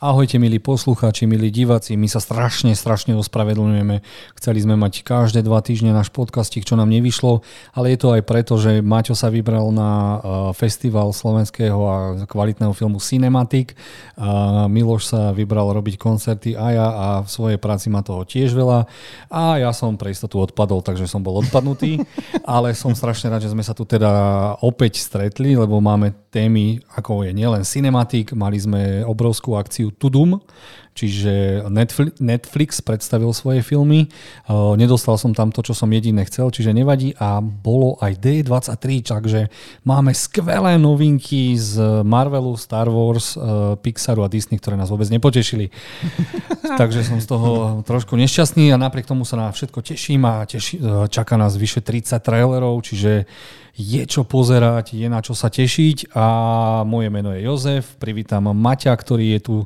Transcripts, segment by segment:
Ahojte milí poslucháči, milí diváci, my sa strašne, strašne ospravedlňujeme. Chceli sme mať každé dva týždne náš podcastik, čo nám nevyšlo, ale je to aj preto, že Maťo sa vybral na uh, festival slovenského a kvalitného filmu Cinematic. Uh, Miloš sa vybral robiť koncerty a ja a v svojej práci má toho tiež veľa. A ja som pre istotu odpadol, takže som bol odpadnutý, ale som strašne rád, že sme sa tu teda opäť stretli, lebo máme témy, ako je nielen Cinematic, mali sme obrovskú akciu Tudum, čiže Netflix predstavil svoje filmy. Nedostal som tam to, čo som jediné chcel, čiže nevadí a bolo aj D23, takže máme skvelé novinky z Marvelu, Star Wars, Pixaru a Disney, ktoré nás vôbec nepotešili. takže som z toho trošku nešťastný a napriek tomu sa na všetko teším a teší, čaká nás vyše 30 trailerov, čiže je čo pozerať, je na čo sa tešiť a moje meno je Jozef, privítam Maťa, ktorý je tu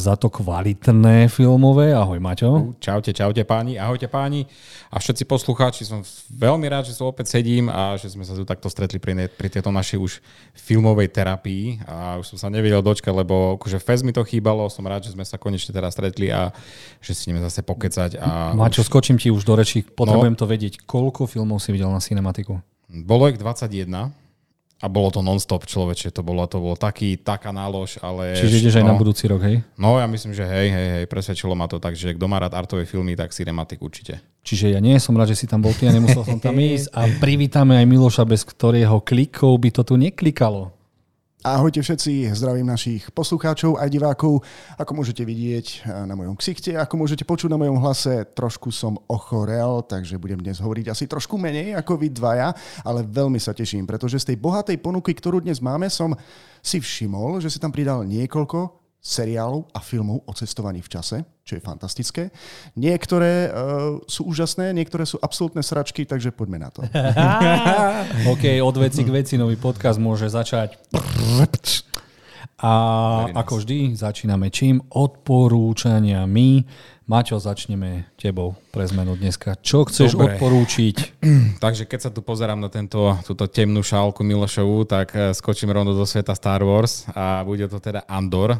za to kvalitné filmové. Ahoj Maťo. Čaute, čaute páni, ahojte páni a všetci poslucháči, som veľmi rád, že tu opäť sedím a že sme sa tu takto stretli pri, ne, pri tejto našej už filmovej terapii a už som sa nevedel dočkať, lebo akože fest mi to chýbalo, som rád, že sme sa konečne teraz stretli a že si ideme zase pokecať. A Maťo, už... skočím ti už do reči, potrebujem no. to vedieť, koľko filmov si videl na cinematiku? Bolo ich 21 a bolo to non-stop človeče, to bolo, to bolo taký, taká nálož, ale... Čiže ideš no, aj na budúci rok, hej? No ja myslím, že hej, hej, hej, presvedčilo ma to tak, že kto má rád artové filmy, tak Cinematic určite. Čiže ja nie som rád, že si tam bol ty a nemusel som tam ísť a privítame aj Miloša, bez ktorého klikov by to tu neklikalo. Ahojte všetci, zdravím našich poslucháčov aj divákov. Ako môžete vidieť eh, na mojom ksichte, ako môžete počuť na mojom hlase, trošku som ochorel, takže budem dnes hovoriť asi trošku menej ako vy dvaja, ale veľmi sa teším, pretože z tej bohatej ponuky, ktorú dnes máme, som si všimol, že si tam pridal niekoľko seriálov a filmov o cestovaní v čase, čo je fantastické. Niektoré uh, sú úžasné, niektoré sú absolútne sračky, takže poďme na to. OK, od veci k veci nový podcast môže začať. A ako vždy začíname čím? Odporúčaniami. Maťo, začneme tebou pre zmenu dneska. Čo chceš Dobre. odporúčiť? Takže keď sa tu pozerám na tento, túto temnú šálku Milošovú, tak eh, skočím rovno do sveta Star Wars a bude to teda Andor. E,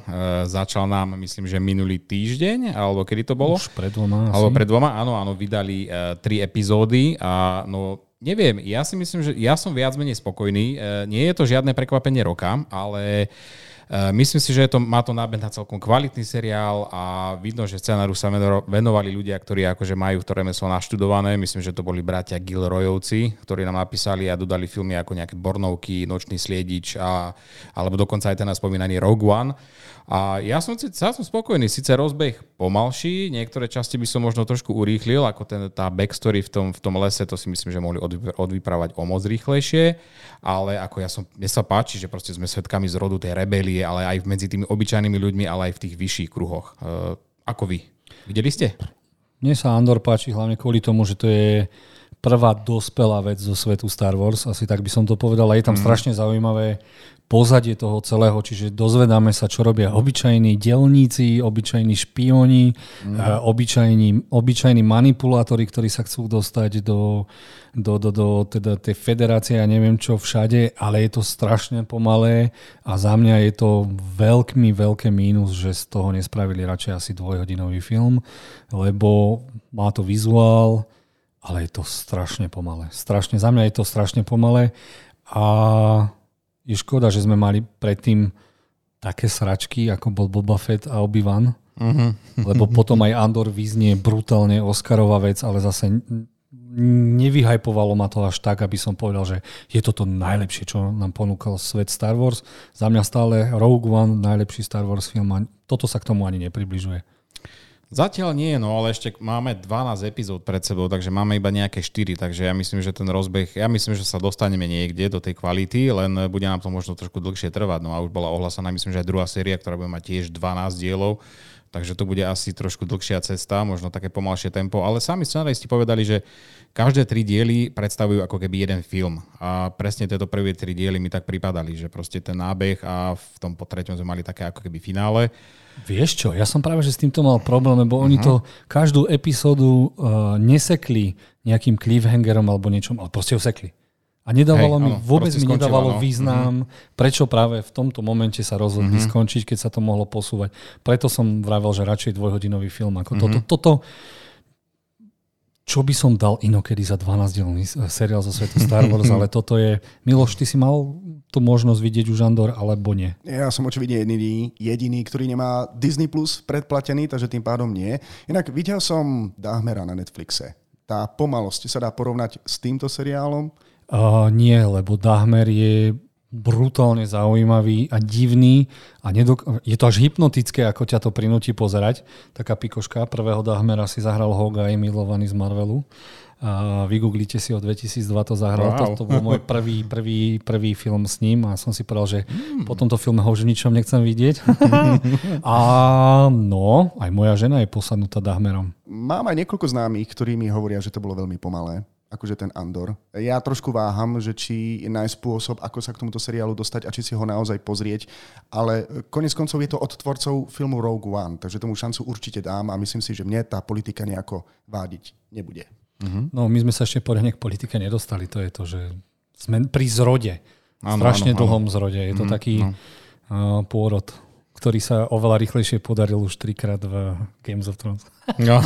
začal nám, myslím, že minulý týždeň, alebo kedy to bolo? Už pred dvoma. Alebo pred dvoma, áno, áno, vydali e, tri epizódy a no neviem, ja si myslím, že ja som viac menej spokojný. E, nie je to žiadne prekvapenie roka, ale myslím si, že to, má to nábeh na celkom kvalitný seriál a vidno, že scenáru sa venovali ľudia, ktorí akože majú to remeslo naštudované. Myslím, že to boli bratia Gilroyovci, ktorí nám napísali a dodali filmy ako nejaké Bornovky, Nočný sliedič a, alebo dokonca aj ten spomínaný Rogue One. A ja som, ja som spokojný, síce rozbeh pomalší, niektoré časti by som možno trošku urýchlil, ako ten, tá backstory v tom, v tom lese, to si myslím, že mohli odvyprávať o moc rýchlejšie, ale ako ja som, mne sa páči, že proste sme svetkami z rodu tej rebelie, ale aj medzi tými obyčajnými ľuďmi, ale aj v tých vyšších kruhoch. Uh, ako vy? Videli ste? Mne sa Andor páči hlavne kvôli tomu, že to je prvá dospelá vec zo svetu Star Wars, asi tak by som to povedal. A je tam mm. strašne zaujímavé pozadie toho celého, čiže dozvedáme sa, čo robia obyčajní delníci, obyčajní špioni, mm. obyčajní, obyčajní manipulátori, ktorí sa chcú dostať do, do, do, do teda tej federácie a neviem čo všade, ale je to strašne pomalé a za mňa je to veľký, veľké mínus, že z toho nespravili radšej asi dvojhodinový film, lebo má to vizuál, ale je to strašne pomalé. Strašne, za mňa je to strašne pomalé a je škoda, že sme mali predtým také sračky, ako bol Boba Fett a Obi-Wan, uh-huh. lebo potom aj Andor vyznie brutálne Oscarová vec, ale zase nevyhajpovalo ma to až tak, aby som povedal, že je toto najlepšie, čo nám ponúkal svet Star Wars. Za mňa stále Rogue One najlepší Star Wars film a toto sa k tomu ani nepribližuje. Zatiaľ nie, no ale ešte máme 12 epizód pred sebou, takže máme iba nejaké 4, takže ja myslím, že ten rozbeh, ja myslím, že sa dostaneme niekde do tej kvality, len bude nám to možno trošku dlhšie trvať. No a už bola ohlasená, myslím, že aj druhá séria, ktorá bude mať tiež 12 dielov, takže to bude asi trošku dlhšia cesta, možno také pomalšie tempo, ale sami scenaristi povedali, že každé tri diely predstavujú ako keby jeden film. A presne tieto prvé tri diely mi tak pripadali, že proste ten nábeh a v tom po treťom sme mali také ako keby finále Vieš čo, ja som práve že s týmto mal problém, lebo uh-huh. oni mhm. to každú epizódu uh, nesekli nejakým cliffhangerom alebo niečom, ale proste ho sekli. A nedávalo Hej, mi, áno, vôbec mi skončilo, nedávalo no. význam, prečo práve v tomto momente sa rozhodli Mhm. skončiť, keď sa to mohlo posúvať. Preto som vravel, že radšej dvojhodinový film ako Mhm. toto. Toto, čo by som dal inokedy za 12-dielný seriál zo svetu Star Wars, ale toto je... Miloš, ty si mal tú možnosť vidieť už Andor, alebo nie? Ja som očividne jediný, jediný, ktorý nemá Disney Plus predplatený, takže tým pádom nie. Inak videl som Dahmera na Netflixe. Tá pomalosť sa dá porovnať s týmto seriálom. Uh, nie, lebo Dahmer je brutálne zaujímavý a divný a nedok- je to až hypnotické, ako ťa to prinúti pozerať. Taká pikoška, prvého Dahmera si zahral Hawkeye, milovaný z Marvelu. A vygooglite si, od 2002 to zahral. Wow. To, to bol môj prvý, prvý, prvý film s ním a som si povedal, že po tomto filme ho už v ničom nechcem vidieť. a no, aj moja žena je posadnutá Dahmerom. Mám aj niekoľko známych, ktorí mi hovoria, že to bolo veľmi pomalé akože ten Andor. Ja trošku váham, že či nájsť spôsob, ako sa k tomuto seriálu dostať a či si ho naozaj pozrieť, ale konec koncov je to od tvorcov filmu Rogue One, takže tomu šancu určite dám a myslím si, že mne tá politika nejako vádiť nebude. No, my sme sa ešte poriadne k politike nedostali. To je to, že sme pri zrode. Áno, Strašne áno, áno. dlhom zrode. Je to Mhm, taký no. uh, pôrod, ktorý sa oveľa rýchlejšie podaril už trikrát v Games of Thrones. No.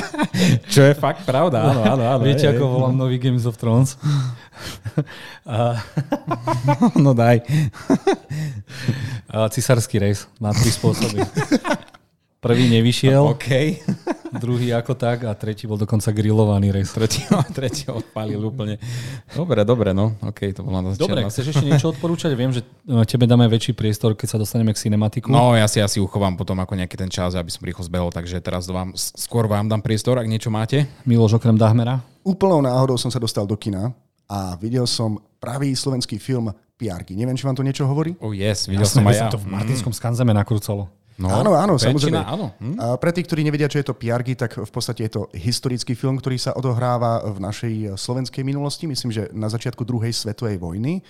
Čo je fakt pravda, áno, áno. áno Viete, hej, ako hej. volám nový Games of Thrones? a, No daj. a cisársky rejs na tri spôsoby. Prvý nevyšiel, OK. druhý ako tak a tretí bol dokonca grillovaný rejs. Tretieho, tretieho odpálil úplne. Dobre, dobre, no. OK, to bola dosť Dobre, černá. chceš ešte niečo odporúčať? Viem, že e, tebe dáme väčší priestor, keď sa dostaneme k cinematiku. No, ja si asi uchovám potom ako nejaký ten čas, aby som rýchlo zbehol, takže teraz vám, skôr vám dám priestor, ak niečo máte. Miloš okrem Dahmera? Úplnou náhodou som sa dostal do kina a videl som pravý slovenský film Piarky. Neviem, či vám to niečo hovorí? Oh yes, videl Jasné, som aj ja. to v Martinskom skanzeme nakrúcalo. No, Áno, áno, väčšina, samozrejme. áno. Hm? A pre tých, ktorí nevedia, čo je to Piargy, tak v podstate je to historický film, ktorý sa odohráva v našej slovenskej minulosti, myslím, že na začiatku druhej svetovej vojny.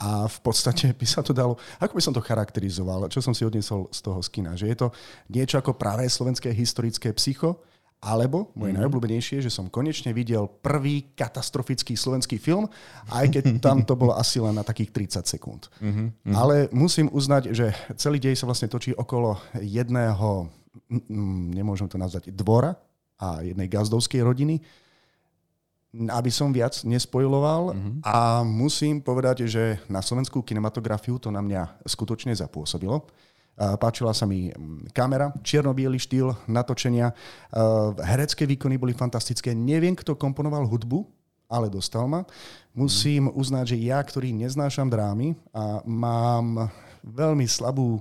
A v podstate by sa to dalo, ako by som to charakterizoval, čo som si odniesol z toho skina, že je to niečo ako pravé slovenské historické psycho, alebo moje mm. najobľúbenejšie, že som konečne videl prvý katastrofický slovenský film, aj keď tam to bolo asi len na takých 30 sekúnd. Mm-hmm. Ale musím uznať, že celý dej sa vlastne točí okolo jedného, nemôžem to nazvať, dvora a jednej gazdovskej rodiny, aby som viac nespojloval mm-hmm. a musím povedať, že na slovenskú kinematografiu to na mňa skutočne zapôsobilo. Páčila sa mi mm, kamera, čierno-biely štýl natočenia, uh, herecké výkony boli fantastické. Neviem, kto komponoval hudbu, ale dostal ma. Musím uznať, že ja, ktorý neznášam drámy a mám veľmi slabú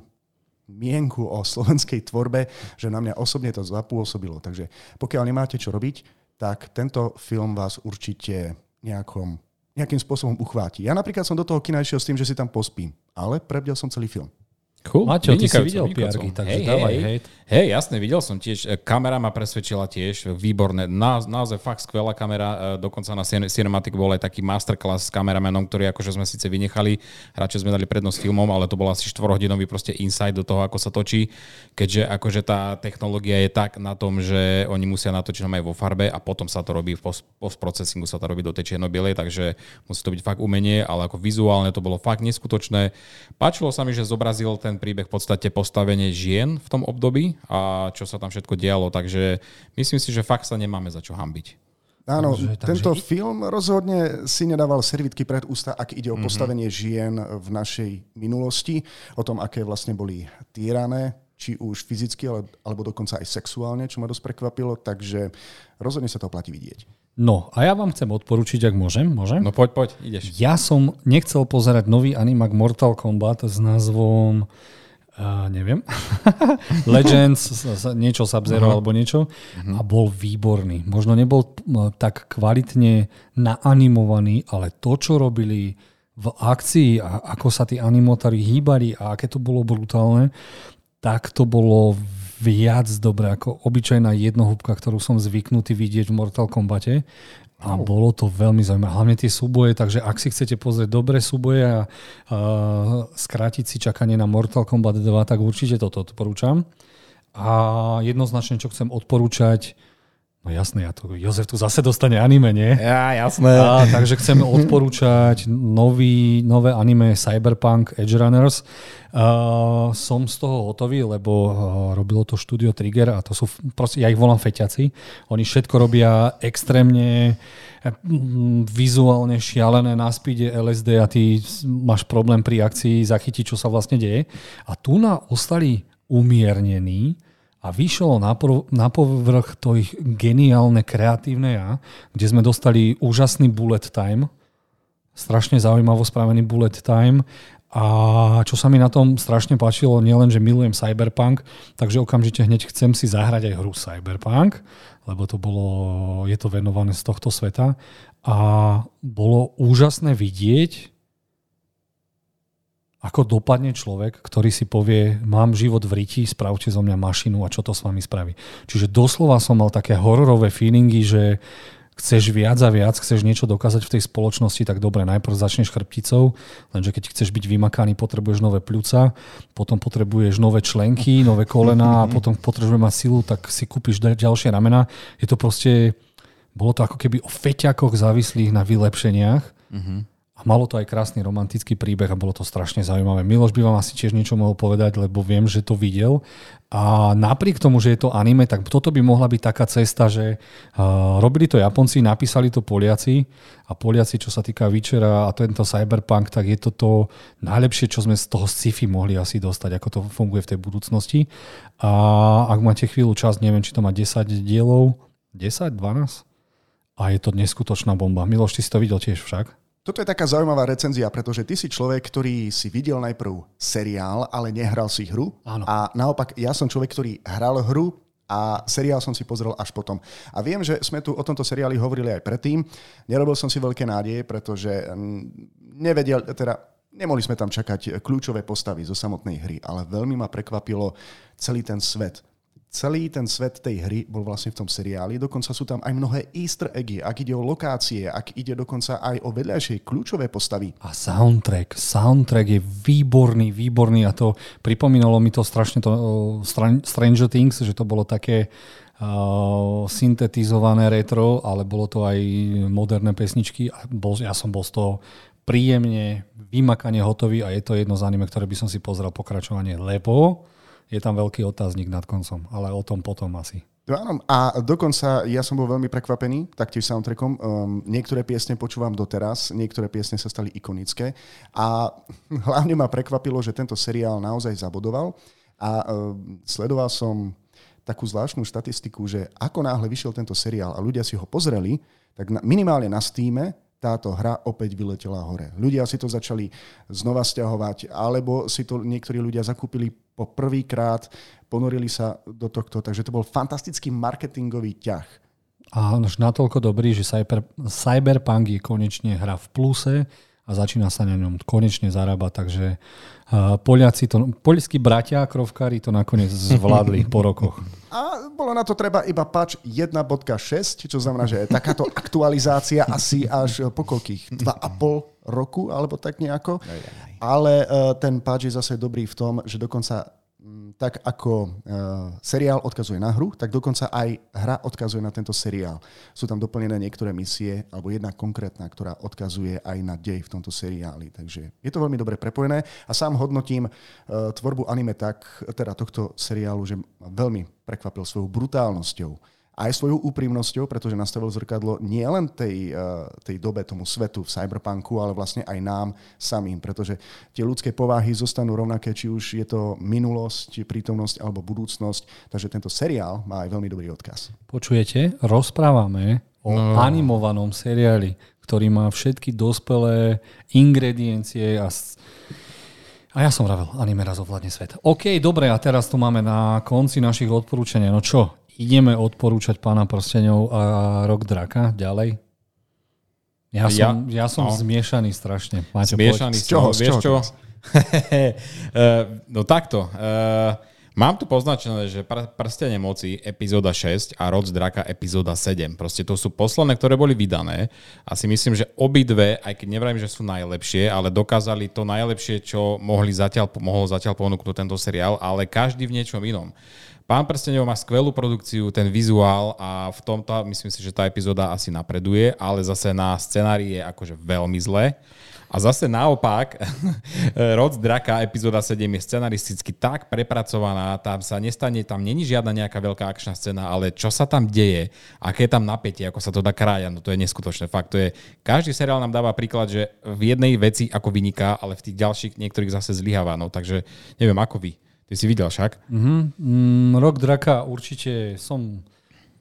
mienku o slovenskej tvorbe, že na mňa osobne to zapôsobilo. Takže pokiaľ nemáte čo robiť, tak tento film vás určite nejakom, nejakým spôsobom uchváti. Ja napríklad som do toho kina išiel s tým, že si tam pospím, ale prebdel som celý film. Cool. Maťo, ty si videl. Piargy, takže hej, dávaj hej, hejt. Hej, jasne, videl som tiež. E, Kamera ma presvedčila tiež, výborné. Na, naozaj fakt skvelá kamera. E, Dokonca na Cine- Cinematic bol aj taký masterclass s kameramenom, ktorý akože sme síce vynechali, radšej sme dali prednosť filmom, ale to bol asi 4-hodinový proste insight do toho, ako sa točí. Keďže akože tá technológia je tak na tom, že oni musia natočiť aj vo farbe a potom sa to robí v post- postprocesingu sa to robí do tej čierno-bielej, takže musí to byť fakt umenie, ale ako vizuálne to bolo fakt neskutočné. Páčilo sa mi, že zobrazil ten príbeh v podstate postavenie žien v tom období a čo sa tam všetko dialo, takže myslím si, že fakt sa nemáme za čo hambiť. Áno, Takže- takže tento film rozhodne si nedával servitky pred ústa, ak ide o Mhm. postavenie žien v našej minulosti, o tom, aké vlastne boli týrané, či už fyzicky, ale, alebo dokonca aj sexuálne, čo ma dosť prekvapilo, takže rozhodne sa to oplatí vidieť. No a ja vám chcem odporučiť, ak môžem. Môžem? No poď, poď, ideš. Ja som nechcel pozerať nový animák Mortal Kombat s názvom uh, neviem, Legends, niečo Sub-Zero uh-huh. alebo niečo a bol výborný. Možno nebol tak kvalitne naanimovaný, ale to, čo robili v akcii a ako sa tí animotári hýbali a aké to bolo brutálne, tak to bolo viac dobré ako obyčajná jednohúbka, ktorú som zvyknutý vidieť v Mortal Kombate. A bolo to veľmi zaujímavé. Hlavne tie súboje, takže ak si chcete pozrieť dobré súboje a, a skrátiť si čakanie na Mortal Kombat 2, tak určite toto odporúčam. A jednoznačne, čo chcem odporúčať, no jasné, ja tu, Jozef tu zase dostane anime, nie? Ja, jasné. A, takže chceme odporúčať nový, nové anime Cyberpunk Edge Runners. Uh, som z toho hotový, lebo uh, robilo to štúdio Trigger a to sú, proste, ja ich volám feťaci. Oni všetko robia extrémne vizuálne šialené na speede LSD a ty máš problém pri akcii zachytiť, čo sa vlastne deje. A tu na ostali umiernení, a vyšlo na, prv, na povrch to ich geniálne kreatívne ja, kde sme dostali úžasný bullet time, strašne zaujímavo spravený bullet time. A čo sa mi na tom strašne páčilo, nielen, že milujem Cyberpunk, takže okamžite hneď chcem si zahrať aj hru Cyberpunk, lebo to bolo, je to venované z tohto sveta. A bolo úžasné vidieť, ako dopadne človek, ktorý si povie, mám život v riti, spravte zo mňa mašinu a čo to s vami spraví. Čiže doslova som mal také hororové feelingy, že chceš viac a viac, chceš niečo dokázať v tej spoločnosti, tak dobre, najprv začneš chrbticou, lenže keď chceš byť vymakaný, potrebuješ nové pľúca, potom potrebuješ nové členky, nové kolena a potom potrebuješ mať silu, tak si kúpiš ďalšie ramena. Je to proste, bolo to ako keby o feťakoch závislých na vylepšeniach. Mm-hmm a malo to aj krásny romantický príbeh a bolo to strašne zaujímavé. Miloš by vám asi tiež niečo mohol povedať, lebo viem, že to videl. A napriek tomu, že je to anime, tak toto by mohla byť taká cesta, že uh, robili to Japonci, napísali to Poliaci a Poliaci, čo sa týka Witchera a tento Cyberpunk, tak je to to najlepšie, čo sme z toho sci-fi mohli asi dostať, ako to funguje v tej budúcnosti. A ak máte chvíľu čas, neviem, či to má 10 dielov, 10, 12? A je to neskutočná bomba. Miloš, ty si to videl tiež však? Toto je taká zaujímavá recenzia, pretože ty si človek, ktorý si videl najprv seriál, ale nehral si hru. Áno. A naopak, ja som človek, ktorý hral hru a seriál som si pozrel až potom. A viem, že sme tu o tomto seriáli hovorili aj predtým. Nerobil som si veľké nádeje, pretože mm, nevedel, teda nemohli sme tam čakať kľúčové postavy zo samotnej hry, ale veľmi ma prekvapilo celý ten svet celý ten svet tej hry bol vlastne v tom seriáli. Dokonca sú tam aj mnohé easter eggy, ak ide o lokácie, ak ide dokonca aj o vedľajšie kľúčové postavy. A soundtrack. Soundtrack je výborný, výborný a to pripomínalo mi to strašne to Stranger Things, že to bolo také uh, syntetizované retro, ale bolo to aj moderné pesničky a bol, ja som bol z toho príjemne vymakane hotový a je to jedno z anime, ktoré by som si pozrel pokračovanie, lebo je tam veľký otáznik nad koncom, ale o tom potom asi. No áno, a dokonca ja som bol veľmi prekvapený taktiež soundtrackom. Um, niektoré piesne počúvam doteraz, niektoré piesne sa stali ikonické a hlavne ma prekvapilo, že tento seriál naozaj zabodoval a um, sledoval som takú zvláštnu štatistiku, že ako náhle vyšiel tento seriál a ľudia si ho pozreli, tak minimálne na Steam táto hra opäť vyletela hore. Ľudia si to začali znova stiahovať, alebo si to niektorí ľudia zakúpili po prvýkrát, ponorili sa do tohto, takže to bol fantastický marketingový ťah. A už natoľko dobrý, že cyber, Cyberpunk je konečne hra v pluse a začína sa na ňom konečne zarábať, takže Poliaci to, poľskí bratia krovkári to nakoniec zvládli po rokoch. A bolo na to treba iba patch 1.6, čo znamená, že takáto aktualizácia asi až po koľkých? 2,5 roku, alebo tak nejako. Ale uh, ten patch je zase dobrý v tom, že dokonca tak ako uh, seriál odkazuje na hru, tak dokonca aj hra odkazuje na tento seriál. Sú tam doplnené niektoré misie, alebo jedna konkrétna, ktorá odkazuje aj na dej v tomto seriáli. Takže je to veľmi dobre prepojené a sám hodnotím uh, tvorbu anime tak, teda tohto seriálu, že veľmi prekvapil svojou brutálnosťou aj svojou úprimnosťou, pretože nastavil zrkadlo nie len tej, eh, tej dobe, tomu svetu v cyberpunku, ale vlastne aj nám samým, pretože tie ľudské povahy zostanú rovnaké, či už je to minulosť, prítomnosť alebo budúcnosť. Takže tento seriál má aj veľmi dobrý odkaz. Počujete? Rozprávame o no. animovanom seriáli, ktorý má všetky dospelé ingrediencie a a ja som vravel, anime raz ovládne svet. OK, dobre, a teraz tu máme na konci našich odporúčania. No čo, ideme odporúčať pána prstenov a rok draka ďalej? Ja som, ja, ja som no. zmiešaný strašne. Máte zmiešaný z čoho? Vieš čo? no takto. Uh, Mám tu poznačené, že pr- Prstenie moci epizóda 6 a Rod z draka epizóda 7. Proste to sú posledné, ktoré boli vydané a si myslím, že obidve, aj keď nevrajím, že sú najlepšie, ale dokázali to najlepšie, čo mohli zatiaľ, mohol zatiaľ ponúknuť tento seriál, ale každý v niečom inom. Pán Prstenov má skvelú produkciu, ten vizuál a v tomto myslím si, že tá epizóda asi napreduje, ale zase na scenári je akože veľmi zle. A zase naopak, Rod Draka epizóda 7 je scenaristicky tak prepracovaná, tam sa nestane, tam není žiadna nejaká veľká akčná scéna, ale čo sa tam deje, aké je tam napätie, ako sa to dá krája, no to je neskutočné. Fakt, to je, každý seriál nám dáva príklad, že v jednej veci ako vyniká, ale v tých ďalších niektorých zase zlyháva. No takže neviem, ako vy. Ty si videl však? Mm-hmm. Mm, Rok Draka určite som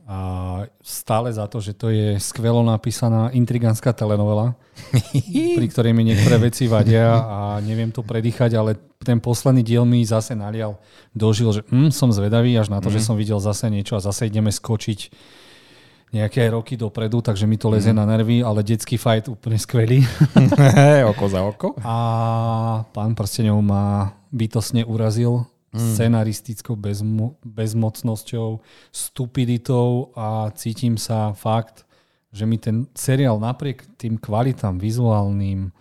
a stále za to, že to je skvelo napísaná intrigánska telenovela, pri ktorej mi niektoré veci vadia a neviem to predýchať, ale ten posledný diel mi zase nalial, dožil, že mm, som zvedavý až na to, mm. že som videl zase niečo a zase ideme skočiť nejaké roky dopredu, takže mi to lezie mm. na nervy, ale detský fight úplne skvelý. oko za oko. A pán Prsteňov ma bytosne urazil mm. scenaristickou bezmo- bezmocnosťou, stupiditou a cítim sa fakt, že mi ten seriál napriek tým kvalitám vizuálnym,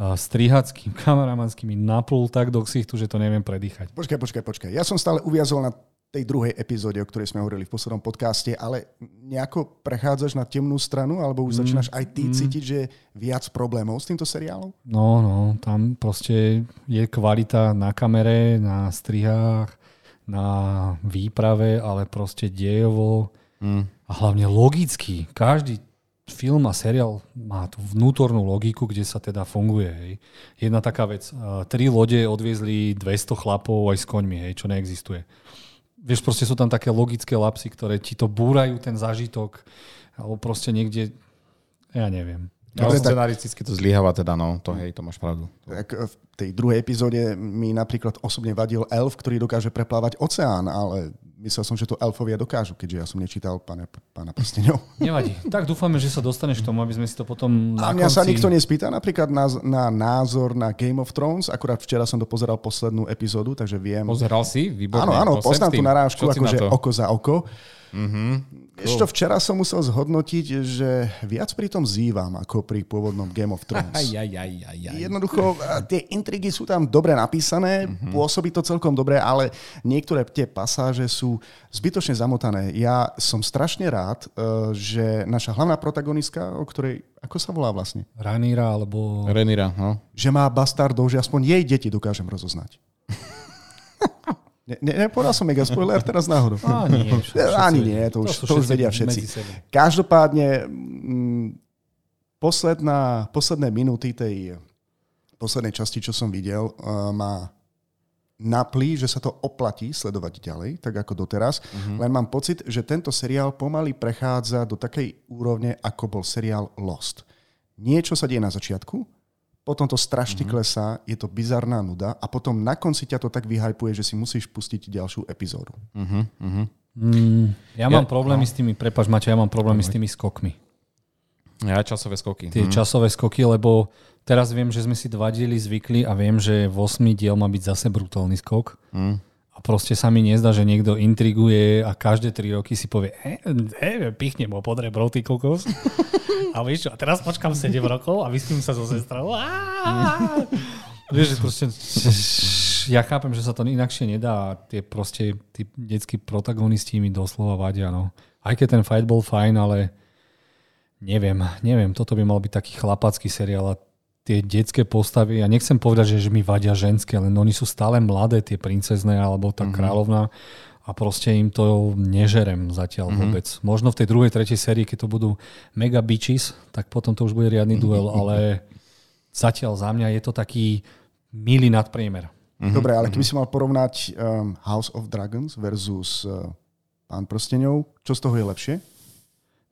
strihackým, kameramanským naplul tak do ksichtu, že to neviem predýchať. Počkaj, počkaj, počkaj. Ja som stále uviazol na tej druhej epizóde, o ktorej sme hovorili v poslednom podcaste, ale nejako prechádzaš na temnú stranu, alebo už mm, začínaš aj ty mm. cítiť, že je viac problémov s týmto seriálom? No, no, tam proste je kvalita na kamere, na strihách, na výprave, ale proste dejovo mm. a hlavne logicky. Každý film a seriál má tú vnútornú logiku, kde sa teda funguje. Hej. Jedna taká vec, tri lode odviezli 200 chlapov aj s koňmi, hej, čo neexistuje vieš, proste sú tam také logické lapsy, ktoré ti to búrajú ten zážitok, alebo proste niekde, ja neviem. No, scenaristicky to zlyháva teda, no, to hej, to máš pravdu. Tak v tej druhej epizóde mi napríklad osobne vadil elf, ktorý dokáže preplávať oceán, ale myslel som, že to elfovia dokážu, keďže ja som nečítal pána, pána prstenov. Nevadí. Tak dúfame, že sa dostaneš k tomu, aby sme si to potom na A mňa konci... sa nikto nespýta napríklad na, na názor na Game of Thrones. Akurát včera som dopozeral poslednú epizódu, takže viem. Pozeral si? Výborné. Áno, áno, poznám tú narážku, akože oko za oko. Mm-hmm. Ešte včera som musel zhodnotiť, že viac pri tom zývam ako pri pôvodnom Game of Thrones. Aj, aj, aj, aj, aj. Jednoducho, tie intrigy sú tam dobre napísané, mm-hmm. pôsobí to celkom dobre, ale niektoré tie pasáže sú zbytočne zamotané. Ja som strašne rád, eh, že naša hlavná protagonistka, o ktorej, ako sa volá vlastne? Ranira, alebo... Renira, no. Že má bastardov, že aspoň jej deti dokážem rozoznať. Ne, ne, nepovedal som mega spoiler teraz náhodou. Ani nie. Ani nie, to už, to, to už vedia všetci. Každopádne, m, mm, posledná, posledné minúty tej poslednej časti, čo som videl, uh, má naplí, že sa to oplatí sledovať ďalej, tak ako doteraz. Uh-huh. Len mám pocit, že tento seriál pomaly prechádza do takej úrovne, ako bol seriál Lost. Niečo sa deje na začiatku, potom to strašne mm-hmm. klesá, je to bizarná nuda a potom na konci ťa to tak vyhajpuje, že si musíš pustiť ďalšiu epizódu. Mm-hmm. Mm, ja, ja mám problémy no. s tými, prepač Maťo, ja mám problémy s tými skokmi. Ja časové skoky. Tie mm. časové skoky, lebo teraz viem, že sme si dva diely zvykli a viem, že v 8 diel má byť zase brutálny skok. Mm. Proste sa mi nezdá, že niekto intriguje a každé 3 roky si povie, e, e, pichnem ho pod rebro, ty kokos. A vieš čo, a teraz počkám 7 rokov a vyspím sa so sestrou. Vieš, že proste, ja chápem, že sa to inakšie nedá a tie proste, tí detskí protagonisti mi doslova vadia, no. Aj keď ten fight bol fajn, ale neviem, neviem, toto by mal byť taký chlapacký seriál a tie detské postavy, ja nechcem povedať, že, že mi vadia ženské, len oni sú stále mladé, tie princezné alebo tá mm-hmm. kráľovná a proste im to nežerem zatiaľ mm-hmm. vôbec. Možno v tej druhej, tretej sérii, keď to budú mega bitches, tak potom to už bude riadny mhm. duel, ale zatiaľ za mňa je to taký milý nadpriemer. Mm-hmm. Dobre, ale keby si mal porovnať um, House of Dragons versus uh, Pán prstenov, čo z toho je lepšie?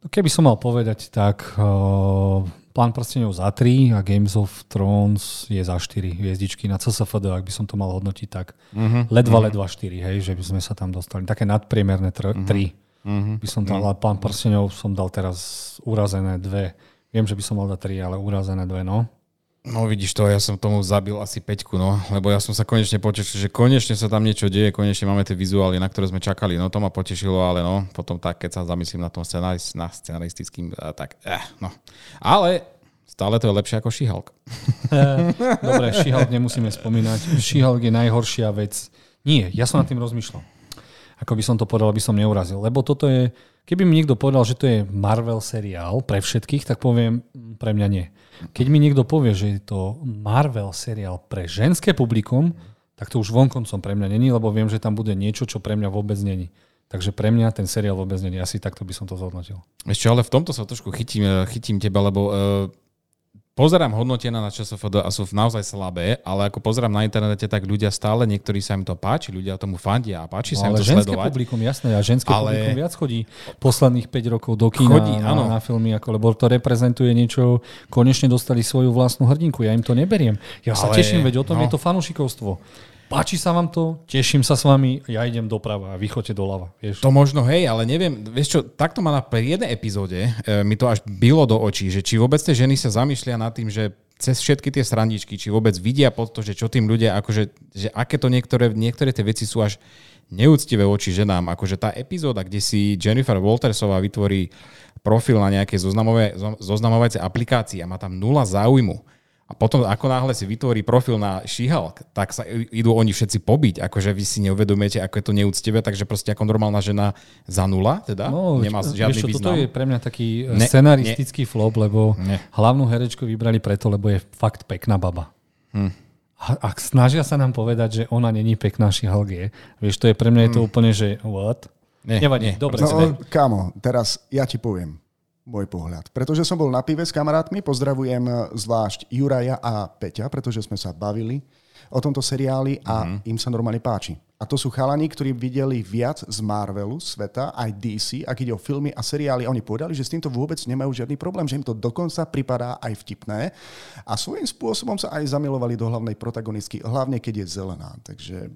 No keby som mal povedať, tak uh, Plán prstenov za 3 a Games of Thrones je za 4 hviezdičky na CSFD, ak by som to mal hodnotiť tak. Uh-huh. Ledva, uh-huh. ledva 4, hej, že by sme sa tam dostali. Také nadpriemerné 3 uh-huh. uh-huh. by som dal, uh-huh. Plán prstenov som dal teraz urazené 2. Viem, že by som mal dať 3, ale urazené 2, no. No vidíš to, ja som tomu zabil asi peťku, no, lebo ja som sa konečne potešil, že konečne sa tam niečo deje, konečne máme tie vizuály, na ktoré sme čakali, no to ma potešilo, ale no, potom tak, keď sa zamyslím na tom scenarist, na scenaristickým, tak, eh, no. Ale stále to je lepšie ako She-Hulk. Dobre, She-Hulk nemusíme spomínať. She-Hulk je najhoršia vec. Nie, ja som nad tým rozmýšľal. Ako by som to povedal, aby som neurazil. Lebo toto je, keby mi niekto povedal, že to je Marvel seriál pre všetkých, tak poviem, mm, pre mňa nie. Keď mi niekto povie, že je to Marvel seriál pre ženské publikum, tak to už vonkoncom pre mňa není, lebo viem, že tam bude niečo, čo pre mňa vôbec není. Takže pre mňa ten seriál vôbec není. Asi takto by som to zhodnotil. Ešte ale v tomto sa trošku chytím, eh, chytím teba, lebo uh, pozerám hodnotená na ČSFD a sú naozaj slabé, ale ako pozerám na internete, tak ľudia stále, niektorí sa im to páči, ľudia tomu fandia a páči no, sa im to ženské sledovať. publikum, jasné, a ženské ale... publikum viac chodí posledných 5 rokov do kina chodí, na, áno. na filmy, ako, lebo to reprezentuje niečo, konečne dostali svoju vlastnú hrdinku, ja im to neberiem. Ja sa ale... teším, veď o tom no. je to fanušikovstvo páči sa vám to, teším sa s vami, ja idem doprava a vy doľava. Vieš? To možno, hej, ale neviem, vieš čo, takto ma na pri jednej epizóde e, mi to až bylo do očí, že či vôbec tie ženy sa zamýšľia nad tým, že cez všetky tie srandičky, či vôbec vidia pod to, že čo tým ľudia, akože, že aké to niektoré, niektoré tie veci sú až neúctivé voči ženám. Akože tá epizóda, kde si Jennifer Waltersová vytvorí profil na nejakej zoznamovacej aplikácii a má tam nula záujmu a potom, ako náhle si vytvorí profil na She-Hulk, tak sa idú oni všetci pobiť. Akože vy si neuvedomujete, ako je to neúctivé, takže proste ako normálna žena za nula, teda no, nemá žiadny vieš, význam. Toto je pre mňa taký e, ne, scenaristický ne. flop, lebo ne. hlavnú herečku vybrali preto, lebo je fakt pekná baba. Hm. A, a snažia sa nám povedať, že ona není pekná, She-Hulk je. Vieš, to je pre mňa hm. je to hm. úplne, že what? Ne, Nevadí, nie. dobre. No, kámo, teraz ja ti poviem môj pohľad. Pretože som bol na pive s kamarátmi, pozdravujem eh, zvlášť Juraja a Peťa, pretože sme sa bavili o tomto seriáli a mm-hmm. im sa normálne páči. A to sú chalani, ktorí videli viac z Marvelu, sveta, aj DC, ak ide o filmy a seriály. Oni povedali, že s týmto vôbec nemajú žiadny problém, že im to dokonca pripadá aj vtipné. A svojím spôsobom sa aj zamilovali do hlavnej protagonistky, hlavne keď je zelená. Takže...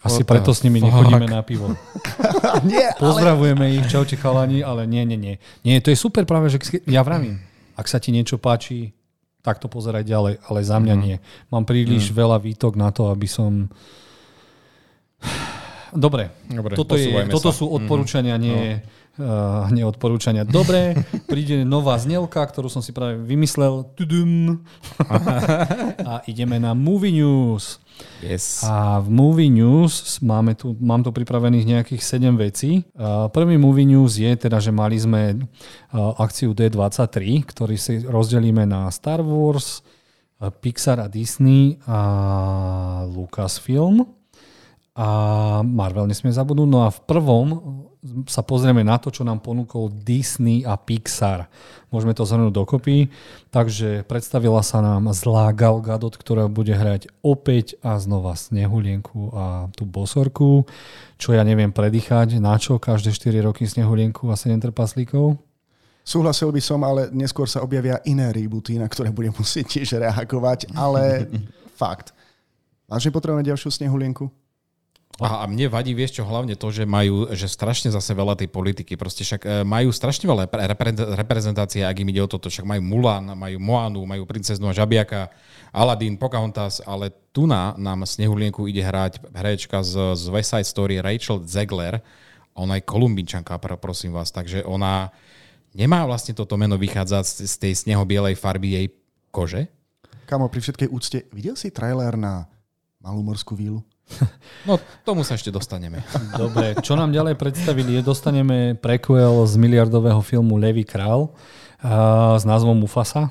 Asi preto s nimi fuck? nechodíme na pivo. nie, Pozdravujeme ale... ich, čaute chalani, ale nie, nie, nie. Nie, to je super práve, že ja vravím, ak sa ti niečo páči, tak to pozeraj ďalej, ale za mňa mm. nie. Mám príliš mm. veľa výtok na to, aby som Dobre, Dobre toto, je, toto sú odporúčania, mm-hmm. nie, no. uh, nie odporúčania. Dobre, príde nová znelka, ktorú som si práve vymyslel. Tudum. a ideme na Movie News. Yes. A v Movie News máme tu, mám tu pripravených nejakých 7 vecí. Uh, prvý Movie News je teda, že mali sme uh, akciu D23, ktorý si rozdelíme na Star Wars, Pixar a Disney a Lucasfilm a Marvel nesmie zabudnúť. No a v prvom sa pozrieme na to, čo nám ponúkol Disney a Pixar. Môžeme to zhrnúť dokopy. Takže predstavila sa nám zlá Gal Gadot, ktorá bude hrať opäť a znova Snehulienku a tú bosorku, čo ja neviem predýchať, na čo každé 4 roky Snehulienku a 7 trpaslíkov. Súhlasil by som, ale neskôr sa objavia iné rebooty, na ktoré budem musieť tiež reagovať, ale fakt. Vážne potrebujeme ďalšiu Snehulienku? A, a mne vadí, vieš čo, hlavne to, že majú že strašne zase veľa tej politiky. Proste však e, majú strašne veľa reprezentácie, ak im ide o toto. Však majú Mulan, majú Moanu, majú princeznu a žabiaka, Aladdin, Pocahontas, ale tu na nám Snehulienku ide hrať herečka z, z West Side Story Rachel Zegler. Ona je kolumbinčanka, prosím vás, takže ona nemá vlastne toto meno vychádzať z, tej sneho-bielej farby jej kože. Kamo, pri všetkej úcte, videl si trailer na Malú morskú vílu? No, tomu sa ešte dostaneme. Dobre, čo nám ďalej predstavili, je dostaneme prequel z miliardového filmu Levý král uh, s názvom Mufasa.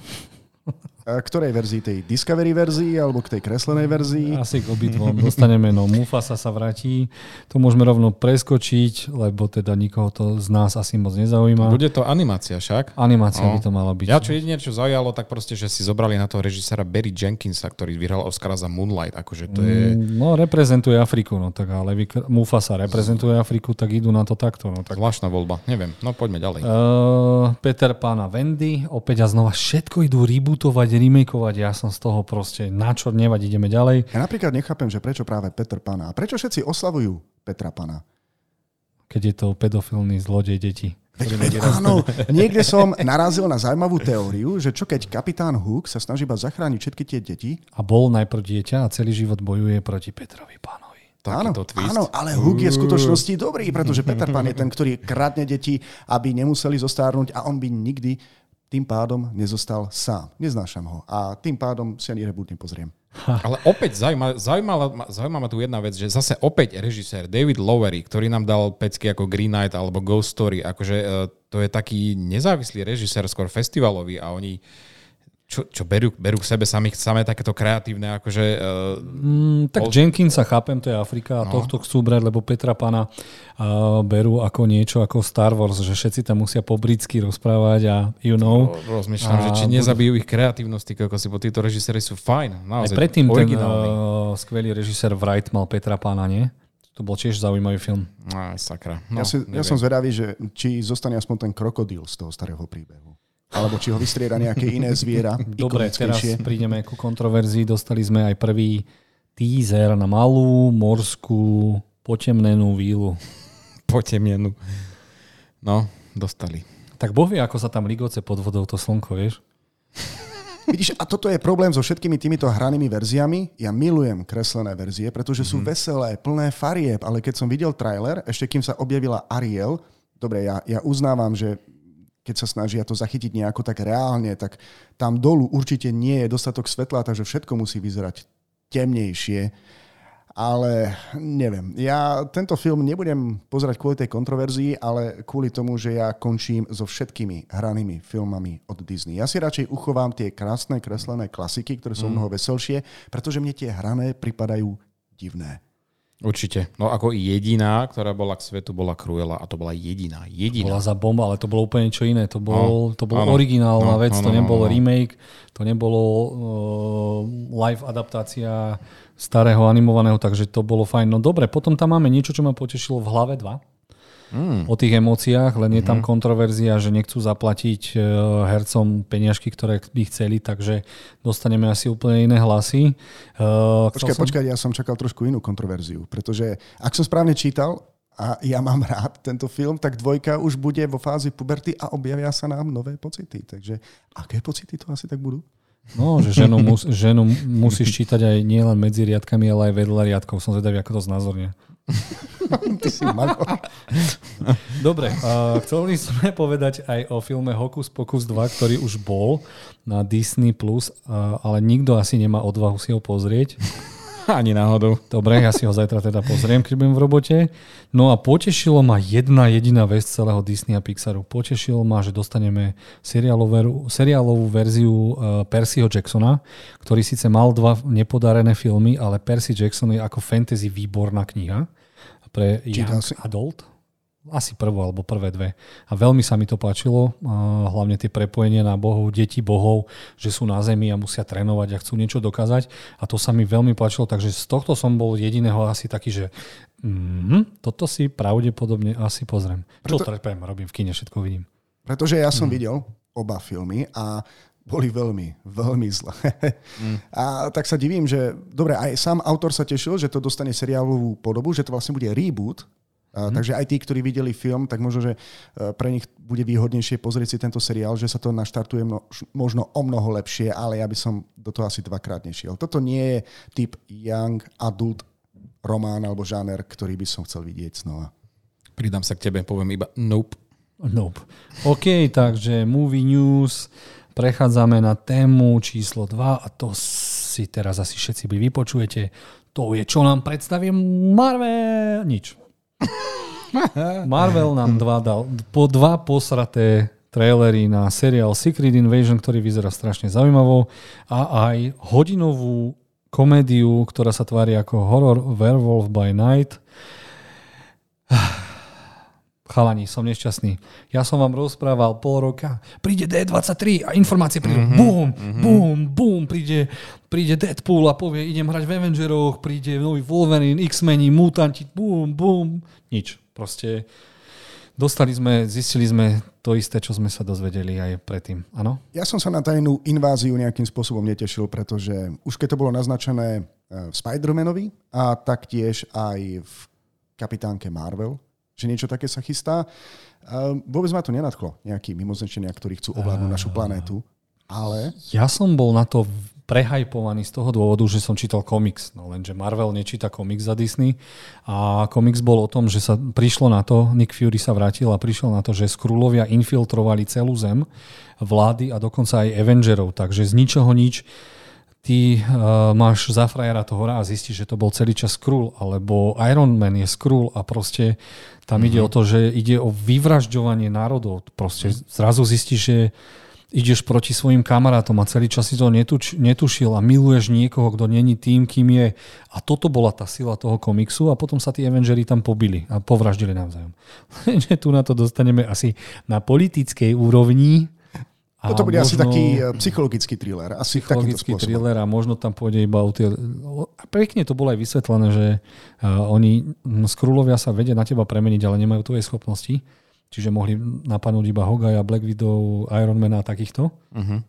Ktorej verzii? Tej Discovery verzii alebo k tej kreslenej verzii? Asi k obidvom dostaneme, no Mufasa sa vratí. To môžeme rovno preskočiť, lebo teda nikoho to z nás asi moc nezaujíma. Bude to animácia však? Animácia no. by to mala byť. Ja čo jedine, čo zaujalo, tak proste, že si zobrali na toho režisera Barry Jenkinsa, ktorý vyhral Oscara za Moonlight. Akože to je... Mm, no, reprezentuje Afriku, no tak ale Mufasa reprezentuje Afriku, tak idú na to takto. No, tak... Zvláštna voľba, neviem. No poďme ďalej. Uh, Peter Pána Wendy, opäť a znova všetko idú rebootovať remakeovať, ja som z toho proste na čo nevať, ideme ďalej. Ja napríklad nechápem, že prečo práve Peter Pana a prečo všetci oslavujú Petra Pana. keď je to pedofilný zlodej detí. Áno, niekde som narazil na zaujímavú teóriu, že čo keď kapitán Hook sa snaží iba zachrániť všetky tie deti. A bol najprv dieťa a celý život bojuje proti Petrovi pánovi. Áno, áno, ale Hook je v skutočnosti dobrý, pretože Peter Pan je ten, ktorý kradne deti, aby nemuseli zostárnuť a on by nikdy tým pádom nezostal sám. Neznášam ho a tým pádom si ani reboot nepozriem. Ale opäť zaujímavá, zaujímavá, zaujímavá tu jedna vec, že zase opäť režisér David Lowery, ktorý nám dal pecky ako Green Knight alebo Ghost Story, akože uh, to je taký nezávislý režisér, skôr festivalový a oni čo, čo berú, berú k sebe sami, samé takéto kreatívne, akože... Uh, mm, tak pol... Jenkinsa chápem, to je Afrika a no. tohto chcú brať, lebo Petra Pana uh, berú ako niečo ako Star Wars, že všetci tam musia po britsky rozprávať a you know. No, rozmýšľam, a, že či nezabijú ich kreatívnosť, ako si, bo títo režiséri sú fajn. Naozaj, aj predtým ten uh, skvelý režisér Wright mal Petra Pana, nie? To bol tiež zaujímavý film. Aj, sakra. No, ja, si, ja som zvedavý, že či zostane aspoň ten krokodíl z toho starého príbehu alebo či ho vystrieda nejaké iné zviera. Dobre, teraz prídeme ku kontroverzii. Dostali sme aj prvý teaser na malú morskú potemnenú vílu. Potemnenú. No, dostali. Tak boh vie, ako sa tam ligoce pod vodou to slnko, vieš? Vidíš, a toto je problém so všetkými týmito hranými verziami. Ja milujem kreslené verzie, pretože sú mm. veselé, plné farieb, ale keď som videl trailer, ešte kým sa objavila Ariel, dobre, ja, ja uznávam, že keď sa snažia to zachytiť nejako tak reálne, tak tam dolu určite nie je dostatok svetla, takže všetko musí vyzerať temnejšie. Ale neviem, ja tento film nebudem pozerať kvôli tej kontroverzii, ale kvôli tomu, že ja končím so všetkými hranými filmami od Disney. Ja si radšej uchovám tie krásne kreslené klasiky, ktoré sú mm. mnoho veselšie, pretože mne tie hrané pripadajú divné. Určite. No ako jediná, ktorá bola k svetu, bola Cruella a to bola jediná. Jediná. Bola za bomba, ale to bolo úplne čo iné. To bol, no, to bol originálna no, vec, no, to nebolo no, no. remake, to nebolo uh, live adaptácia starého animovaného, takže to bolo fajn. No dobre, potom tam máme niečo, čo ma potešilo v hlave 2 mm. o tých emóciách, len je tam mm. kontroverzia, že nechcú zaplatiť e, hercom peniažky, ktoré by chceli, takže dostaneme asi úplne iné hlasy. Uh, počkaj, som... počkaj, ja som čakal trošku inú kontroverziu, pretože ak som správne čítal, a ja mám rád tento film, tak dvojka už bude vo fázi puberty a objavia sa nám nové pocity. Takže aké pocity to asi tak budú? No, že ženu, mus, ženu musíš čítať aj nielen medzi riadkami, ale aj vedľa riadkov. Som zvedavý, ako to znázorne. Ty si mago. Dobre, uh, chceli sme povedať aj o filme Hokus Pokus 2, ktorý už bol na Disney+, Plus, uh, ale nikto asi nemá odvahu si ho pozrieť. Ani náhodou. Dobre, ja si ho zajtra teda pozriem, keď budem v robote. No a potešilo ma jedna jediná vec celého Disney a Pixaru. Potešilo ma, že dostaneme seriálovú, seriálovú verziu uh, Percyho Jacksona, ktorý síce mal dva nepodarené filmy, ale Percy Jackson je ako fantasy výborná kniha pre young adult. Asi prvú alebo prvé dve. A veľmi sa mi to páčilo, hlavne tie prepojenie na bohov, deti bohov, že sú na zemi a musia trénovať a chcú niečo dokázať. A to sa mi veľmi páčilo, takže z tohto som bol jediného asi taký, že mm, toto si pravdepodobne asi pozriem. Preto, Čo trpem, robím v kine, všetko vidím. Pretože ja som mm. videl oba filmy a boli veľmi, veľmi zlé. Mm. A tak sa divím, že dobre, aj sám autor sa tešil, že to dostane seriálovú podobu, že to vlastne bude reboot. A, mm. Takže aj tí, ktorí videli film, tak možno, že e, pre nich bude výhodnejšie pozrieť si tento seriál, že sa to naštartuje mno, možno o mnoho lepšie, ale ja by som do toho asi dvakrát nešiel. Toto nie je typ young adult román alebo žáner, ktorý by som chcel vidieť znova. Pridám sa k tebe, poviem iba nope. Nope. OK, takže movie news. Prechádzame na tému číslo 2 a to si teraz asi všetci by vypočujete. To je, čo nám predstaví Marvel. Nič. Marvel nám dva dal po dva posraté trailery na seriál Secret Invasion, ktorý vyzerá strašne zaujímavo a aj hodinovú komédiu, ktorá sa tvári ako horror Werewolf by Night chalani, som nešťastný. Ja som vám rozprával pol roka, príde D23 a informácie prídu, mm-hmm, bum, mm-hmm. bum, bum, príde, príde Deadpool a povie, idem hrať v Avengeroch, príde nový Wolverine, X-meni, mutanti, bum, bum, nič. Proste dostali sme, zistili sme to isté, čo sme sa dozvedeli aj predtým. Áno? Ja som sa na tajnú inváziu nejakým spôsobom netešil, pretože už keď to bolo naznačené eh, v Spider-Manovi a taktiež aj v kapitánke Marvel, že niečo také sa chystá. Vôbec ma to nenadchlo, nejakí mimozemšťania, ktorí chcú ovládnuť našu planétu. Ale... Ja som bol na to prehajpovaný z toho dôvodu, že som čítal komiks. No lenže Marvel nečíta komiks za Disney a komiks bol o tom, že sa prišlo na to, Nick Fury sa vrátil a prišiel na to, že Skrulovia infiltrovali celú zem, vlády a dokonca aj Avengerov. Takže z ničoho nič ty uh, máš za frajera toho a zistíš, že to bol celý čas Skrull, alebo Iron Man je Skrull a proste tam mm-hmm. ide o to, že ide o vyvražďovanie národov. Proste zrazu zistíš, že ideš proti svojim kamarátom a celý čas si to netuč, netušil a miluješ niekoho, kto není tým, kým je. A toto bola tá sila toho komiksu a potom sa tí Avengeri tam pobili a povraždili navzájom. Tu na to dostaneme asi na politickej úrovni. A Toto bude možno, asi taký e, psychologický thriller. Asi psychologický thriller a možno tam pôjde iba o tie... A pekne to bolo aj vysvetlené, že uh, oni, skrulovia sa vedia na teba premeniť, ale nemajú tvoje schopnosti. Čiže mohli napadnúť iba Hogaja, Black Widow, Iron Man a takýchto. Uh-huh.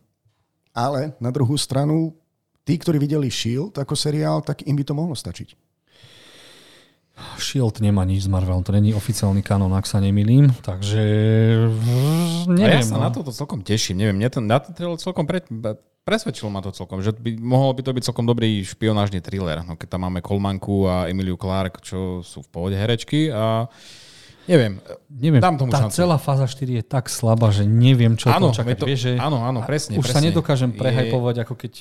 Ale na druhú stranu, tí, ktorí videli S.H.I.E.L.D. ako seriál, tak im by to mohlo stačiť. Shield nemá nič s Marvelom, to není oficiálny kanon, ak sa nemýlim, takže neviem. A ja sa no. na toto celkom teším, neviem, mne to, na to celkom pre, presvedčilo ma to celkom, že by, mohol by to byť celkom dobrý špionážny thriller, no, keď tam máme Kolmanku a Emiliu Clark, čo sú v pohode herečky a Neviem, neviem dám tomu tá šancu. celá fáza 4 je tak slabá, že neviem, čo áno, čakať. To, Vieš, že áno, áno, presne. Už presne. sa nedokážem prehajpovať, je... ako keď...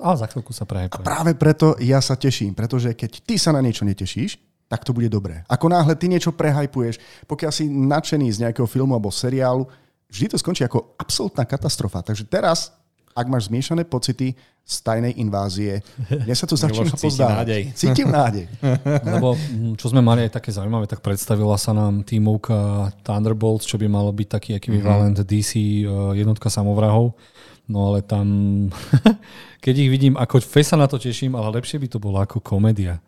A za chvíľku sa prehajpujem. A práve preto ja sa teším, pretože keď ty sa na niečo netešíš, tak to bude dobré. Ako náhle ty niečo prehajpuješ, pokiaľ si nadšený z nejakého filmu alebo seriálu, vždy to skončí ako absolútna katastrofa. Takže teraz ak máš zmiešané pocity z tajnej invázie, mne sa to začína pozdávať. Cítim nádej. Lebo hm, čo sme mali aj také zaujímavé, tak predstavila sa nám tímovka Thunderbolts, čo by malo byť taký ekvivalent mm-hmm. DC eh, jednotka samovrahov. No ale tam, keď ich vidím, ako fesa na to teším, ale lepšie by to bolo ako komédia.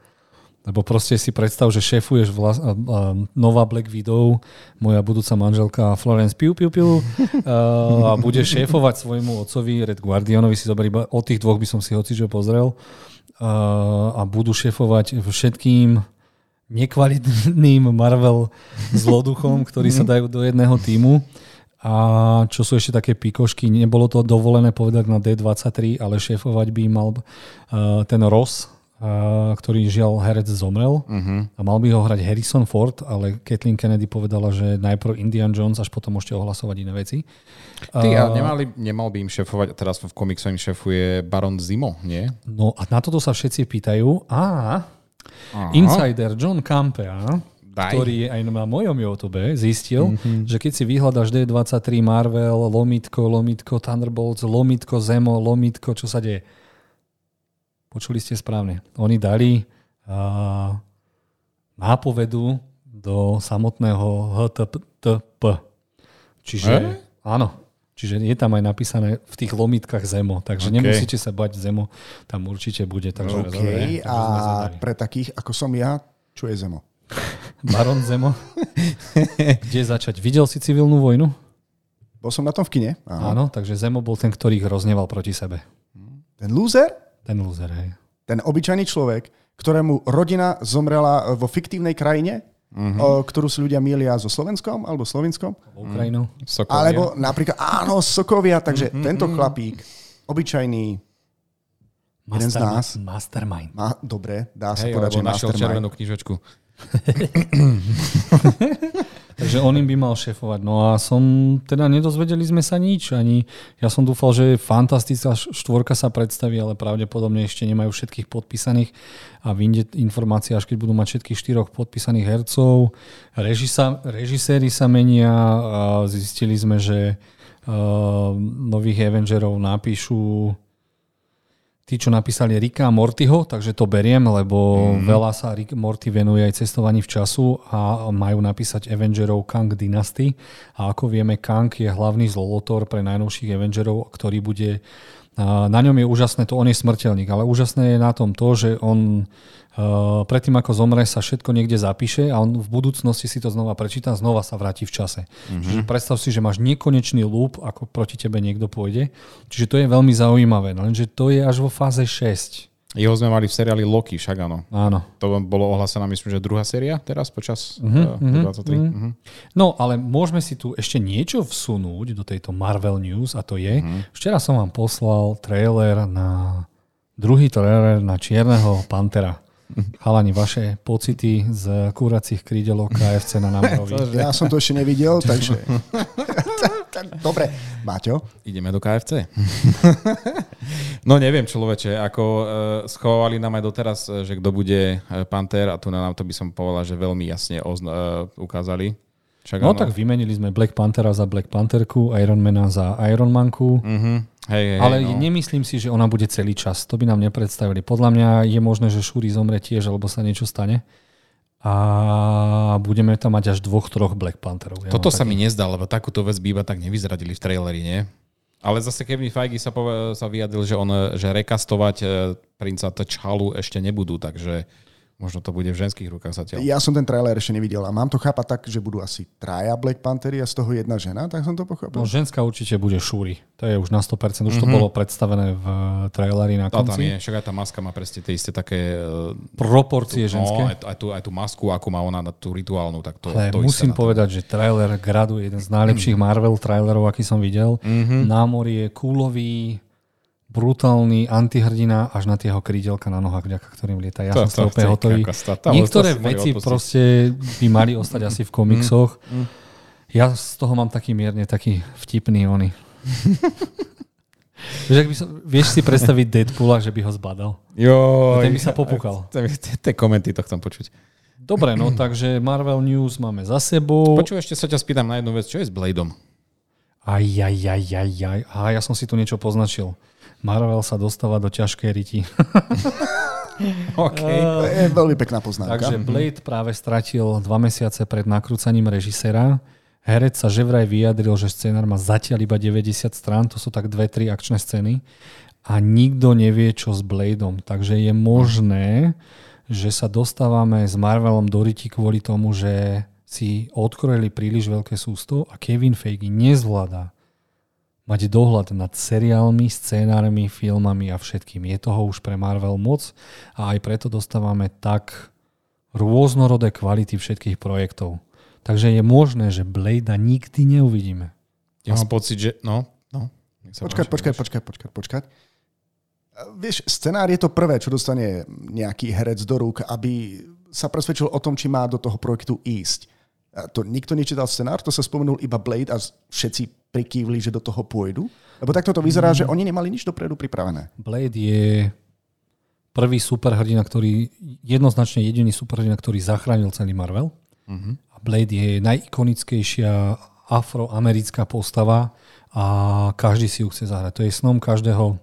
Lebo proste si predstav, že šéfuješ vlas- a, a, nová Black Widow, moja budúca manželka Florence. Piu Piu Piu. A, a bude šéfovať svojmu otcovi Red Guardianovi, si zober iba o tých dvoch by som si hocičo pozrel. A, a budú šéfovať všetkým nekvalitným Marvel zloduchom, ktorí sa dajú do jedného týmu. A čo sú ešte také pikošky, nebolo to dovolené povedať na D23, ale šéfovať by mal uh, ten Ross, ktorý žiaľ herec zomrel uh-huh. a mal by ho hrať Harrison Ford, ale Kathleen Kennedy povedala, že najprv Indian Jones, až potom môžete ohlasovať iné veci. Ty, a nemali, nemal by im šefovať, teraz v komiksu im šefuje Baron Zimo, nie? No a na toto sa všetci pýtajú. A Aha. insider John Campea, Daj. ktorý je aj na mojom YouTube, zistil, mm-hmm. že keď si vyhľadaš D23 Marvel, lomitko, lomitko, Thunderbolts, lomitko, Zemo, lomitko, čo sa deje? Počuli ste správne. Oni dali uh, nápovedu do samotného HTTP. Čiže e? áno, čiže je tam aj napísané v tých lomitkách Zemo, takže okay. nemusíte sa bať Zemo, tam určite bude. Takže okay. dobre, a pre takých ako som ja, čo je Zemo? Baron Zemo. Kde začať? Videl si civilnú vojnu? Bol som na tom v kine. Áno, Áno takže Zemo bol ten, ktorý ich rozneval proti sebe. Ten loser? Ten loser, hej. Ten obyčajný človek, ktorému rodina zomrela vo fiktívnej krajine, uh-huh. ktorú si ľudia milia so Slovenskom alebo Slovinskom. Ukrajinou. Mm. Alebo napríklad, áno, Sokovia, takže uh-huh. tento chlapík, obyčajný, Master, jeden z nás. Mastermind. Má, dobre, dá sa hey, povedať, že našiel mastermind. červenú knižočku. Takže on im by mal šéfovať. No a som, teda nedozvedeli sme sa nič. Ani ja som dúfal, že fantastická štvorka sa predstaví, ale pravdepodobne ešte nemajú všetkých podpísaných a vyjde informácia, až keď budú mať všetkých štyroch podpísaných hercov. Režisa, režiséri sa menia a zistili sme, že uh, nových Avengerov napíšu tí, čo napísali Rika a Mortyho, takže to beriem, lebo mm. veľa sa Rick Morty venuje aj cestovaní v času a majú napísať Avengerov Kang Dynasty. A ako vieme, Kang je hlavný zlolotor pre najnovších Avengerov, ktorý bude... Na ňom je úžasné to, on je smrteľník, ale úžasné je na tom to, že on Uh, predtým ako zomre sa všetko niekde zapíše a on v budúcnosti si to znova prečíta znova sa vráti v čase. Mm-hmm. Čiže predstav si, že máš nekonečný loop, ako proti tebe niekto pôjde. Čiže to je veľmi zaujímavé, lenže to je až vo fáze 6. Jeho sme mali v seriáli Loki, však áno. Áno. To bolo ohlásená, myslím, že druhá séria teraz počas uh, mhm, 23. mhm. Mhm. No, ale môžeme si tu ešte niečo vsunúť do tejto Marvel News a to je, včera som vám poslal trailer na druhý trailer na Čierneho Pantera. Chalani, vaše pocity z kúracích krídelok KFC na Námerovi. Ja som to ešte nevidel, takže... Dobre, Maťo. Ideme do KFC. no neviem, človeče, ako uh, schovali nám aj doteraz, eh, že kto bude eh, Panther a tu na nám to by som povedal, že veľmi jasne ozna- uh, ukázali. Však No áno. tak vymenili sme Black Panthera za Black Pantherku, Ironmana za Ironmanku. Mhm. Hej, hej, Ale no. nemyslím si, že ona bude celý čas. To by nám nepredstavili. Podľa mňa je možné, že Shuri zomre tiež, alebo sa niečo stane. A budeme tam mať až dvoch, troch Black Pantherov. Ja Toto sa mi nezdá, lebo takúto vec by iba tak nevyzradili v traileri, nie? Ale zase Kevin Feige sa, pove- sa vyjadril, že on, že rekastovať eh, princa T'Chalu ešte nebudú, takže možno to bude v ženských rukách zatiaľ. Ja som ten trailer ešte nevidel a mám to chápať tak, že budú asi traja Black Panthery a z toho jedna žena, tak som to pochopil. No, ženská určite bude Shuri. To je už na 100%. Už to bolo predstavené v traileri na A tam konci. je, však aj tá maska má presne tie isté také... eh, Proporcie ženské. No, aj, tú, aj tú masku, ako má ona na tú rituálnu, tak to, Ale to musím isté povedať, že trailer graduje jeden z najlepších Marvel trailerov, aký som videl. Mhm. Námor je kúlový, brutálny antihrdina až na tie jeho krídelka na nohách, vďaka ktorým lieta. Ja To- som z to toho úplne hotový. Niektoré veci proste by mali ostať asi v komiksoch. Mhm. Ja z toho mám taký mierne taký vtipný ony. Vieš, by som, vieš si predstaviť Deadpoola, že by ho zbadal? Jo, Ten by sa popukal. Tie komenty to chcem počuť. Dobre, no takže Marvel News máme za sebou. Počuj, ešte sa ťa spýtam na jednu vec. Čo je s Bladeom? Aj, aj, aj, aj, aj. A ja som si tu niečo poznačil. Marvel sa dostáva do ťažkej riti. OK. To je veľmi pekná poznámka. Takže Blade práve stratil dva mesiace pred nakrúcaním režisera. Herec sa že vraj vyjadril, že scenár má zatiaľ iba 90 strán, to sú tak dve, tri akčné scény a nikto nevie, čo s Bladeom. Takže je možné, že sa dostávame s Marvelom do riti kvôli tomu, že si odkrojili príliš veľké sústo a Kevin Feige nezvláda mať dohľad nad seriálmi, scénármi, filmami a všetkým. Je toho už pre Marvel moc a aj preto dostávame tak rôznorodé kvality všetkých projektov. Takže je možné, že Blade nikdy neuvidíme. Ja mám pocit, že... No, no. Počkať, počkať, počkať, počkať, počkať. Vieš, scenár je to prvé, čo dostane nejaký herec do rúk, aby sa presvedčil o tom, či má do toho projektu ísť. A to nikto nečítal scenár, to sa spomenul iba Blade a všetci prikývli, že do toho pôjdu. Lebo takto to vyzerá, že oni nemali nič dopredu pripravené. Blade je prvý superhrdina, ktorý, jednoznačne jediný superhrdina, ktorý zachránil celý Marvel. Mhm. A Blade je najikonickejšia afroamerická postava a každý si ju chce zahrať. To je snom každého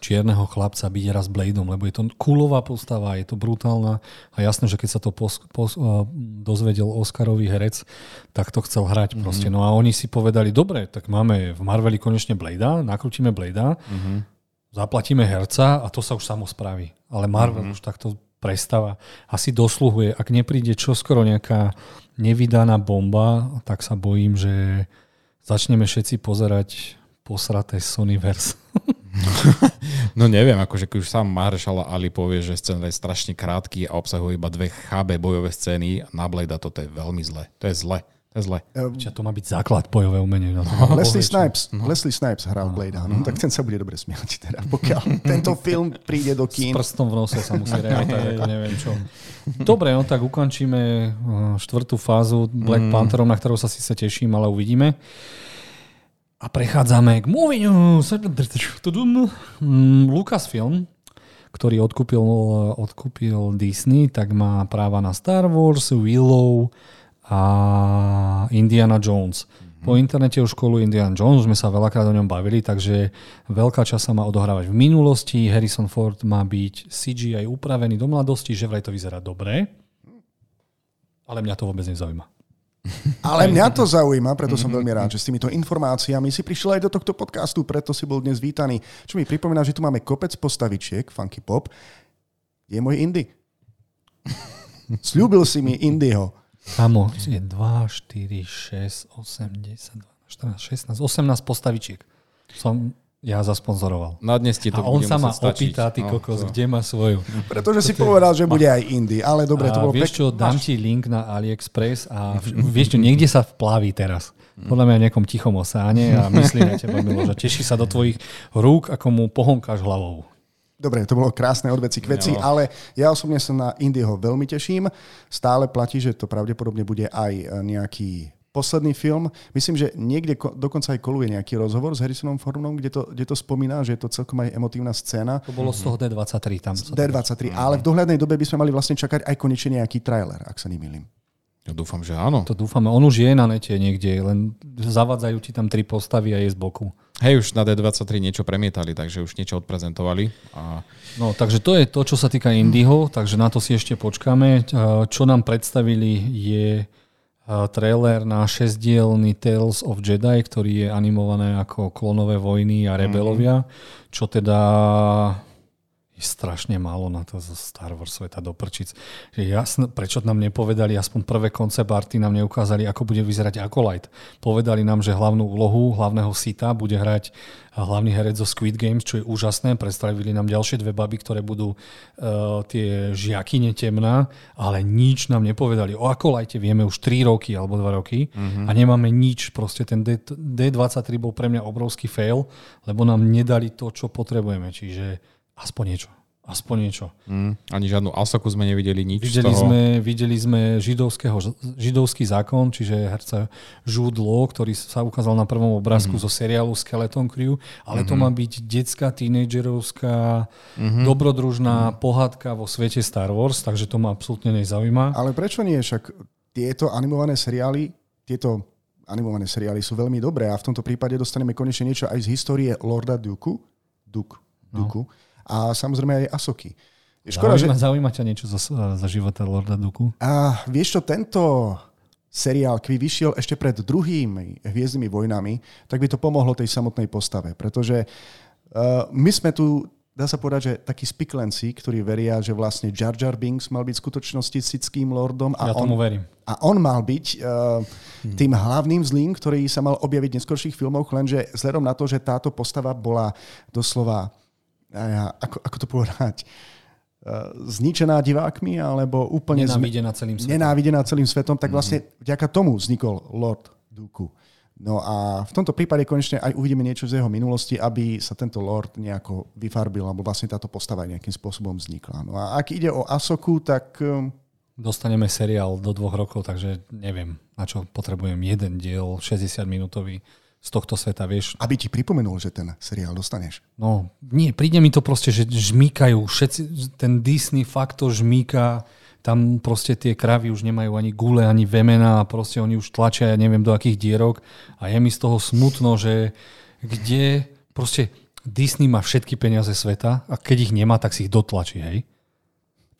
čierneho chlapca byť raz Bladeom, lebo je to coolová postava, je to brutálna a jasné, že keď sa to pos, pos, uh, dozvedel Oscarový herec, tak to chcel hrať mm-hmm. proste. No a oni si povedali, dobre, tak máme v Marveli konečne Bladea, nakrútime Bladea, mm-hmm. zaplatíme herca a to sa už samo spraví. Ale Marvel mm-hmm. už takto prestáva. Asi dosluhuje. Ak nepríde čoskoro nejaká nevydaná bomba, tak sa bojím, že začneme všetci pozerať posraté Sonyverse. No neviem, akože keď už sám Marshall Ali povie, že scénar je strašne krátky a obsahuje iba dve chábe bojové scény, na Blade toto je veľmi zle. To je zle. To je zle. Čiže to má byť základ bojové umenie. Na to. Leslie Snipes, Leslie Snipes hral Blade, áno, tak ten sa bude dobre smiať. Teda, pokiaľ tento film príde do S kín. prstom v nose sa musí rehotať, neviem čo. Dobre, no tak ukončíme uh, štvrtú fázu Black mm. Pantherom, na ktorú sa síce teším, ale uvidíme. A prechádzame k movie news. Mm, Lucasfilm, ktorý odkúpil, odkúpil Disney, tak má práva na Star Wars, Willow a Indiana Jones. Po internete už školu Indiana Jones, sme sa veľakrát o ňom bavili, takže veľká časť sa má odohrávať v minulosti. Harrison Ford má byť CGI upravený do mladosti, že vraj to vyzerá dobre. Ale mňa to vôbec nezaujíma. Ale mňa to zaujíma, preto som veľmi rád, že s týmito informáciami si prišiel aj do tohto podcastu, preto si bol dnes vítaný. Čo mi pripomína, že tu máme kopec postavičiek, Funky Pop. Je môj Indy. Sľúbil si mi Indyho. Kamo, je 2, 4, 6, 8, 10, 12, 14, 16, 18 postavičiek. Som ja zasponzoroval. Na dnes ti to A on sa ma stačiť. opýta, ty No, kokos, to- kde má svoju. Pretože si povedal, že bude aj Indy, ale dobre, to bolo vieš pek- čo, dám ti link na AliExpress a vieš čo, niekde sa vplaví teraz. Podľa mňa v nejakom tichom osáne a myslí na teba, Milo, že teší sa do tvojich rúk, ako mu pohonkáš hlavou. Dobre, to bolo krásne od veci k veci, Jo. ale ja osobne sa na Indyho veľmi teším. Stále platí, že to pravdepodobne bude aj nejaký posledný film. Myslím, že niekde ko- dokonca aj koluje nejaký rozhovor s Harrisonom Fordom, kde to, kde to spomína, že je to celkom aj emotívna scéna. To bolo z toho D23 tam. sa to- D23, ale v dohľadnej dobe by sme mali vlastne čakať aj konečne nejaký trailer, ak sa nemýlim. Ja dúfam, že áno. To dúfame. On už je na nete niekde, len zavadzajú ti tam tri postavy a je z boku. Hej, už na D23 niečo premietali, takže už niečo odprezentovali. A No, takže to je to, čo sa týka Indyho, takže na to si ešte počkáme. Čo nám predstavili je trailer na šesdielný Tales of Jedi, ktorý je animované ako klonové vojny a rebelovia, čo teda je strašne málo na to zo Star Wars sveta do prčic. Že jasno, prečo nám nepovedali, aspoň prvé koncept arty nám neukázali, ako bude vyzerať Acolyte. Povedali nám, že hlavnú úlohu hlavného sita bude hrať hlavný herec zo Squid Games, čo je úžasné. Predstavili nám ďalšie dve baby, ktoré budú uh, tie žiakyne temná, ale nič nám nepovedali. O Acolyte vieme už 3 roky alebo 2 roky mm-hmm. a nemáme nič. Proste ten D, D23 bol pre mňa obrovský fail, lebo nám nedali to, čo potrebujeme. Čiže aspoň niečo. Aspoň niečo. mm, ani žiadnu Asoku sme nevideli, nič Videli z toho. sme, videli sme židovského, židovský zákon, čiže herca Jude Law, ktorý sa ukázal na prvom obrázku mm-hmm. zo seriálu Skeleton Crew, ale mm-hmm. to má byť detská, tínedžerovská, mm-hmm. dobrodružná mm-hmm. pohádka vo svete Star Wars, takže to ma absolútne nezaujíma. Ale prečo nie? Však tieto animované seriály, tieto animované seriály sú veľmi dobré a v tomto prípade dostaneme konečne niečo aj z histórie Lorda Duku, Duk, Duku a samozrejme aj Asoky. Škoda, že... Zaujíma, zaujíma ťa niečo za, za života Lorda Duku? A vieš čo, tento seriál, keby vyšiel ešte pred druhými hviezdnymi vojnami, tak by to pomohlo tej samotnej postave, pretože uh, my sme tu, dá sa povedať, že takí spiklenci, ktorí veria, že vlastne Jar Jar Binks mal byť v skutočnosti sickým lordom a Ja on, tomu verím. a on mal byť uh, tým hlavným zlým, ktorý sa mal objaviť v neskorších filmoch, lenže vzhľadom na to, že táto postava bola doslova, a ja, ako, ako to povedať, uh, zničená divákmi, alebo úplne Nenávidená celým svetom. nenávidená celým svetom, Mhm. tak vlastne vďaka tomu vznikol Lord Dooku. No a v tomto prípade konečne aj uvidíme niečo z jeho minulosti, aby sa tento Lord nejako vyfarbil, alebo vlastne táto postava nejakým spôsobom vznikla. No a ak ide o Asoku, tak um, Dostaneme seriál do dvoch rokov, takže neviem, na čo potrebujem jeden diel 60 minútový z tohto sveta, vieš. aby ti pripomenul, že ten seriál dostaneš. No, nie, príde mi to proste, že žmýkajú. Všetci, ten Disney fakt to žmýka, tam proste tie kravy už nemajú ani gule, ani vemena a proste oni už tlačia, ja neviem do akých dierok a je mi z toho smutno, že kde proste Disney má všetky peniaze sveta a keď ich nemá, tak si ich dotlačí, hej.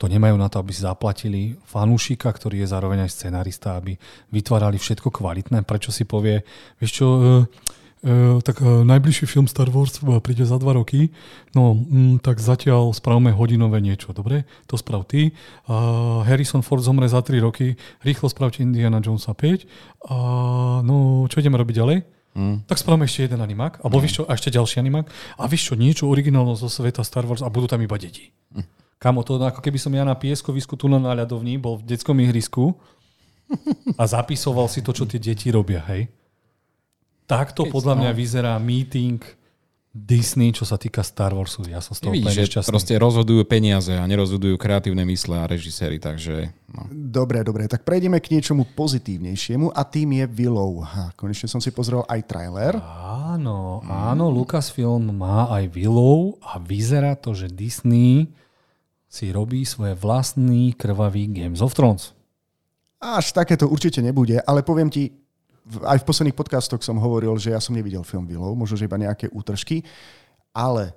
To nemajú na to, aby si zaplatili fanúšika, ktorý je zároveň aj scenarista, aby vytvárali všetko kvalitné. Prečo si povie, vieš čo, e, tak e, najbližší film Star Wars príde za dva roky, no mm, tak zatiaľ spravme hodinové niečo, dobre? To sprav ty. A Harrison Ford zomre za 3 roky, rýchlo spravte Indiana Jonesa 5 a no čo ideme robiť ďalej? Mm. Tak spravíme ešte jeden animák, alebo mm. vieš čo, a ešte ďalší animák a vieš čo, niečo originálne zo sveta Star Wars a budú tam iba deti. Mm. Kamo, to ako keby som ja na pieskovisku tu na ľadovni bol v detskom ihrisku a zapisoval si to, čo tie deti robia, hej. Takto podľa mňa vyzerá meeting Disney, čo sa týka Star Warsu. Ja som z toho Vidíš, úplne že nešťastný. proste rozhodujú peniaze a nerozhodujú kreatívne mysle a režiséri, takže no. Dobre, dobre, tak prejdeme k niečomu pozitívnejšiemu a tým je Willow. Ha, konečne som si pozrel aj trailer. Áno, áno, Lucasfilm má aj Willow a vyzerá to, že Disney si robí svoje vlastný krvavý Games of Thrones. Až takéto určite nebude, ale poviem ti, aj v posledných podcastoch som hovoril, že ja som nevidel film Willow, možno, že iba nejaké útržky, ale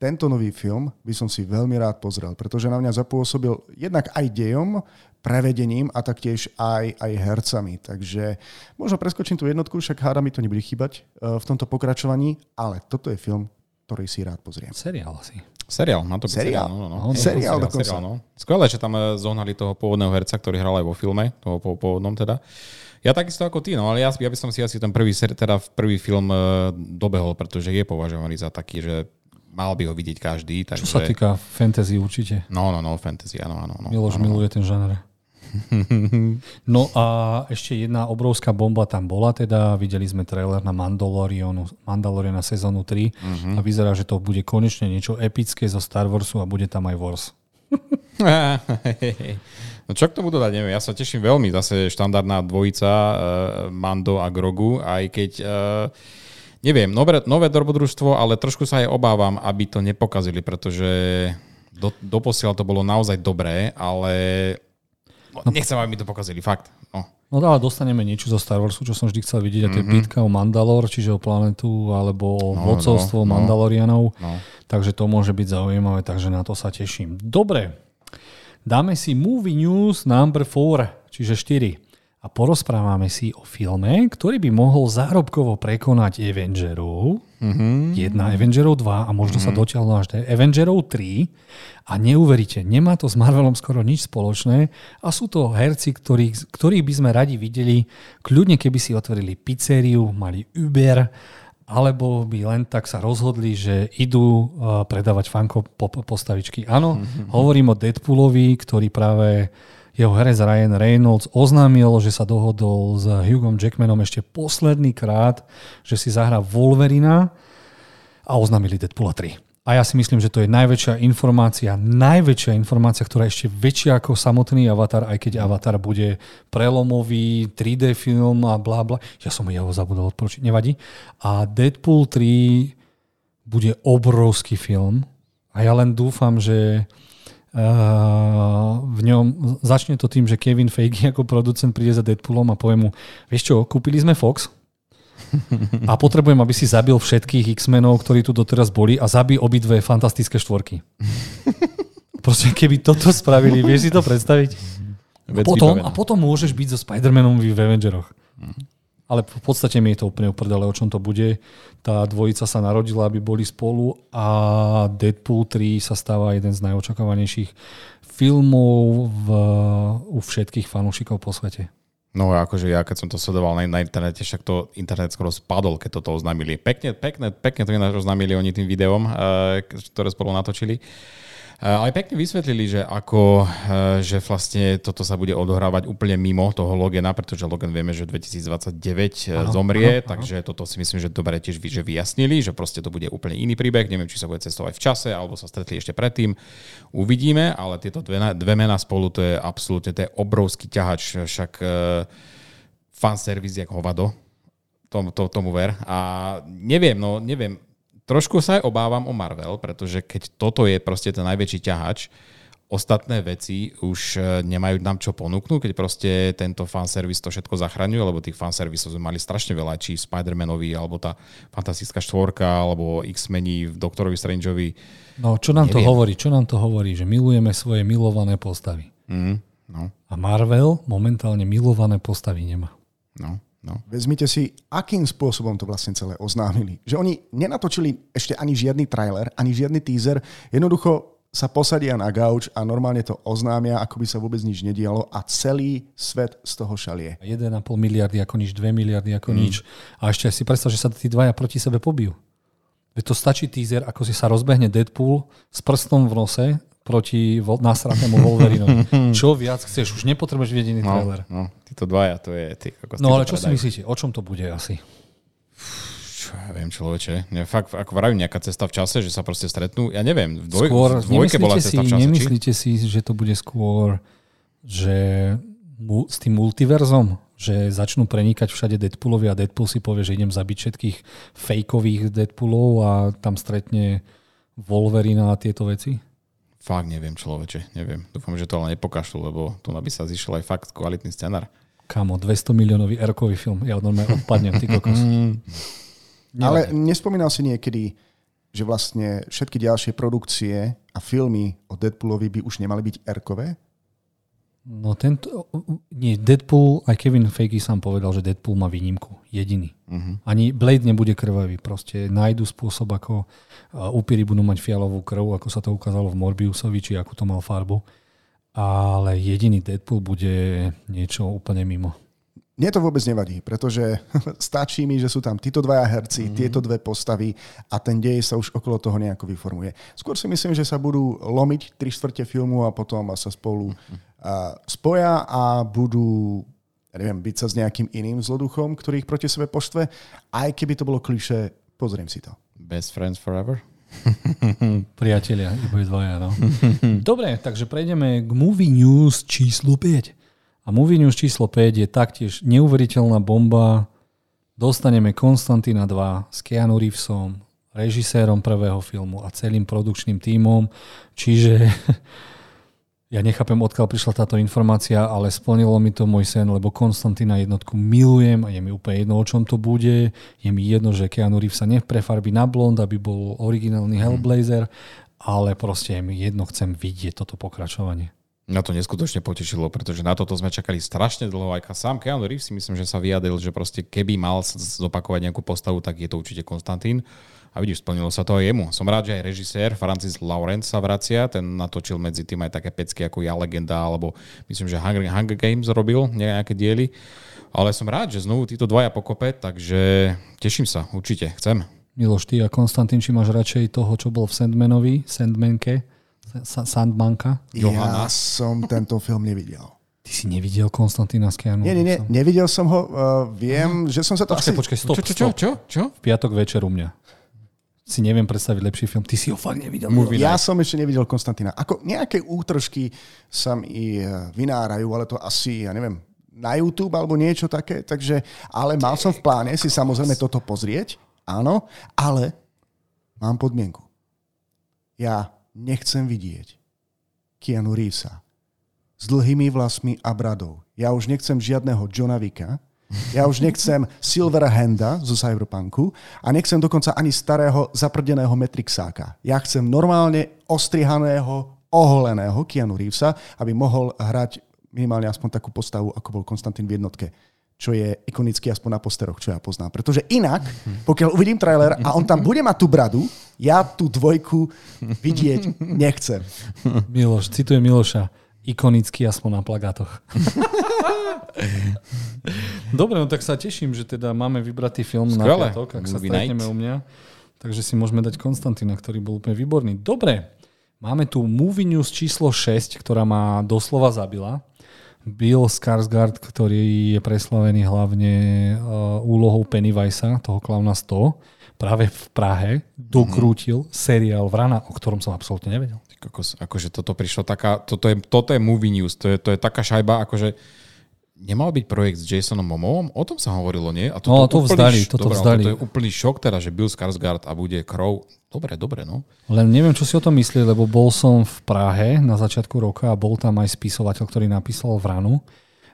tento nový film by som si veľmi rád pozrel, pretože na mňa zapôsobil jednak aj dejom, prevedením a taktiež aj, aj hercami. Takže možno preskočím tú jednotku, však háda mi to nebude chýbať eh, v tomto pokračovaní, ale toto je film, ktorý si rád pozriem. Seriál asi. Seriál, má to byť Seriál? seriál. No, no, no. No, seriál dokonca. seriál, no. Skvelé, že tam eh, zohnali toho pôvodného herca, ktorý hral aj vo filme, toho pô- pôvodnom teda. Ja takisto ako ty, no ale ja, ja by som si asi ten prvý, teda prvý film eh, dobehol, pretože je považovaný za taký, že mal by ho vidieť každý. Takže... Čo sa týka fantasy určite. No, no, no, fantasy, áno, áno. No, Miloš áno. miluje ten žáner. No a ešte jedna obrovská bomba tam bola, teda videli sme trailer na Mandalorianu, Mandaloriana sezónu 3 Mhm. a vyzerá, že to bude konečne niečo epické zo Star Warsu a bude tam aj Wars. No čo k tomu dodať, neviem, ja sa teším veľmi, zase štandardná dvojica uh, Mando a Grogu, aj keď uh, neviem, nové, nové dobrodružstvo, ale trošku sa aj obávam, aby to nepokazili, pretože do, doposiaľ to bolo naozaj dobré, ale no, nechcem, aby mi to pokazili, fakt. No. No ale dostaneme niečo zo Star Warsu, čo som vždy chcel vidieť, a to je Mhm. bitka o Mandalor, čiže o planetu, alebo o No, vodcovstvo no, no. Mandalorianov. No. Takže to môže byť zaujímavé, takže na to sa teším. Dobre, dáme si Movie News number 4, čiže 4. A porozprávame si o filme, ktorý by mohol zárobkovo prekonať Avengerov. Mm-hmm. Jedna Avengerov 2 a možno mm-hmm. sa dotiahnu až do Avengerov 3. A neuveríte, nemá to s Marvelom skoro nič spoločné a sú to herci, ktorých, ktorých by sme radi videli, kľudne keby si otvorili pizzeriu, mali Uber, alebo by len tak sa rozhodli, že idú uh, predávať fanko postavičky. Áno, mm-hmm. hovorím o Deadpoolovi, ktorý práve jeho herec Ryan Reynolds oznámil, že sa dohodol s Hugom Jackmanom ešte posledný krát, že si zahrá Wolverina a oznámili Deadpoola 3. A ja si myslím, že to je najväčšia informácia, najväčšia informácia, ktorá je ešte väčšia ako samotný Avatar, aj keď Avatar bude prelomový 3D film a bla bla. Ja som jeho zabudol odporučiť, nevadí. A Deadpool 3 bude obrovský film a ja len dúfam, že v ňom začne to tým, že Kevin Feige ako producent príde za Deadpoolom a povie mu, vieš čo, kúpili sme Fox a potrebujem, aby si zabil všetkých X-menov, ktorí tu doteraz boli a zabil obidve fantastické štvorky. Proste keby toto spravili, vieš si to predstaviť? Vec Potom, a potom môžeš byť so Spider-Manom v Avengeroch. Ale v podstate mi je to úplne uprdele, o čom to bude. Tá dvojica sa narodila, aby boli spolu a Deadpool 3 sa stáva jeden z najočakávanejších filmov v, u všetkých fanúšikov po svete. No akože ja keď som to sledoval na, na internete, však to internet skoro spadol, keď toto oznámili. Pekne, pekne, pekne to ináč oznámili oni tým videom, uh, ktoré spolu natočili. Uh, ale pekne vysvetlili, že ako, uh, že vlastne toto sa bude odohrávať úplne mimo toho Logana, pretože Logan vieme, že 2029 ano, zomrie, ano, takže ano. toto si myslím, že dobre tiež vy, že vyjasnili, že proste to bude úplne iný príbeh. Neviem, či sa bude cestovať v čase, alebo sa stretli ešte predtým. Uvidíme, ale tieto dve, dve mená spolu, to je absolútne to je obrovský ťahač, však fanservice jak hovado, tom, to, tomu ver. A neviem, no neviem, trošku sa aj obávam o Marvel, pretože keď toto je proste ten najväčší ťahač, ostatné veci už nemajú nám čo ponúknuť, keď proste tento fanservice to všetko zachraňuje, lebo tých fanservisov sme mali strašne veľa, či Spider-Manovi, alebo tá fantastická štvorka, alebo X-meni v Doktorovi Strangeovi. No, čo nám Neviem. to hovorí? Čo nám to hovorí? Že milujeme svoje milované postavy. Mm, no. A Marvel momentálne milované postavy nemá. No. No. Vezmite si, akým spôsobom to vlastne celé oznámili. Že oni nenatočili ešte ani žiadny trailer, ani žiadny teaser. Jednoducho sa posadia na gauč a normálne to oznámia, ako by sa vôbec nič nedialo a celý svet z toho šalie. 1,5 miliardy ako nič, 2 miliardy ako mm. nič. A ešte si predstav, že sa tí dvaja proti sebe pobijú. Veď to stačí teaser, ako si sa rozbehne Deadpool s prstom v nose proti nasratému Wolverinovi. čo viac chceš? Už nepotrebuješ vidieť iný no, trailer. No, títo dvaja, to je... Ty, ako no ale čo predajú. si myslíte? O čom to bude asi? Čo ja viem, človeče. Ne, fakt, ako vravím, nejaká cesta v čase, že sa proste stretnú. Ja neviem, v, dvoj, skôr, v dvojke bola cesta si, v čase. Nemyslíte či? si, že to bude skôr, že mu, s tým multiverzom, že začnú prenikať všade Deadpoolovi a Deadpool si povie, že idem zabiť všetkých fejkových Deadpoolov a tam stretne Wolverina a tieto veci? Fakt neviem, človeče, neviem. Dúfam, že to ale nepokašľú, lebo tu by sa zišiel aj fakt kvalitný scenár. Kamo, 200 miliónový erkový film. Ja normálne odpadnem, ty kokos. ale nespomínal si niekedy, že vlastne všetky ďalšie produkcie a filmy o Deadpoolovi by už nemali byť erkové? No tento, nie, Deadpool, aj Kevin Feige sám povedal, že Deadpool má výnimku. Jediný. Uh-huh. Ani Blade nebude krvavý. Proste nájdu spôsob, ako upíry budú mať fialovú krv, ako sa to ukázalo v Morbiusovi, či ako to mal farbu. Ale jediný Deadpool bude niečo úplne mimo. Mne to vôbec nevadí, pretože stačí mi, že sú tam títo dvaja herci, mm-hmm. tieto dve postavy a ten dej sa už okolo toho nejako vyformuje. Skôr si myslím, že sa budú lomiť tri štvrte filmu a potom sa spolu mm-hmm spoja a budú ja neviem, byť sa s nejakým iným zloduchom, ktorý ich proti sebe poštve. Aj keby to bolo kliše, pozriem si to. Best friends forever? Priatelia, iba dvaja, no. Dobre, takže prejdeme k Movie News číslo 5. A Movie News číslo 5 je taktiež neuveriteľná bomba. Dostaneme Konstantina 2 s Keanu Reevesom, režisérom prvého filmu a celým produkčným tímom. Čiže Ja nechápem, odkiaľ prišla táto informácia, ale splnilo mi to môj sen, lebo Konstantina jednotku milujem a je mi úplne jedno, o čom to bude. Je mi jedno, že Keanu Reeves sa neprefarbí na blond, aby bol originálny mhm. Hellblazer, ale proste je mi jedno, chcem vidieť toto pokračovanie. Na to neskutočne potešilo, pretože na toto sme čakali strašne dlho. Aj sám Keanu Reeves si myslím, že sa vyjadril, že proste keby mal zopakovať nejakú postavu, tak je to určite Konstantín. A vidíš, splnilo sa to aj jemu. Som rád, že aj režisér Francis Lawrence sa vracia. Ten natočil medzi tým aj také pecky ako Ja legenda, alebo myslím, že Hunger, Hunger Games robil nejaké diely. Ale som rád, že znovu títo dvaja pokope, takže teším sa, určite, chcem. Miloš, ty a Konstantín, či máš radšej toho, čo bol v Sandmanovi, Sandmanke, Sandmanka? Ja som tento film nevidel. Ty si nevidel Konstantína Skianu? Nie, nie, nie, nevidel som ho. Uh, viem, že som sa to počkej, asi... Počkej, stop, čo, čo, čo? V piatok večer u mňa si neviem predstaviť lepší film. Ty si ho fakt nevidel. Movie ja som ešte nevidel Konstantina. Ako nejaké útržky sa mi eh, vynárajú, ale to asi, ja neviem, na YouTube alebo niečo také, takže, ale mal som v pláne si samozrejme toto pozrieť, áno, ale mám podmienku. Ja nechcem vidieť Keanu Reevesa s dlhými vlasmi a bradou. Ja už nechcem žiadneho Johna Vicka, ja už nechcem Handa zo Cyberpunku a nechcem dokonca ani starého zaprdeného Metrixáka. Ja chcem normálne ostrihaného, oholeného Keanu Reevesa, aby mohol hrať minimálne aspoň takú postavu, ako bol Konstantín v jednotke čo je ikonický aspoň na posteroch, čo ja poznám. Pretože inak, pokiaľ uvidím trailer a on tam bude mať tú bradu, ja tú dvojku vidieť nechcem. Miloš, citujem Miloša, ikonický aspoň na plagátoch. Dobre, no tak sa teším, že teda máme vybratý film Skvelé. na piatok, ak sa stretneme u mňa. Takže si môžeme dať Konstantina, ktorý bol úplne výborný. Dobre, máme tu Movie News číslo 6, ktorá ma doslova zabila. Bill Skarsgård, ktorý je preslavený hlavne uh, úlohou Pennywisa, toho klauna 100, práve v Prahe dokrútil mm-hmm. seriál Vrana, o ktorom som absolútne nevedel. Kokos, akože toto prišlo taká, toto je, toto je movie news, to je, to je taká šajba, akože nemal byť projekt s Jasonom Momovom? O tom sa hovorilo, nie? A toto no, to vzdali, toto dobre, vzdali. To je úplný šok teda, že Bill Skarsgård a bude Crow. Dobre, dobre, no. Len neviem, čo si o tom myslí, lebo bol som v Prahe na začiatku roka a bol tam aj spisovateľ, ktorý napísal Vranu.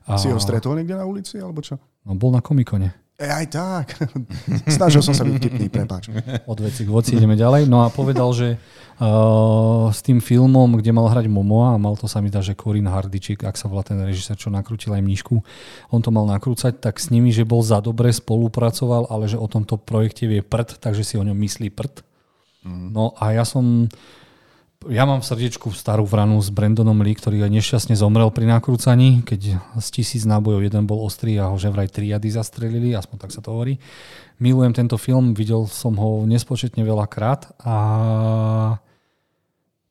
A... Si ho stretol niekde na ulici, alebo čo? No, bol na komikone. E, aj tak. Snažil som sa byť vtipný, prepáč. Od veci k voci ideme ďalej. No a povedal, že uh, s tým filmom, kde mal hrať Momoa, a mal to sa mi dá, že Corin Hardičík, ak sa volá ten režisér, čo nakrútil aj mnížku, on to mal nakrúcať, tak s nimi, že bol za dobre, spolupracoval, ale že o tomto projekte vie prd, takže si o ňom myslí prd. Mm. No a ja som ja mám v srdiečku starú vranu s Brandonom Lee, ktorý aj nešťastne zomrel pri nakrúcaní, keď z tisíc nábojov jeden bol ostrý a ho že vraj triady zastrelili, aspoň tak sa to hovorí. Milujem tento film, videl som ho nespočetne veľakrát a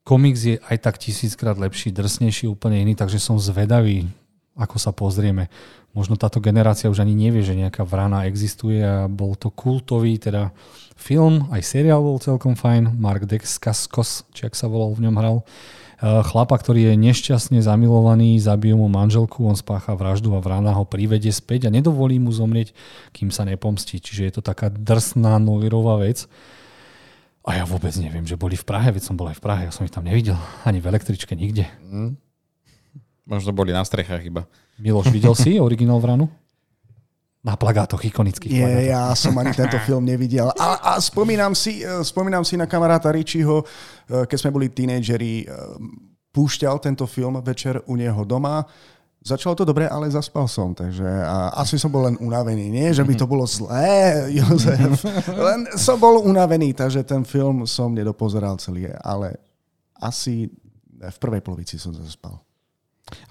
komiks je aj tak tisíckrát lepší, drsnejší, úplne iný, takže som zvedavý, ako sa pozrieme. Možno táto generácia už ani nevie, že nejaká vrana existuje a bol to kultový, teda Film, aj seriál bol celkom fajn. Mark Dexkaskos, či ak sa volal, v ňom hral. Eh, chlapa, ktorý je nešťastne zamilovaný, zabijú mu manželku, on spácha vraždu a vrana ho privede späť a nedovolí mu zomrieť, kým sa nepomstí. Čiže je to taká drsná novirová vec. A ja vôbec neviem, že boli v Prahe, veď som bol aj v Prahe, ja som ich tam nevidel. Ani v električke, nikde. Mm. Možno boli na strechách iba. Miloš, videl si originál Vranu? na plagátoch, ikonických Nie, plagátoch. ja som ani tento film nevidel. A, a spomínam, si, e, spomínam si na kamaráta Richieho, e, keď sme boli tínejdžeri, e, púšťal tento film večer u neho doma. Začalo to dobre, ale zaspal som, takže a asi som bol len unavený. Nie, že by to bolo zlé, Jozef. Len som bol unavený, takže ten film som nedopozeral celý, ale asi v prvej polovici som zaspal.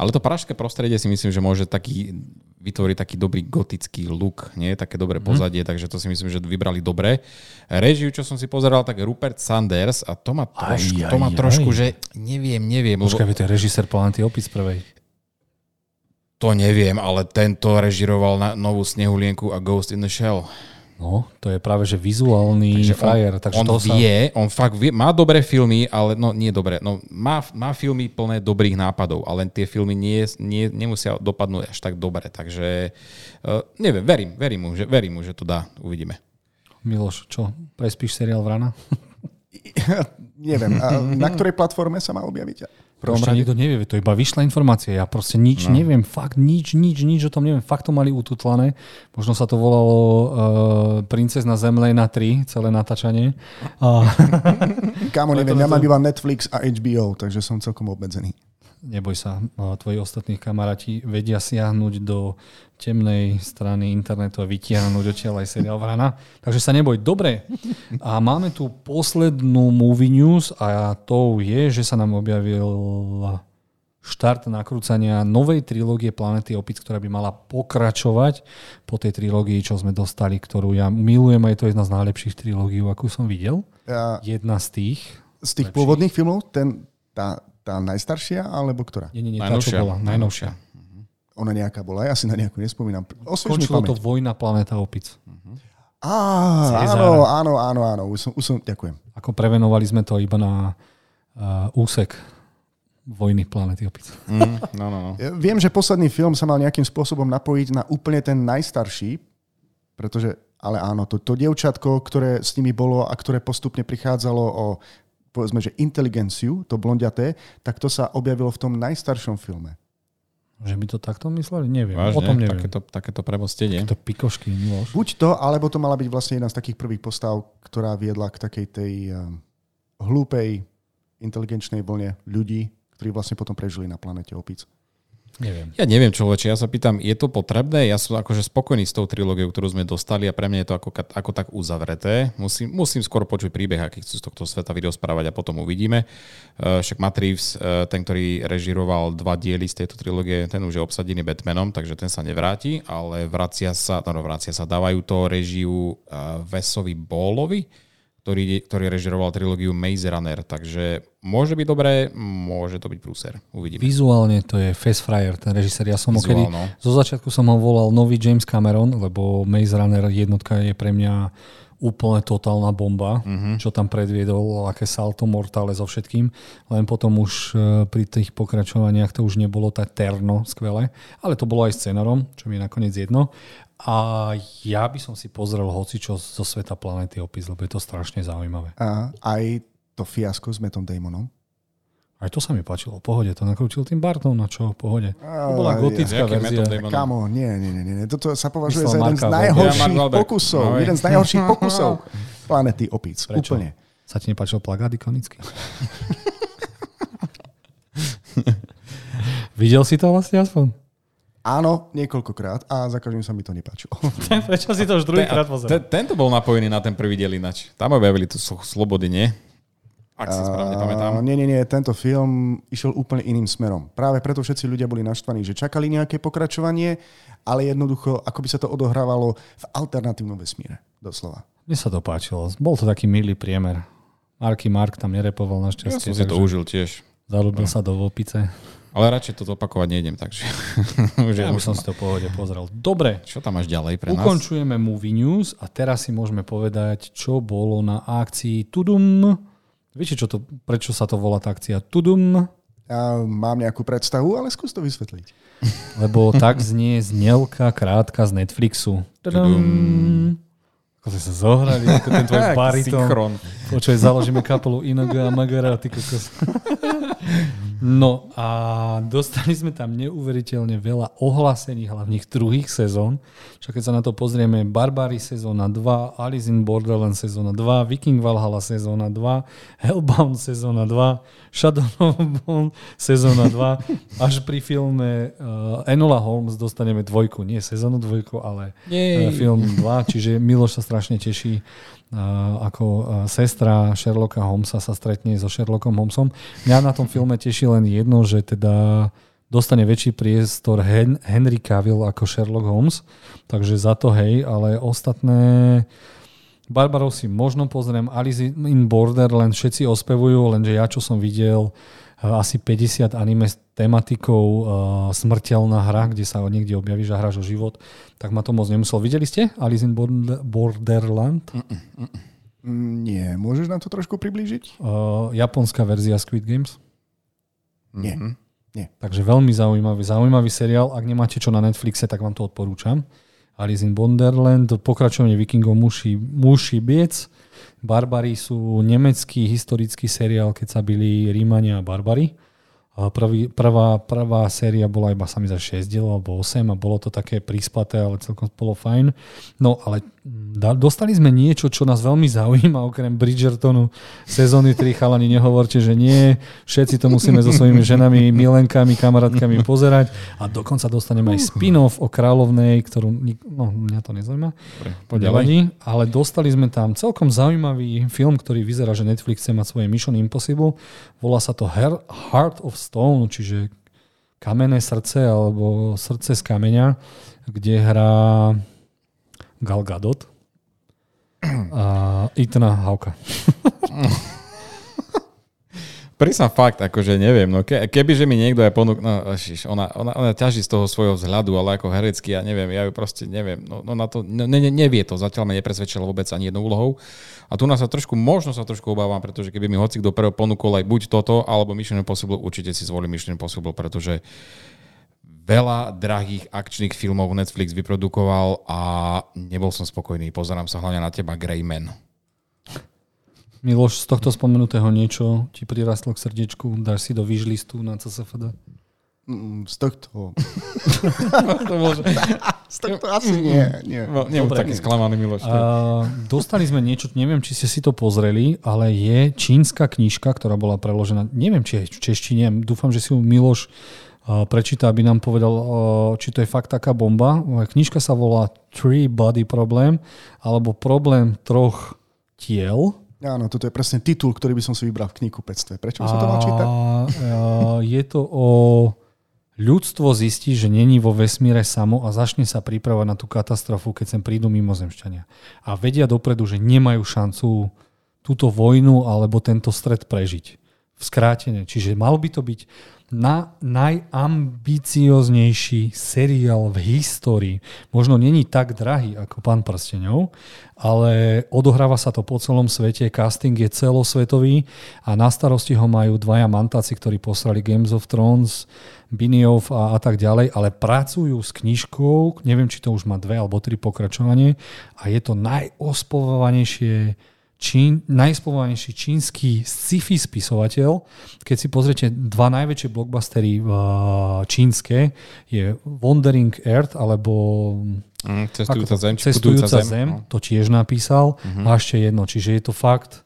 Ale to pražské prostredie si myslím, že môže taký, vytvoriť taký dobrý gotický look, nie? Také dobré mhm. pozadie, mm. takže to si myslím, že vybrali dobre. Režiu, čo som si pozeral, tak Rupert Sanders a to má trošku, aj, aj, to má trošku aj. že neviem, neviem. Počkaj, lebo... to je režisér Planety Opis prvej. To neviem, ale tento režiroval na novú Snehulienku a Ghost in the Shell. No, to je práve, že vizuálny takže frajer. On, takže on to vie, sa... on fakt vie, má dobré filmy, ale no nie dobré, no má, má filmy plné dobrých nápadov, ale tie filmy nie, nie, nemusia dopadnúť až tak dobre, takže uh, neviem, verím, verím mu, že, verím mu, že to dá, uvidíme. Miloš, čo, prespíš seriál Vrana? neviem, a na ktorej platforme sa má objaviť? Prvom rade nikto nevie, to iba vyšla informácia. Ja proste nič no. neviem, fakt nič, nič, nič o tom neviem. Fakt to mali ututlané. Možno sa to volalo uh, Princezna na 3, celé natáčanie. A... Kámo, neviem, ja mám iba Netflix a HBO, takže som celkom obmedzený neboj sa, tvoji ostatní kamaráti vedia siahnuť do temnej strany internetu a vytiahnuť odtiaľ aj seriál Vrana. Takže sa neboj. Dobre. A máme tu poslednú movie news a to je, že sa nám objavil štart nakrúcania novej trilógie Planety Opic, ktorá by mala pokračovať po tej trilógii, čo sme dostali, ktorú ja milujem, to je jedna z najlepších trilógií, akú som videl. Ja, jedna z tých. Z tých lepších. pôvodných filmov, ten, tá, tá najstaršia, alebo ktorá? Nie, nie, nie, tá, čo bola. Najnovšia. Ona nejaká bola, ja si na nejakú nespomínam. Končilo to Vojna planéta opic. Uh-huh. Á, áno, áno, áno, áno, už som, už som, ďakujem. Ako prevenovali sme to iba na uh, úsek Vojny planety opic. Mm, no, no, no. Ja viem, že posledný film sa mal nejakým spôsobom napojiť na úplne ten najstarší, pretože, ale áno, to, to dievčatko, ktoré s nimi bolo a ktoré postupne prichádzalo o povedzme, že inteligenciu, to blondiaté, tak to sa objavilo v tom najstaršom filme. Že by to takto mysleli? Neviem. Vážne? O tom neviem. Takéto, takéto premostenie. Takéto pikošky. Miloš. Buď to, alebo to mala byť vlastne jedna z takých prvých postav, ktorá viedla k takej tej um, hlúpej, inteligenčnej vlne ľudí, ktorí vlastne potom prežili na planete opic. Neviem. Ja neviem, človeče, ja sa pýtam, je to potrebné? Ja som akože spokojný s tou trilógiou, ktorú sme dostali a pre mňa je to ako, ako tak uzavreté. Musím, musím skôr počuť príbeh, aký chcú z tohto sveta vyrozprávať a potom uvidíme. Uh, však Matt Reeves, uh, ten, ktorý režiroval dva diely z tejto trilógie, ten už je obsadený Batmanom, takže ten sa nevráti, ale vracia sa, no, no vracia sa, dávajú to režiu uh, Vesovi Bólovi, ktorý, ktorý režiroval trilógiu Maze Runner, takže môže byť dobré, môže to byť prúser. Uvidíme. Vizuálne to je Face Fryer, ten režisér. Ja som ho kedy, zo začiatku som ho volal nový James Cameron, lebo Maze Runner jednotka je pre mňa úplne totálna bomba, uh-huh. čo tam predviedol, aké salto mortále so všetkým. Len potom už e, pri tých pokračovaniach to už nebolo tak terno skvelé, ale to bolo aj scenárom, čo mi je nakoniec jedno. A ja by som si pozrel hocičo zo sveta planety Opis, lebo je to strašne zaujímavé. A aj to fiasko s Metom Damonom? Aj to sa mi páčilo, pohode, to nakrútil tým Bartom, na čo, pohode. To bola gotická ja, verzia. Kamo, nie, nie, nie, nie, toto sa považuje za jeden z najhorších ja, pokusov, no, jeden z najhorších pokusov planety Opíc, Prečo? úplne. Sa ti nepáčil plagát ikonický? Videl si to vlastne aspoň? Áno, niekoľkokrát a za každým sa mi to nepáčilo. Prečo si to už druhýkrát pozeral? Ten, tento bol napojený na ten prvý diel inač. Tam objavili tu slobody, nie? Ak si správne pamätám. Nie, nie, nie, tento film išiel úplne iným smerom. Práve preto všetci ľudia boli naštvaní, že čakali nejaké pokračovanie, ale jednoducho, ako by sa to odohrávalo v alternatívnom vesmíre, doslova. Mne sa to páčilo. Bol to taký milý priemer. Marky Mark tam nerepoval našťastie. Ja som si to užil tiež. Zalúbil no. sa do vopice. Ale radšej toto opakovať nejdem, takže... už ja už som si to pohode pozrel. Dobre. Čo tam máš ďalej pre nás? Ukončujeme Movie News a teraz si môžeme povedať, čo bolo na akcii Tudum. Viete, čo to, prečo sa to volá tá akcia Tudum? Ja mám nejakú predstavu, ale skús to vysvetliť. Lebo tak znie znelka krátka z Netflixu. Tudum. Ako sa zohrali, ako ten tvoj baritón. Počuj, založíme kapelu Inoga a Magara, ty kokos. No a dostali sme tam neuveriteľne veľa ohlásení hlavných druhých sezón. Však keď sa na to pozrieme, Barbary sezóna 2, Alice in Borderland sezóna 2, Viking Valhalla sezóna 2, Hellbound sezóna 2, Shadow of Bone sezóna 2, až pri filme uh, Enola Holmes dostaneme dvojku, nie sezónu dvojku, ale uh, film 2, čiže Miloš sa strašne teší ako sestra Sherlocka Holmesa sa stretne so Sherlockom Holmesom. Mňa na tom filme teší len jedno, že teda dostane väčší priestor Hen- Henry Cavill ako Sherlock Holmes, takže za to hej, ale ostatné Barbarov si možno pozriem, Alice in Borderland všetci ospevujú, lenže ja čo som videl, asi 50 anime s tematikou uh, smrteľná hra, kde sa niekde objavíš a hráš o život, tak ma to moc nemusel. Videli ste Alice in Borderland? Mm-mm, mm, Nie, môžeš nám to trošku priblížiť? Uh, japonská verzia Squid Games? Nie. Mm-hmm. Nie. Takže veľmi zaujímavý, zaujímavý seriál. Ak nemáte čo na Netflixe, tak vám to odporúčam. Alice in Wonderland, pokračovanie vikingov muší, muší biec. Barbary sú nemecký historický seriál, keď sa byli Rímania a Barbary. Prvý, prvá, prvá séria bola iba sami za 6 diel alebo 8 a bolo to také príspaté, ale celkom bolo fajn. No ale dostali sme niečo, čo nás veľmi zaujíma, okrem Bridgertonu sezóny 3 chalani, nehovorte, že nie. Všetci to musíme so svojimi ženami, milenkami, kamarátkami pozerať a dokonca dostaneme aj spin-off o kráľovnej, ktorú, no mňa to nezaujíma, Poďalej. ale dostali sme tam celkom zaujímavý film, ktorý vyzerá, že Netflix chce mať svoje Mission Impossible. Volá sa to Heart of Stone, čiže kamenné srdce alebo srdce z kameňa, kde hrá Gal Gadot a Itana Hauka. Prísam fakt, akože neviem, no ke, keby, že mi niekto aj ponúk, no šiš, ona, ona, ona ťaží z toho svojho vzhľadu, ale ako herecky, ja neviem, ja ju proste neviem, no, no na to, ne, ne, nevie to, zatiaľ ma nepresvedčilo vôbec ani jednou úlohou. A tu nás sa trošku, možno sa trošku obávam, pretože keby mi hoci kto ponúkol aj buď toto, alebo Mission Impossible, určite si zvolím Mission Impossible, pretože veľa drahých akčných filmov Netflix vyprodukoval a nebol som spokojný. Pozerám sa hlavne na teba, Greyman. Miloš, z tohto spomenutého niečo ti prirastlo k srdiečku? Dáš si do výžlistu na CSFD? Mm, z tohto... to môže... z tohto asi nie. nie. No, nie Dobre, taký sklamaný Miloš. Uh, dostali sme niečo, neviem, či ste si to pozreli, ale je čínska knižka, ktorá bola preložená, neviem, či je v češtine, dúfam, že si ju Miloš uh, prečíta, aby nám povedal, uh, či to je fakt taká bomba. Knižka sa volá Three Body Problem, alebo problém troch tiel Áno, toto je presne titul, ktorý by som si vybral v knihkupectve. Prečo by som to mal čítať? Je to o ľudstvo zistí, že není vo vesmíre samo a začne sa pripravať na tú katastrofu, keď sem prídu mimozemšťania. A vedia dopredu, že nemajú šancu túto vojnu alebo tento stred prežiť. V skrátene. Čiže mal by to byť na najambicioznejší seriál v histórii. Možno není tak drahý ako Pán prsteňov, ale odohráva sa to po celom svete, casting je celosvetový a na starosti ho majú dvaja mantáci, ktorí poslali Games of Thrones, Binioff a, a tak ďalej, ale pracujú s knižkou, neviem, či to už má dve alebo tri pokračovanie a je to najospovanejšie čín, najspomovanejší čínsky sci-fi spisovateľ. Keď si pozriete dva najväčšie blockbustery uh, čínske, je Wandering Earth alebo mm, Cestujúca zem. Cestujúca zem, zem no. to tiež napísal. Uh-huh. A ešte jedno, čiže je to fakt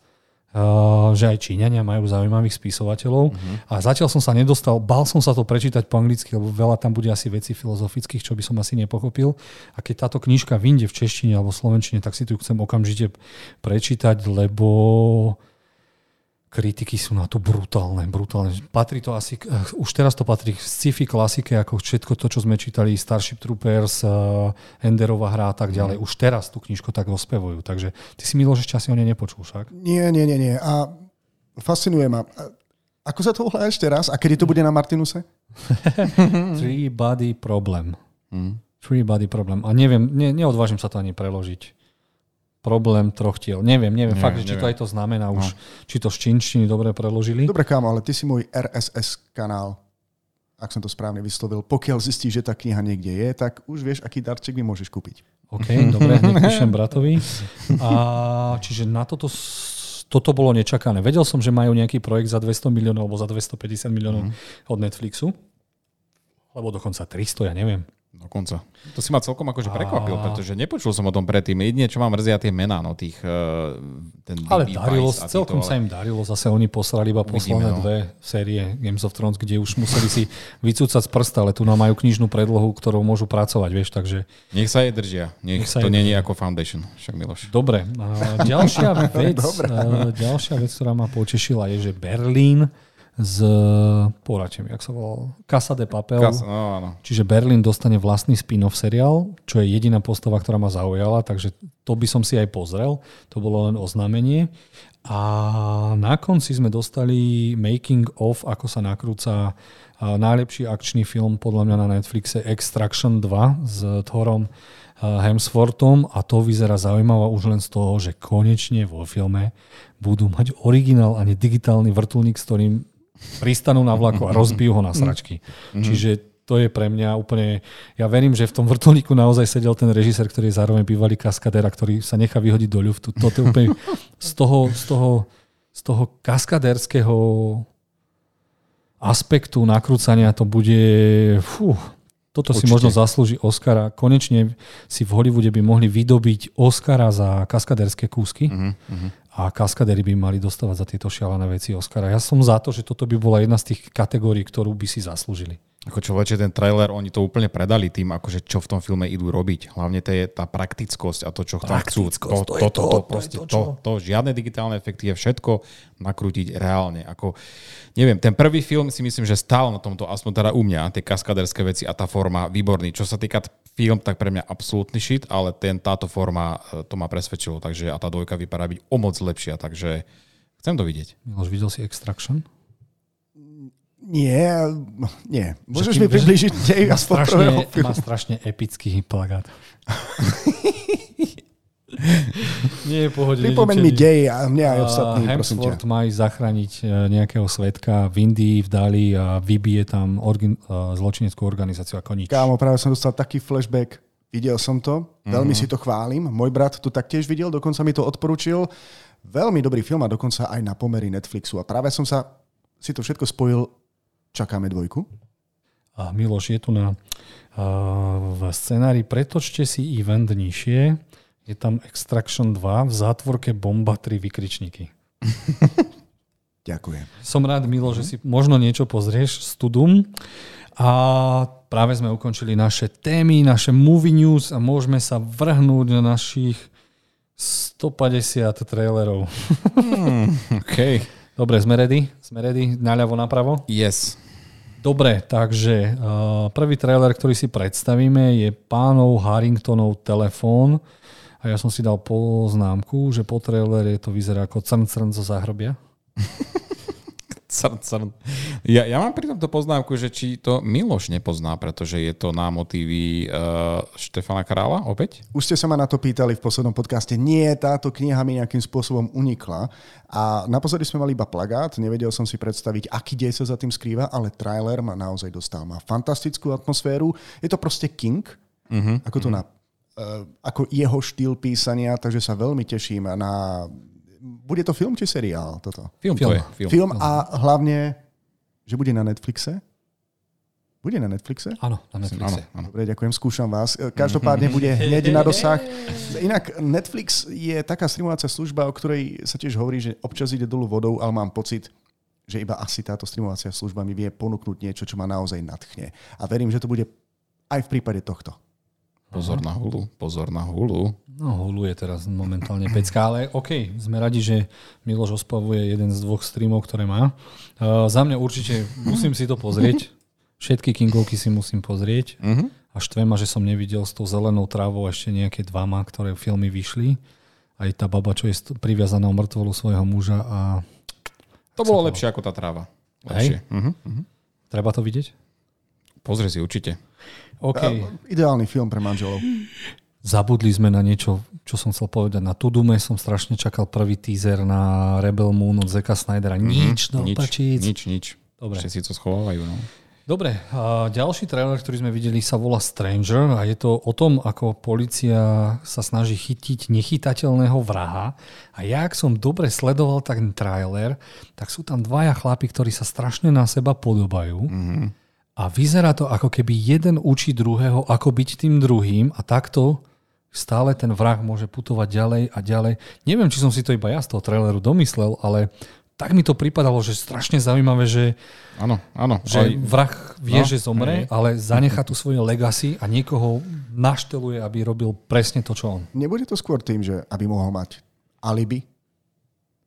že aj Číňania majú zaujímavých spisovateľov. Uh-huh. A zatiaľ som sa nedostal, bal som sa to prečítať po anglicky, lebo veľa tam bude asi veci filozofických, čo by som asi nepochopil. A keď táto knižka vyjde v češtine alebo v slovenčine, tak si tu chcem okamžite prečítať, lebo kritiky sú na to brutálne, brutálne. Patrí to asi, uh, už teraz to patrí k sci-fi klasike, ako všetko to, čo sme čítali, Starship Troopers, uh, Enderová hra a tak ďalej. Mm. Už teraz tú knižku tak ospevujú. Takže ty si Miloš ešte asi o nej nepočul však? Nie, nie, nie, nie. A fascinuje ma. Ako sa to volá ešte raz? A kedy to bude na Martinuse? Three body problem. Mm. Three body problem. A neviem, ne, neodvážim sa to ani preložiť problém troch tiel. Neviem, neviem, neviem fakt, neviem. či to aj to znamená no. už, či to z čínštiny dobre preložili. Dobre, kámo, ale ty si môj RSS kanál, ak som to správne vyslovil. Pokiaľ zistíš, že tá kniha niekde je, tak už vieš, aký darček mi môžeš kúpiť. OK, dobre, hneď píšem bratovi. A, čiže na toto toto bolo nečakané. Vedel som, že majú nejaký projekt za 200 miliónov alebo za 250 miliónov mm. od Netflixu. Alebo dokonca 300, ja neviem. Dokonca. To si ma celkom akože prekvapil, a... pretože nepočul som o tom predtým. Jedine, čo mám mrzia tie mená, no tých... Uh, ten Ale darilo, celkom sa im darilo. Zase oni poslali iba posledné no. dve série Games of Thrones, kde už museli si vycúcať z prsta, ale tu nám majú knižnú predlohu, ktorou môžu pracovať, vieš, takže... Nech sa jej držia. Nech, Nech sa to nie je ako Foundation, však Miloš. Dobre. A ďalšia vec, Dobre. ďalšia vec, ktorá ma potešila, je, že Berlín z, poradčím, jak sa volal, Casa de Papel. Casa, no, áno. Čiže Berlin dostane vlastný spin-off seriál, čo je jediná postava, ktorá ma zaujala, takže to by som si aj pozrel. To bolo len oznámenie. A na konci sme dostali making of, ako sa nakrúca najlepší akčný film podľa mňa na Netflixe Extraction 2 s Thorom Hemsworthom a to vyzerá zaujímavé už len z toho, že konečne vo filme budú mať originál a digitálny vrtulník, s ktorým pristanú na vlaku a rozbijú ho na sračky. Mm-hmm. Čiže to je pre mňa úplne... Ja verím, že v tom vrtulníku naozaj sedel ten režisér, ktorý je zároveň bývalý kaskadér a ktorý sa nechá vyhodiť do ľuftu. Toto je úplne z toho, z toho, z toho kaskadérskeho aspektu nakrúcania to bude... Fú, toto Určite. si možno zaslúži Oscara. Konečne si v Hollywoode by mohli vydobiť Oscara za kaskaderské kúsky. Uh-huh, a kaskadery by mali dostávať za tieto šialené veci Oscara. Ja som za to, že toto by bola jedna z tých kategórií, ktorú by si zaslúžili. Ako človeče, ten trailer, oni to úplne predali tým, akože čo v tom filme idú robiť. Hlavne to je tá praktickosť a to, čo tam chcú. To, to, to, to, to, proste, to, to, to, žiadne digitálne efekty je všetko nakrútiť reálne. Ako, neviem, ten prvý film si myslím, že stál na tomto, aspoň teda u mňa, tie kaskaderské veci a tá forma výborný. Čo sa týka film, tak pre mňa absolútny shit, ale ten, táto forma e, to ma presvedčilo, takže a tá dvojka vypadá byť o moc lepšia, takže chcem to vidieť. Už videl si Extraction? Nie, nie. Môžeš mi približiť dej má strašne, má strašne epický plagát. Nie je pohode. Pripomeň mi dej a mne aj ostatní, prosím ťa. má ísť zachrániť e, nejakého svetka v Indii, v Dali a vybije tam orgin, uh, zločineckú organizáciu ako nič. Kámo, práve som dostal taký flashback. Videl som to, mm-hmm. veľmi si to chválim. Môj brat to taktiež videl, dokonca mi to odporučil. Veľmi dobrý film a dokonca aj na pomery Netflixu. A práve som sa si to všetko spojil Čakáme dvojku? A Miloš, je tu na, uh, v scenári Pretočte si event nižšie. Je tam Extraction 2, v zátvorke Bomba 3 vykričníky. Ďakujem. Som rád, Milo, že si možno niečo pozrieš, Studum. A práve sme ukončili naše témy, naše movie news a môžeme sa vrhnúť na našich 150 trailerov. Hmm, OK. Dobre, sme ready? Sme ready? Naľavo, napravo? Yes. Dobre, takže uh, prvý trailer, ktorý si predstavíme, je pánov Harringtonov telefón. A ja som si dal poznámku, že po trailere to vyzerá ako crn crn zo záhrobia. crn, crn. Ja, ja mám pri tomto poznámku, že či to Miloš nepozná, pretože je to na motívy uh, Štefana Krála opäť? Už ste sa ma na to pýtali v poslednom podcaste. Nie, táto kniha mi nejakým spôsobom unikla. A naposledy sme mali iba plagát, nevedel som si predstaviť, aký dej sa za tým skrýva, ale trailer ma naozaj dostal. Má fantastickú atmosféru. Je to proste King, uh-huh, ako to uh-huh. na ako jeho štýl písania, takže sa veľmi teším na bude to film či seriál toto? Film, film. to je. Film. film a hlavne, že bude na Netflixe? Bude na Netflixe? Áno, na Netflixe. Áno, áno. Dobre, ďakujem, skúšam vás. Každopádne bude hneď na dosah. Inak Netflix je taká streamovacia služba, o ktorej sa tiež hovorí, že občas ide dolu vodou, ale mám pocit, že iba asi táto streamovacia služba mi vie ponúknuť niečo, čo ma naozaj nadchne. A verím, že to bude aj v prípade tohto. Pozor na hulu, pozor na hulu. No hulu je teraz momentálne pecka, ale OK, sme radi, že Miloš ospavuje jeden z dvoch streamov, ktoré má. Uh, za mňa určite musím si to pozrieť. Všetky Kingovky si musím pozrieť. Uh-huh. A štve ma, že som nevidel s tou zelenou trávou ešte nejaké dvama, ktoré filmy vyšli. Aj tá baba, čo je priviazaná o mŕtvolu svojho muža a... To bolo lepšie ako tá tráva. Lepšie. Uh-huh. Uh-huh. Treba to vidieť? Pozri si určite. Okay. Ideálny film pre manželov. Zabudli sme na niečo, čo som chcel povedať. Na Tudume som strašne čakal prvý teaser na Rebel Moon od Zeka Snydera. Mhm. Nič, mm-hmm. no nič, nič, nič. Dobre. Ešte si to schovávajú. No. Dobre, a ďalší trailer, ktorý sme videli, sa volá Stranger a je to o tom, ako policia sa snaží chytiť nechytateľného vraha. A ja, ak som dobre sledoval ten trailer, tak sú tam dvaja chlapi, ktorí sa strašne na seba podobajú. Mm-hmm. A vyzerá to, ako keby jeden učí druhého, ako byť tým druhým a takto stále ten vrah môže putovať ďalej a ďalej. Neviem, či som si to iba ja z toho traileru domyslel, ale tak mi to pripadalo, že strašne zaujímavé, že, áno, áno, že ale... vrah vie, no, že zomre, aj. ale zanechá tu svoje legacy a niekoho našteluje, aby robil presne to, čo on. Nebude to skôr tým, že aby mohol mať alibi,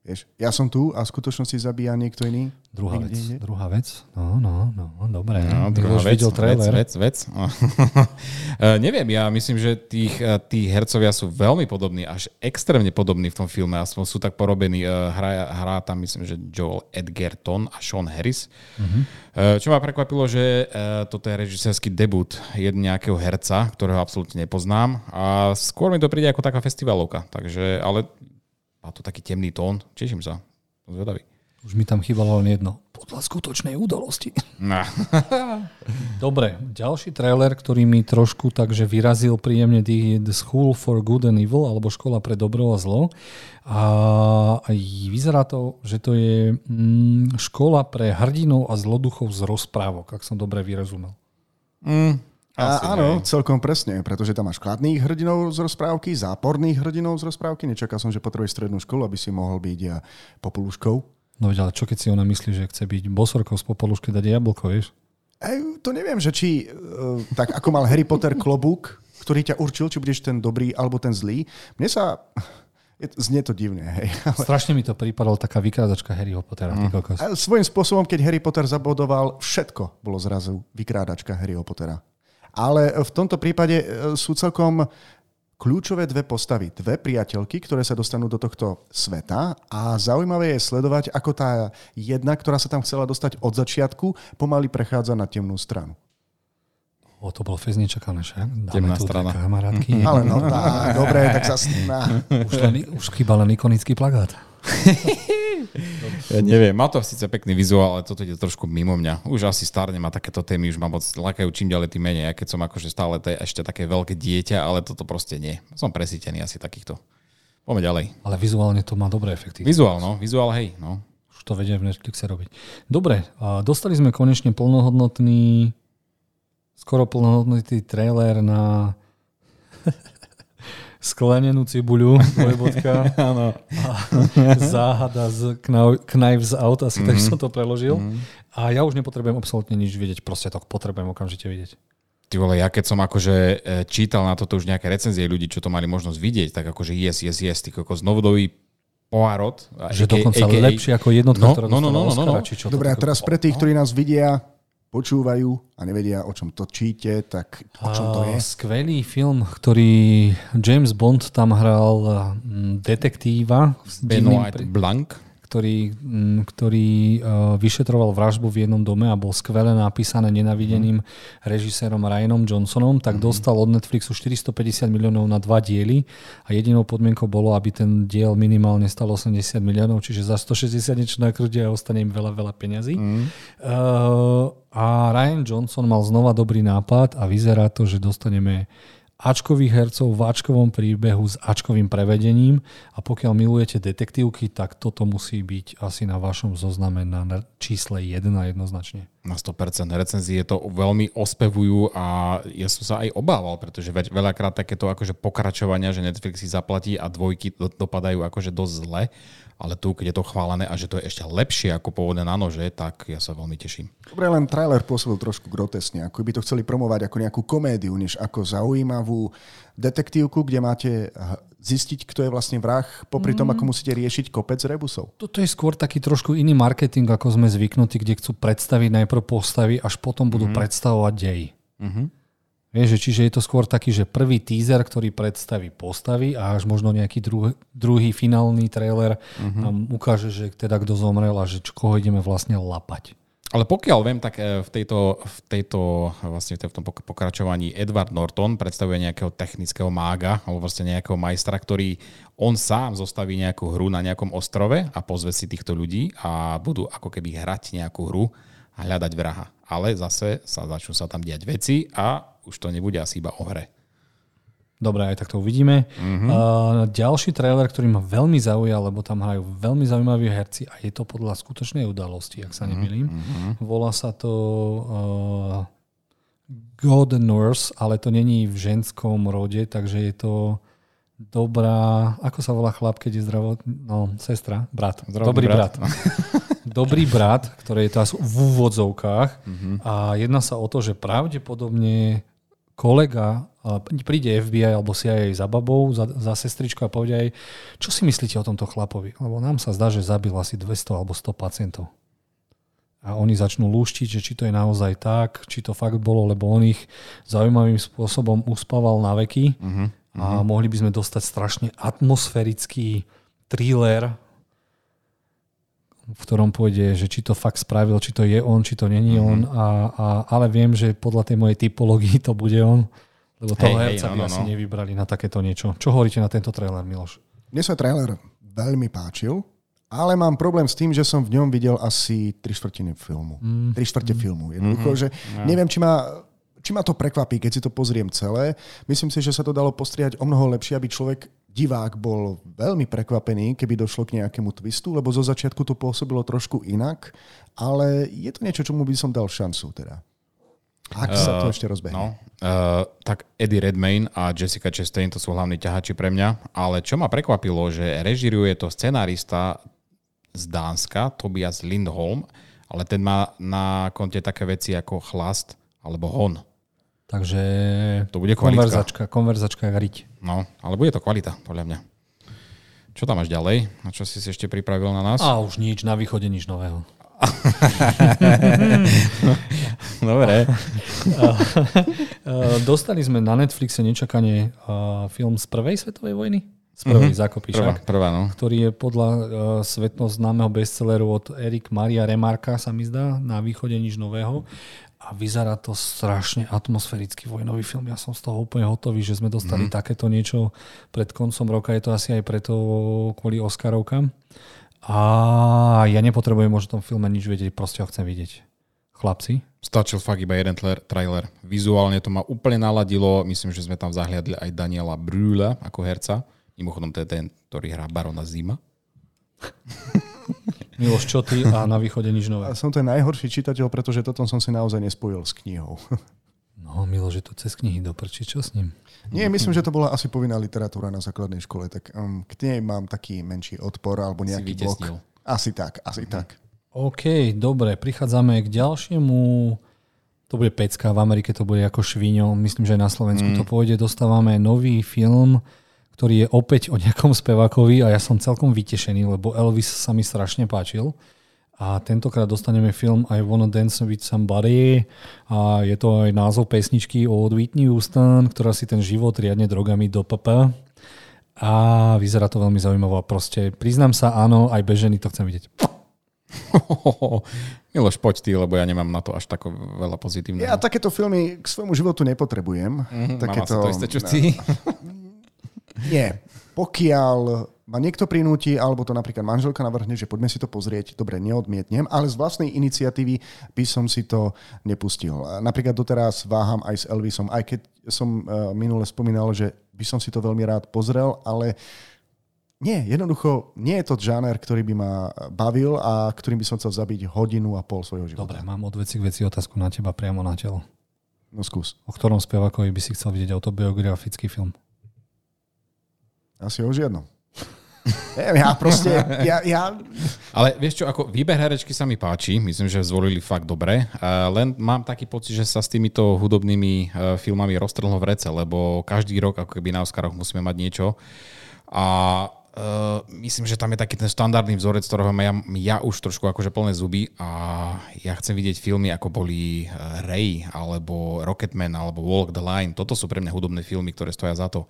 Vieš, ja som tu a v skutočnosti zabíja niekto iný. Druhá vec, ide. druhá vec. No, no, no, dobre. No, druhá vec, videl trailer. vec, vec, vec. uh, neviem, ja myslím, že tých, uh, tí hercovia sú veľmi podobní, až extrémne podobní v tom filme. Aspoň sú tak porobení. Uh, hrá, hrá tam, myslím, že Joel Edgerton a Sean Harris. Uh-huh. Uh, čo ma prekvapilo, že uh, toto je režisérsky debut jedného nejakého herca, ktorého absolútne nepoznám. A skôr mi to príde ako taká festivalovka. Takže, ale má to taký temný tón. Teším sa. Som zvedavý. Už mi tam chýbalo len jedno. Podľa skutočnej udalosti. No. Dobre, ďalší trailer, ktorý mi trošku takže vyrazil príjemne je The School for Good and Evil, alebo Škola pre dobro a zlo. A vyzerá to, že to je mm, škola pre hrdinov a zloduchov z rozprávok, ak som dobre vyrozumel. Mm, a, áno, nie. celkom presne, pretože tam máš kladných hrdinov z rozprávky, záporných hrdinov z rozprávky. Nečakal som, že potrebuješ strednú školu, aby si mohol byť ja, popoluškou. No ale čo keď si ona myslí, že chce byť bosorkou z popolušky dať jablko, vieš? Ej, to neviem, že či uh, tak ako mal Harry Potter klobúk, ktorý ťa určil, či budeš ten dobrý alebo ten zlý. Mne sa... Je, znie to divne, hej. Ale... Strašne mi to prípadalo taká vykrádačka Harryho Pottera. Mm. A svojím spôsobom, keď Harry Potter zabodoval, všetko bolo zrazu vykrádačka Harryho Pottera. Ale v tomto prípade e, sú celkom kľúčové dve postavy, dve priateľky, ktoré sa dostanú do tohto sveta a zaujímavé je sledovať, ako tá jedna, ktorá sa tam chcela dostať od začiatku, pomaly prechádza na temnú stranu. O, to bolo fez nečakané, že? Temná strana. Kamarátky. Ale no, tá, dobre, tak sa... Už, len, už chýbal len ikonický plagát. Ja neviem, má to síce pekný vizuál, ale toto ide trošku mimo mňa. Už asi starne má takéto témy, už ma moc lakajú čím ďalej tým menej. Ja keď som akože stále to je ešte také veľké dieťa, ale toto proste nie. Som presítený asi takýchto. Poďme ďalej. Ale vizuálne to má dobré efekty. Vizuál, no. Vizuál, hej. No. Už to vedia v Netflixe robiť. Dobre, dostali sme konečne plnohodnotný skoro plnohodnotný trailer na sklenenú cibuľu, dvojbodka. Áno. záhada z Knives Out, asi mm-hmm. tak mhm. som to preložil. Mm-hmm. A ja už nepotrebujem absolútne nič vidieť, proste to potrebujem okamžite vidieť. Ty vole, ja keď som akože e, čítal na toto už nejaké recenzie ľudí, čo to mali možnosť vidieť, tak akože yes, yes, yes, ty kokos, novodobý Poirot. Že dokonca AKA, lepšie ako jednotka, no, ktorá no, no, no, no, no. Či čo Dobre, a teraz pre tých, ktorí nás vidia, počúvajú a nevedia, o čom točíte, tak o čom to je? Skvelý film, ktorý James Bond tam hral detektíva. Benoit Blanc ktorý, mm, ktorý e, vyšetroval vražbu v jednom dome a bol skvele napísané nenavideným mm. režisérom Ryanom Johnsonom, tak mm. dostal od Netflixu 450 miliónov na dva diely a jedinou podmienkou bolo, aby ten diel minimálne stal 80 miliónov, čiže za 160 niečo nakrutia a ostane im veľa, veľa peňazí. Mm. Uh, a Ryan Johnson mal znova dobrý nápad a vyzerá to, že dostaneme Ačkových hercov v Ačkovom príbehu s Ačkovým prevedením a pokiaľ milujete detektívky, tak toto musí byť asi na vašom zozname na čísle 1 jednoznačne. Na 100% recenzie to veľmi ospevujú a ja som sa aj obával, pretože veľakrát takéto akože pokračovania, že Netflix si zaplatí a dvojky dopadajú akože dosť zle ale tu, keď je to chválené a že to je ešte lepšie ako pôvodné na nože, tak ja sa veľmi teším. Dobre, len trailer pôsobil trošku grotesne, ako by to chceli promovať ako nejakú komédiu, než ako zaujímavú detektívku, kde máte zistiť, kto je vlastne vrah, popri tom, ako musíte riešiť kopec rebusov. Toto je skôr taký trošku iný marketing, ako sme zvyknutí, kde chcú predstaviť najprv postavy, až potom budú mm-hmm. predstavovať dej. Mm-hmm. Vieš, čiže je to skôr taký, že prvý teaser, ktorý predstaví postavy a až možno nejaký druh, druhý finálny trailer uh-huh. nám ukáže, že teda kto zomrel a že koho ideme vlastne lapať. Ale pokiaľ viem, tak e, v tejto, v tejto vlastne v tom pokračovaní Edward Norton predstavuje nejakého technického mága alebo vlastne nejakého majstra, ktorý on sám zostaví nejakú hru na nejakom ostrove a pozve si týchto ľudí a budú ako keby hrať nejakú hru a hľadať vraha. Ale zase sa začnú sa tam diať veci a už to nebude asi iba o hre. Dobre, aj tak to uvidíme. Mm-hmm. Uh, ďalší trailer, ktorý ma veľmi zaujal, lebo tam hrajú veľmi zaujímaví herci a je to podľa skutočnej udalosti, ak sa nemýlim. Mm-hmm. Volá sa to uh, God Nurse, ale to není v ženskom rode, takže je to dobrá, ako sa volá chlap, keď je zdravot... No, sestra, brat. Zdravotný Dobrý brat. brat. Dobrý brat, ktorý je teraz v úvodzovkách Mhm. a jedná sa o to, že pravdepodobne kolega, príde FBI alebo CIA za babou, za, za sestričku a povie aj, čo si myslíte o tomto chlapovi? Lebo nám sa zdá, že zabil asi 200 alebo 100 pacientov. A oni začnú lúštiť, že či to je naozaj tak, či to fakt bolo, lebo on ich zaujímavým spôsobom uspával na veky Uh-huh. a mohli by sme dostať strašne atmosférický thriller, v ktorom pôjde, že či to fakt spravil, či to je on, či to není Mhm. on. A, a, ale viem, že podľa tej mojej typológii to bude on. Lebo toho Hej, hej, herca no, by no, asi no. nevybrali na takéto niečo. Čo hovoríte na tento trailer, Miloš? Mne sa trailer veľmi páčil, ale mám problém s tým, že som v ňom videl asi 3 štvrtiny filmu. Mm. 3 štvrte filmu. Jednoducho, že neviem, či ma, či ma to prekvapí, keď si to pozriem celé. Myslím si, že sa to dalo postriať o mnoho lepšie, aby človek, divák, bol veľmi prekvapený, keby došlo k nejakému twistu, lebo zo začiatku to pôsobilo trošku inak, ale je to niečo, čomu by som dal šancu teda. Ak sa to ešte rozbehne. No, uh, tak Eddie Redmayne a Jessica Chastain to sú hlavní ťahači pre mňa, ale čo ma prekvapilo, že režiruje to scenárista z Dánska, Tobias Lindholm, ale ten má na konte také veci ako Chlast alebo Hon. Takže To bude kvalitka. konverzačka, konverzačka riť. No, ale bude to kvalita, podľa mňa. Čo tam máš ďalej? Na čo si si ešte pripravil na nás? A už nič, na východe nič nového. Dobre. Uh, Dostali sme na Netflixe nečakane uh, film z prvej svetovej vojny? Z prvej mm-hmm. zákopy Prvá, prvá, no. ktorý je podľa uh, svetno známeho bestselleru od Erik Maria Remarka, sa mi zdá, na východe nič nového. A vyzerá to strašne atmosféricky vojnový film. Ja som z toho úplne hotový, že sme dostali mm. takéto niečo pred koncom roka. Je to asi aj preto kvôli Oscarovkám. A ja nepotrebujem o tom filme nič vedieť, proste ho chcem vidieť. Chlapci, Stačil fakt iba jeden trailer. Vizuálne to ma úplne naladilo. Myslím, že sme tam zahliadli aj Daniela Brüla ako herca. Mimochodom to je ten, ktorý hrá Barona Zima. Miloš, čo ty a na východe nič nové. A som ten najhorší čitateľ, pretože toto som si naozaj nespojil s knihou. No, Miloš, je to cez knihy doprči, čo s ním? Nie, myslím, že to bola asi povinná literatúra na základnej škole, tak um, k nej mám taký menší odpor alebo nejaký blok. Asi tak, asi tak. OK, dobre, prichádzame k ďalšiemu. To bude pecka, v Amerike to bude ako švíňo, myslím, že aj na Slovensku mm. to pôjde. Dostávame nový film, ktorý je opäť o nejakom spevákovi a ja som celkom vytešený, lebo Elvis sa mi strašne páčil. A tentokrát dostaneme film I Wanna Dance With Somebody a je to aj názov pesničky od Whitney Houston, ktorá si ten život riadne drogami do PP. A vyzerá to veľmi zaujímavo a proste priznám sa, áno, aj bez ženy to chcem vidieť. Miloš, poď ty, lebo ja nemám na to až tako veľa pozitívneho. Ja takéto filmy k svojmu životu nepotrebujem. Mhm, takéto, Mám asi to isté, čo ty. Nie. Pokiaľ ma niekto prinúti, alebo to napríklad manželka navrhne, že poďme si to pozrieť, dobre, neodmietnem, ale z vlastnej iniciatívy by som si to nepustil. Napríklad doteraz váham aj s Elvisom, aj keď som uh, minule spomínal, že by som si to veľmi rád pozrel, ale nie, jednoducho nie je to žáner, ktorý by ma bavil a ktorým by som chcel zabiť hodinu a pol svojho života. Dobre, mám od veci k veci otázku na teba priamo na telo. No skús. O ktorom spevákovi by si chcel vidieť autobiografický film? Asi o žiadnom. Ja proste, ja, ja, Ale vieš čo, ako výber herečky sa mi páči, myslím, že zvolili fakt dobre, len mám taký pocit, že sa s týmito hudobnými uh, filmami roztrhlo v rece, lebo každý rok ako keby na Oscaroch musíme mať niečo a uh, myslím, že tam je taký ten štandardný vzorec, ktorého ja, ja už trošku akože plné zuby a ja chcem vidieť filmy ako boli uh, Ray alebo Rocketman alebo Walk the Line. Toto sú pre mňa hudobné filmy, ktoré stoja za to.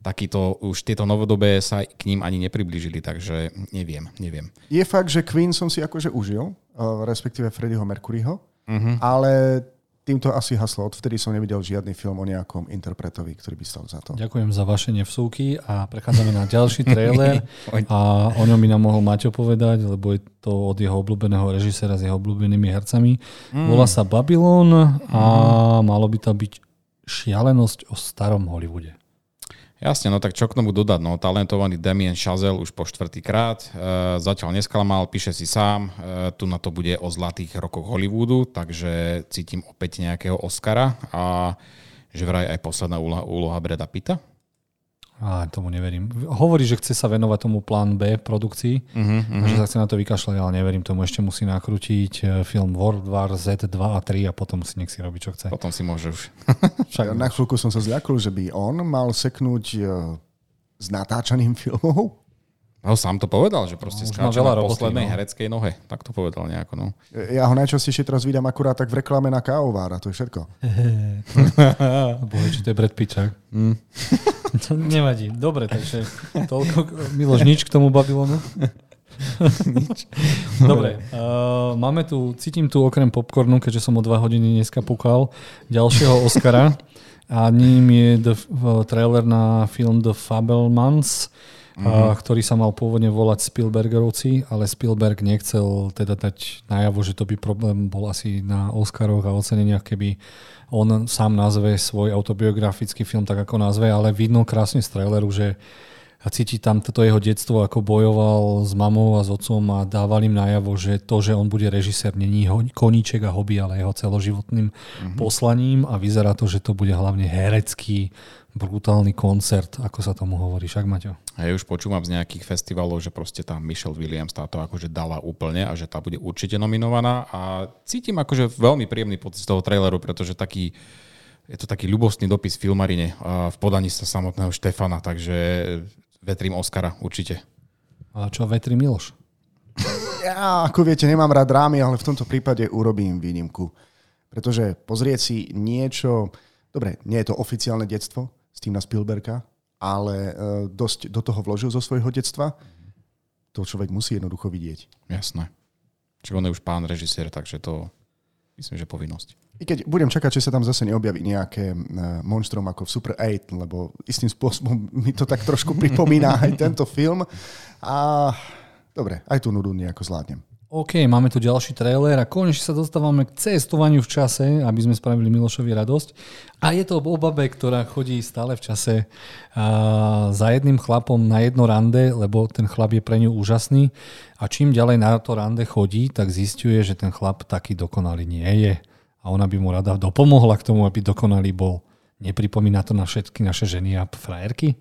Takýto, už tieto novodobé sa k ním ani nepriblížili, takže neviem, neviem. je fakt, že Queen som si akože užil, uh, respektíve Freddieho Mercuryho, Mhm. ale týmto asi haslo. Odvtedy som nevidel žiadny film o nejakom interpretovi, ktorý by stal za to. Ďakujem za vaše nevsúky a prechádzame na ďalší trailer a o ňom by nám mohol Maťo povedať, lebo je to od jeho obľúbeného režisera s jeho obľúbenými hercami. Mm. Volá sa Babylon a mm. malo by to byť šialenosť o starom Hollywoode. Jasne, no tak čo k tomu dodať? No, talentovaný Damien Chazelle už po štvrtýkrát, e, zatiaľ nesklamal, píše si sám, e, tu na to bude o zlatých rokoch Hollywoodu, takže cítim opäť nejakého Oscara a že vraj aj posledná úloha, úloha Breda Pitta. A tomu neverím. Hovorí, že chce sa venovať tomu plán B produkcii, uh-huh, uh-huh. že sa chce na to vykašľať, ale neverím tomu. Ešte musí nakrútiť e, film World War Z 2 a 3 a potom si nech si robí, čo chce. Potom si môže už. Však, na chvíľku som sa zľakol, že by on mal seknúť e, s natáčaným filmov. No, sám to povedal, že proste no, skáče na roboty, poslednej no. hereckej nohe. Tak to povedal nejako. No. Ja ho najčastejšie teraz vidím akurát tak v reklame na kávovár a to je všetko. Bože, či to je Brad Pitt, mm. to nevadí. Dobre, takže toľko, Miloš, nič k tomu Babylonu? nič. Dobre, uh, máme tu, cítim tu okrem popcornu, keďže som o dva hodiny dneska pukal, ďalšieho Oscara a ním je the, uh, trailer na film The Fabelmans mm-hmm. ktorý sa mal pôvodne volať Spielbergerovci, ale Spielberg nechcel teda dať najavo, že to by problém bol asi na Oscaroch a oceneniach, keby on sám nazve svoj autobiografický film tak ako nazve, ale vidno krásne z traileru, že a cíti tam toto jeho detstvo, ako bojoval s mamou a s otcom a dával im najavo, že to, že on bude režisér, není koníček a hobby, ale jeho celoživotným mm-hmm. poslaním a vyzerá to, že to bude hlavne herecký brutálny koncert, ako sa tomu hovorí. Však, Maťo? Ja už počúvam z nejakých festivalov, že proste tá Michelle Williams táto akože dala úplne a že tá bude určite nominovaná a cítim akože veľmi príjemný pocit z toho traileru, pretože taký je to taký ľubostný dopis filmarine v podaní sa samotného Štefana, takže vetrím Oscara určite. A čo vetrím Miloš? Ja, ako viete, nemám rád drámy, ale v tomto prípade urobím výnimku. Pretože pozrieť si niečo, dobre, nie je to oficiálne detstvo, Stevena Spielberga, ale uh, dosť do toho vložil zo svojho detstva. To človek musí jednoducho vidieť. Jasné. Čiže on je už pán režisér, takže to myslím, že povinnosť. I keď budem čakať, či sa tam zase neobjaví nejaké uh, monštrum ako v Super 8, lebo istým spôsobom mi to tak trošku pripomína aj tento film. A dobre, aj tú nudu nejako zvládnem. OK, máme tu ďalší trailer a konečne sa dostávame k cestovaniu v čase, aby sme spravili Milošovi radosť. A je to o babe, ktorá chodí stále v čase uh, za jedným chlapom na jedno rande, lebo ten chlap je pre ňu úžasný. A čím ďalej na to rande chodí, tak zistuje, že ten chlap taký dokonalý nie je. A ona by mu rada dopomohla k tomu, aby dokonalý bol. Nepripomína to na všetky naše ženy a frajerky?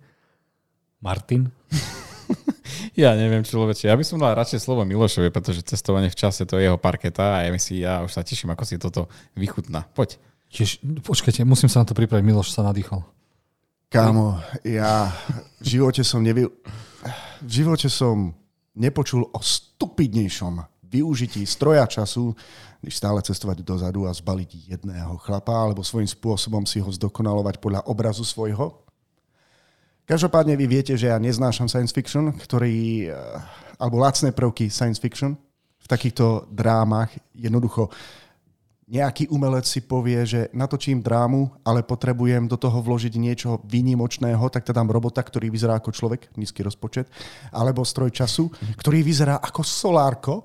Martin? Ja neviem, človeče. Ja by som dal radšej slovo Milošovi, pretože cestovanie v čase to je jeho parketa a ja, si, ja už sa teším, ako si toto vychutná. Poď. Jež, počkajte, musím sa na to pripraviť. Miloš sa nadýchol. Kámo, ja v živote som nevy... V živote som nepočul o stupidnejšom využití stroja času, než stále cestovať dozadu a zbaliť jedného chlapa, alebo svojím spôsobom si ho zdokonalovať podľa obrazu svojho Každopádne vy viete, že ja neznášam science fiction, ktorý, eh, alebo lacné prvky science fiction. V takýchto drámach jednoducho nejaký umelec si povie, že natočím drámu, ale potrebujem do toho vložiť niečo výnimočného, tak teda dám robota, ktorý vyzerá ako človek, nízky rozpočet, alebo stroj času, ktorý vyzerá ako solárko.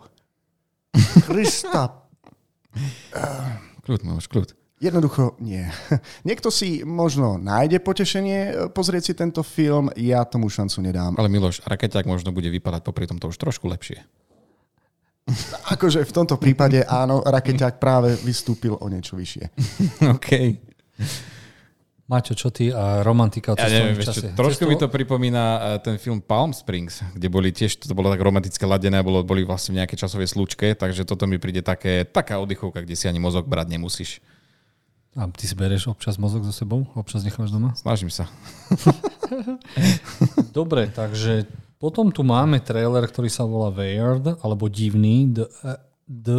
Krista. Kľud, môž, kľud. Jednoducho nie. Niekto si možno nájde potešenie e, pozrieť si tento film, ja tomu šancu nedám. Ale Miloš, rakeťák možno bude vypadať popri tomto už trošku lepšie. Akože v tomto prípade áno, rakeťák práve vystúpil o niečo vyššie. OK. Maťo, čo ty a romantika ja neviem, čase? Čo, trošku mi to pripomína e, ten film Palm Springs, kde boli tiež, to bolo tak romantické ladené, bolo, boli vlastne v nejakej časovej slučke, takže toto mi príde také, taká oddychovka, kde si ani mozog brať nemusíš. A ty si bereš občas mozog so sebou? Občas necháš doma? Snažím sa. Dobre, takže potom tu máme trailer, ktorý sa volá Weird, alebo Divný, The, The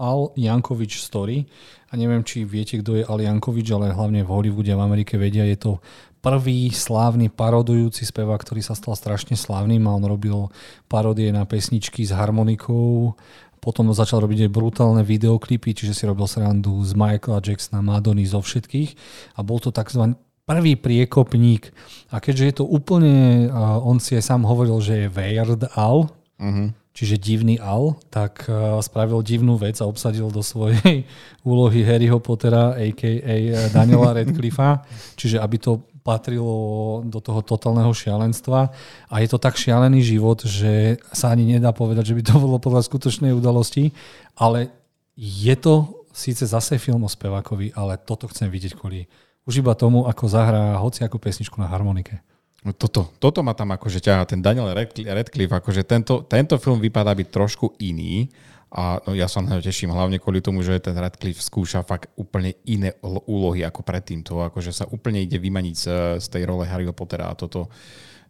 Al Jankovič Story. A neviem, či viete, kto je Al Jankovič, ale hlavne v Hollywoode a v Amerike vedia, je to prvý slávny parodujúci spevák, ktorý sa stal strašne slávnym a on robil parodie na pesničky s harmonikou, Potom začal robiť aj brutálne videoklipy, čiže si robil srandu z Michaela Jacksona, Madony, zo všetkých. A bol to tzv. prvý priekopník. A keďže je to úplne, on si aj sám hovoril, že je Weird Al, uh-huh čiže divný Al, tak uh, spravil divnú vec a obsadil do svojej úlohy Harryho Pottera, a.k.a. Daniela Radcliffa, čiže aby to patrilo do toho totálneho šialenstva a je to tak šialený život, že sa ani nedá povedať, že by to bolo podľa skutočnej udalosti, ale je to síce zase film o spevákovi, ale toto chcem vidieť kvôli už iba tomu, ako zahrá hociakú pesničku na harmonike. No toto, toto ma tam akože ťahá, ten Daniel Radcliffe, akože tento, tento film vypadá byť trošku iný a no, ja sa na teším hlavne kvôli tomu, že ten Radcliffe skúša fakt úplne iné úlohy ako predtým. To akože sa úplne ide vymaniť z, z tej role Harryho Pottera a toto,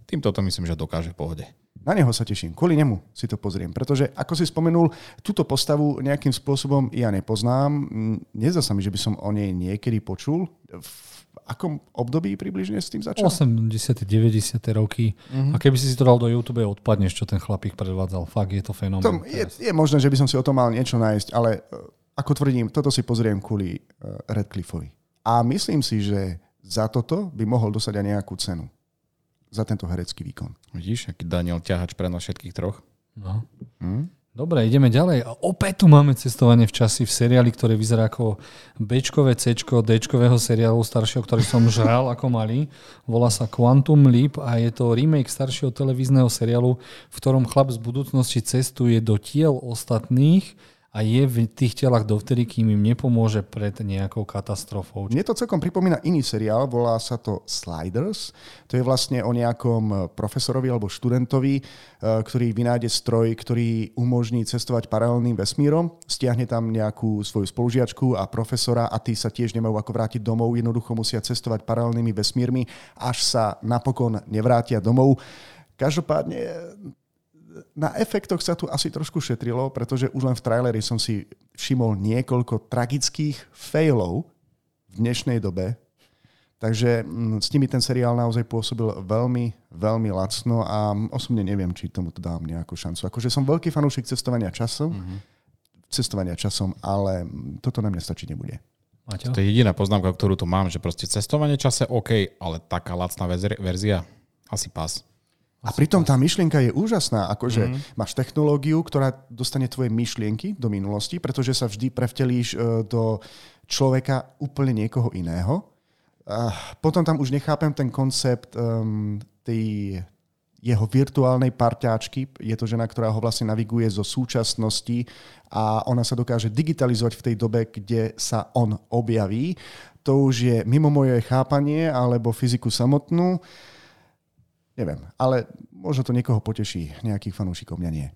týmto to myslím, že dokáže v pohode. Na neho sa teším, kvôli nemu si to pozriem, pretože ako si spomenul, túto postavu nejakým spôsobom ja nepoznám. Nezdá sa mi, že by som o nej niekedy počul. Akom období približne s tým začal? 80. 90. roky. Uh-huh. A keby si si to dal do YouTube, odpadneš, čo ten chlapík predvádzal. Fakt, je to fenomén. To je, je možné, že by som si o tom mal niečo nájsť, ale e, ako tvrdím, toto si pozriem kvôli uh, Redcliffovi. A myslím si, že za toto by mohol dosať aj nejakú cenu. Za tento herecký výkon. Vidíš, aký Daniel ťahač pre nás všetkých troch? No. Hm? Dobre, ideme ďalej. A opäť tu máme cestovanie v časi v seriáli, ktoré vyzerá ako Bčkové, Cčko, Dčkového seriálu staršieho, ktorý som žral ako malý. Volá sa Quantum Leap a je to remake staršieho televízneho seriálu, v ktorom chlap z budúcnosti cestuje do tiel ostatných a je v tých telách dovtedy, kým im nepomôže pred nejakou katastrofou. Mne to celkom pripomína iný seriál, volá sa to Sliders. To je vlastne o nejakom profesorovi alebo študentovi, e, ktorý vynájde stroj, ktorý umožní cestovať paralelným vesmírom, stiahne tam nejakú svoju spolužiačku a profesora a tí sa tiež nemajú ako vrátiť domov, jednoducho musia cestovať paralelnými vesmírmi, až sa napokon nevrátia domov. Každopádne na efektoch sa tu asi trošku šetrilo, pretože už len v traileri som si všimol niekoľko tragických failov v dnešnej dobe. Takže mm, s nimi ten seriál naozaj pôsobil veľmi, veľmi lacno a osobne neviem, či tomu to dám nejakú šancu. Akože som veľký fanúšik cestovania časom, mm-hmm. cestovania časom, ale toto na mňa stačiť nebude. Maťo? To je jediná poznámka, ktorú tu mám, že proste cestovanie čase OK, ale taká lacná verzia asi pas. A pritom tá myšlienka je úžasná, akože mm. máš technológiu, ktorá dostane tvoje myšlienky do minulosti, pretože sa vždy prevtelíš e, do človeka úplne niekoho iného. A potom tam už nechápem ten koncept um, tej jeho virtuálnej parťáčky. Je to žena, ktorá ho vlastne naviguje zo súčasnosti a ona sa dokáže digitalizovať v tej dobe, kde sa on objaví. To už je mimo moje chápanie alebo fyziku samotnú. Uh, Neviem, ale možno to niekoho poteší, nejakých fanúšikov, mňa nie.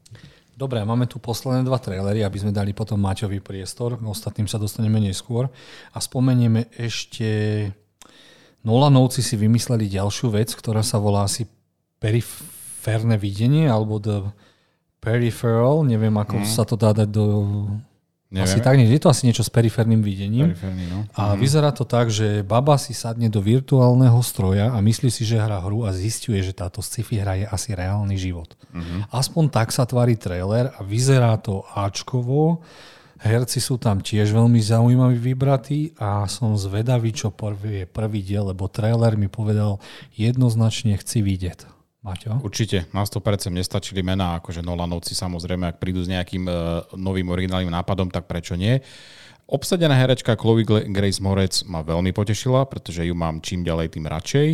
Dobre, máme tu posledné dva trailery, aby sme dali potom Maťový priestor. Ostatným sa dostaneme neskôr. A spomenieme ešte... Nolanovci si vymysleli ďalšiu vec, ktorá sa volá asi periférne videnie, alebo the peripheral, neviem, ako mm. sa to dá dať do Nevieme. Asi tak, je to asi niečo s periférnym videním. Periférny, no. A mm. vyzerá to tak, že baba si sadne do virtuálneho stroja a myslí si, že hrá hru a zistuje, že táto sci-fi hra je asi reálny život. Mm-hmm. Aspoň tak sa tvári trailer a vyzerá to Ačkovo. Herci sú tam tiež veľmi zaujímaví vybratí a som zvedavý, čo prvý je prvý diel, lebo trailer mi povedal jednoznačne chci vidieť. Maťo? Určite, na 100% nestačili mená, akože Nolanovci samozrejme, ak prídu s nejakým uh, novým originálnym nápadom, tak prečo nie. Obsadená herečka Chloe Grace Morec ma veľmi potešila, pretože ju mám čím ďalej, tým radšej.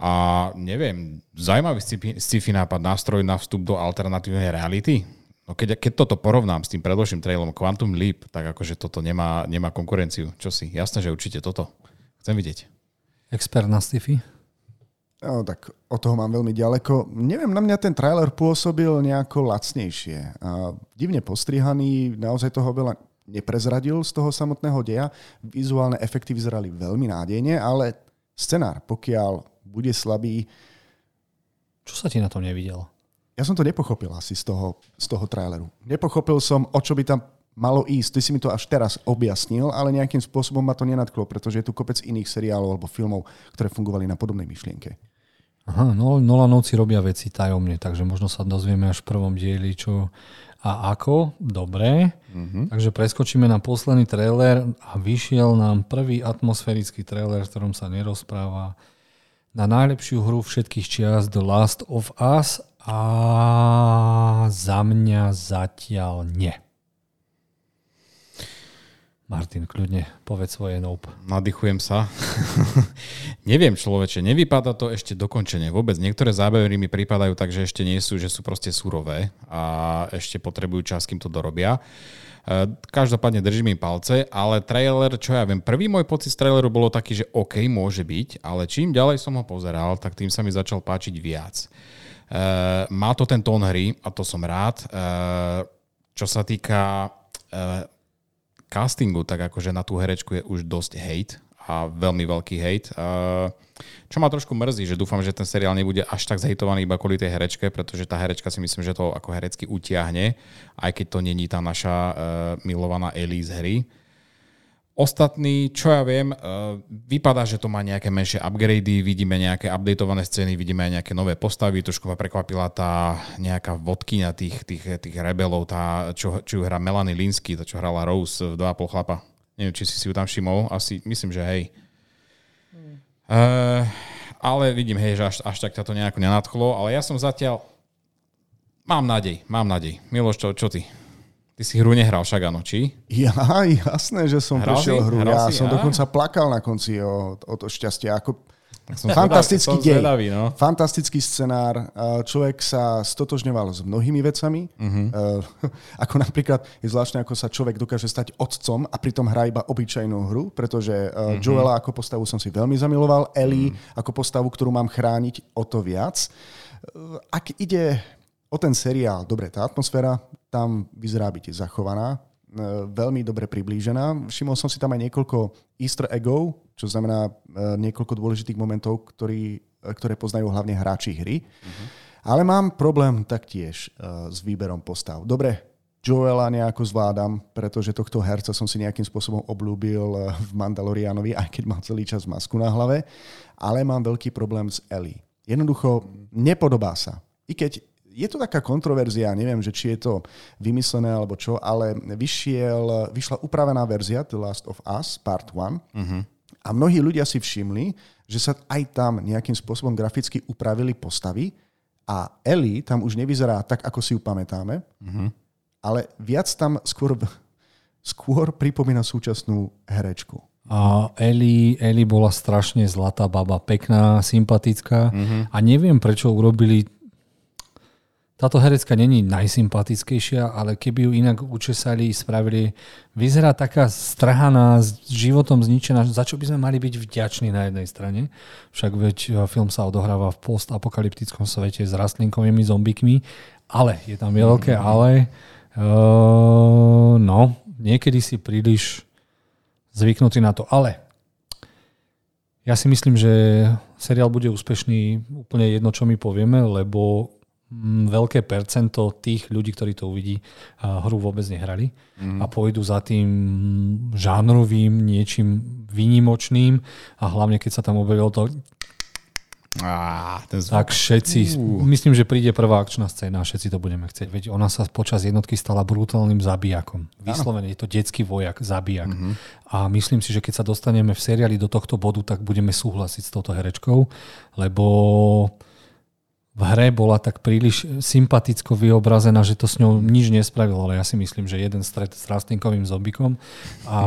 A neviem, zaujímavý sci-fi nápad, nástroj na vstup do alternatívnej reality. No keď, keď toto porovnám s tým predložným trailom Quantum Leap, tak akože toto nemá, nemá konkurenciu. Čo si? Jasné, že určite toto. Chcem vidieť. Expert na sci-fi? No, tak od toho mám veľmi ďaleko. Neviem, na mňa ten trailer pôsobil nejako lacnejšie. A divne postrihaný, naozaj toho veľa neprezradil z toho samotného deja. Vizuálne efekty vyzerali veľmi nádejne, ale scenár, pokiaľ bude slabý... Čo sa ti na tom nevidel? Ja som to nepochopil asi z toho, z toho traileru. Nepochopil som, o čo by tam malo ísť. Ty si mi to až teraz objasnil, ale nejakým spôsobom ma to nenadklo, pretože je tu kopec iných seriálov alebo filmov, ktoré fungovali na podobnej myšlienke. Aha, no, Nolanovci robia veci tajomne, takže možno sa dozvieme až v prvom dieli, čo a ako. Dobre. Mm-hmm. Takže preskočíme na posledný trailer a vyšiel nám prvý atmosférický trailer, v ktorom sa nerozpráva na najlepšiu hru všetkých čias The Last of Us a za mňa zatiaľ nie. Martin, kľudne, povedz svoje nope. Nadýchujem sa. Neviem, človeče, nevypadá to ešte dokončenie. Vôbec niektoré zábery mi pripadajú tak, že ešte nie sú, že sú proste surové a ešte potrebujú čas, kým to dorobia. E, každopádne držím im palce, ale trailer, čo ja viem, prvý môj pocit z traileru bolo taký, že OK, môže byť, ale čím ďalej som ho pozeral, tak tým sa mi začal páčiť viac. Uh, má to ten tón hry a to som rád. Uh, čo sa týka castingu, tak akože na tú herečku je už dosť hate a veľmi veľký hate. Čo ma trošku mrzí, že dúfam, že ten seriál nebude až tak zhejtovaný iba kvôli tej herečke, pretože tá herečka si myslím, že to ako herecky utiahne, aj keď to není tá naša uh, milovaná Ellie z hry. Ostatný, čo ja viem, eh, vypadá, že to má nejaké menšie upgrady, vidíme nejaké updatované scény, vidíme aj nejaké nové postavy. Trošku ma prekvapila tá nejaká vodkyňa tých, tých, tých rebelov, tá, čo, čo ju hrá Melanie Linsky, tá, čo hrala Rose v 2,5 chlapa. Neviem, či si si ju tam všimol, asi myslím, že hej. Mm. Uh, ale vidím, hej, že až, až tak to nejako nenadchlo, ale ja som zatiaľ... Mám nádej, mám nádej. Miloš, čo, čo ty? Ty si hru nehral však, áno, či? Ja, jasné, že som hral prešiel si? hru. Hral ja si, som ja? dokonca plakal na konci o, o to šťastie. Ako, som fantastický dej, zvedavý, no. fantastický scenár. Človek sa stotožňoval s mnohými vecami. Uh-huh. Ako napríklad je zvláštne, ako sa človek dokáže stať otcom a pritom hrá iba obyčajnú hru, pretože uh-huh. Joela ako postavu som si veľmi zamiloval, Ellie uh-huh. ako postavu, ktorú mám chrániť o to viac. Ak ide o ten seriál, dobre, tá atmosféra tam vyzerá byť zachovaná, e, veľmi dobre priblížená. Všimol som si tam aj niekoľko easter eggov, čo znamená e, niekoľko dôležitých momentov, ktorý, e, ktoré poznajú hlavne hráči hry. Uh-huh. Ale mám problém taktiež s výberom postav. Dobre, Joela nejako zvládam, pretože tohto herca som si nejakým spôsobom oblúbil v Mandalorianovi, aj keď mal celý čas masku na hlave, ale mám veľký problém s Ellie. Jednoducho nepodobá sa. I keď je to taká kontroverzia, neviem, že či je to vymyslené alebo čo, ale vyšiel, vyšla upravená verzia The Last of Us Part 1 uh-huh. a mnohí ľudia si všimli, že sa aj tam nejakým spôsobom graficky upravili postavy a Ellie tam už nevyzerá tak, ako si ju pamätáme, uh-huh. ale viac tam skôr, skôr pripomína súčasnú herečku. A Eli, Eli bola strašne zlatá baba, pekná, sympatická uh-huh. a neviem, prečo urobili táto herecka není najsympatickejšia, ale keby ju inak učesali, spravili, vyzerá taká strhaná, s životom zničená, za čo by sme mali byť vďační na jednej strane. Však veď e, film sa odohráva v postapokalyptickom svete s rastlinkovými zombikmi, ale je tam veľké mm. ale. Uh, no, niekedy si príliš zvyknutý na to. Ale ja si myslím, že seriál bude úspešný úplne jedno, čo my povieme, lebo veľké percento tých ľudí, ktorí to uvidí, hru vôbec nehrali mm. a pôjdu za tým žánrovým, niečím výnimočným a hlavne keď sa tam objavilo to ten tak všetci, uh. myslím, že príde prvá akčná scéna a všetci to budeme chcieť. Veď ona sa počas jednotky stala brutálnym zabijakom. Vyslovene je to detský vojak, zabijak. Uh-huh. A myslím si, že keď sa dostaneme v seriáli do tohto bodu, tak budeme súhlasiť s touto herečkou, lebo v hre bola tak príliš sympaticko vyobrazená, že to s ňou nič nespravilo, ale ja si myslím, že jeden stret s rastlinkovým zombikom a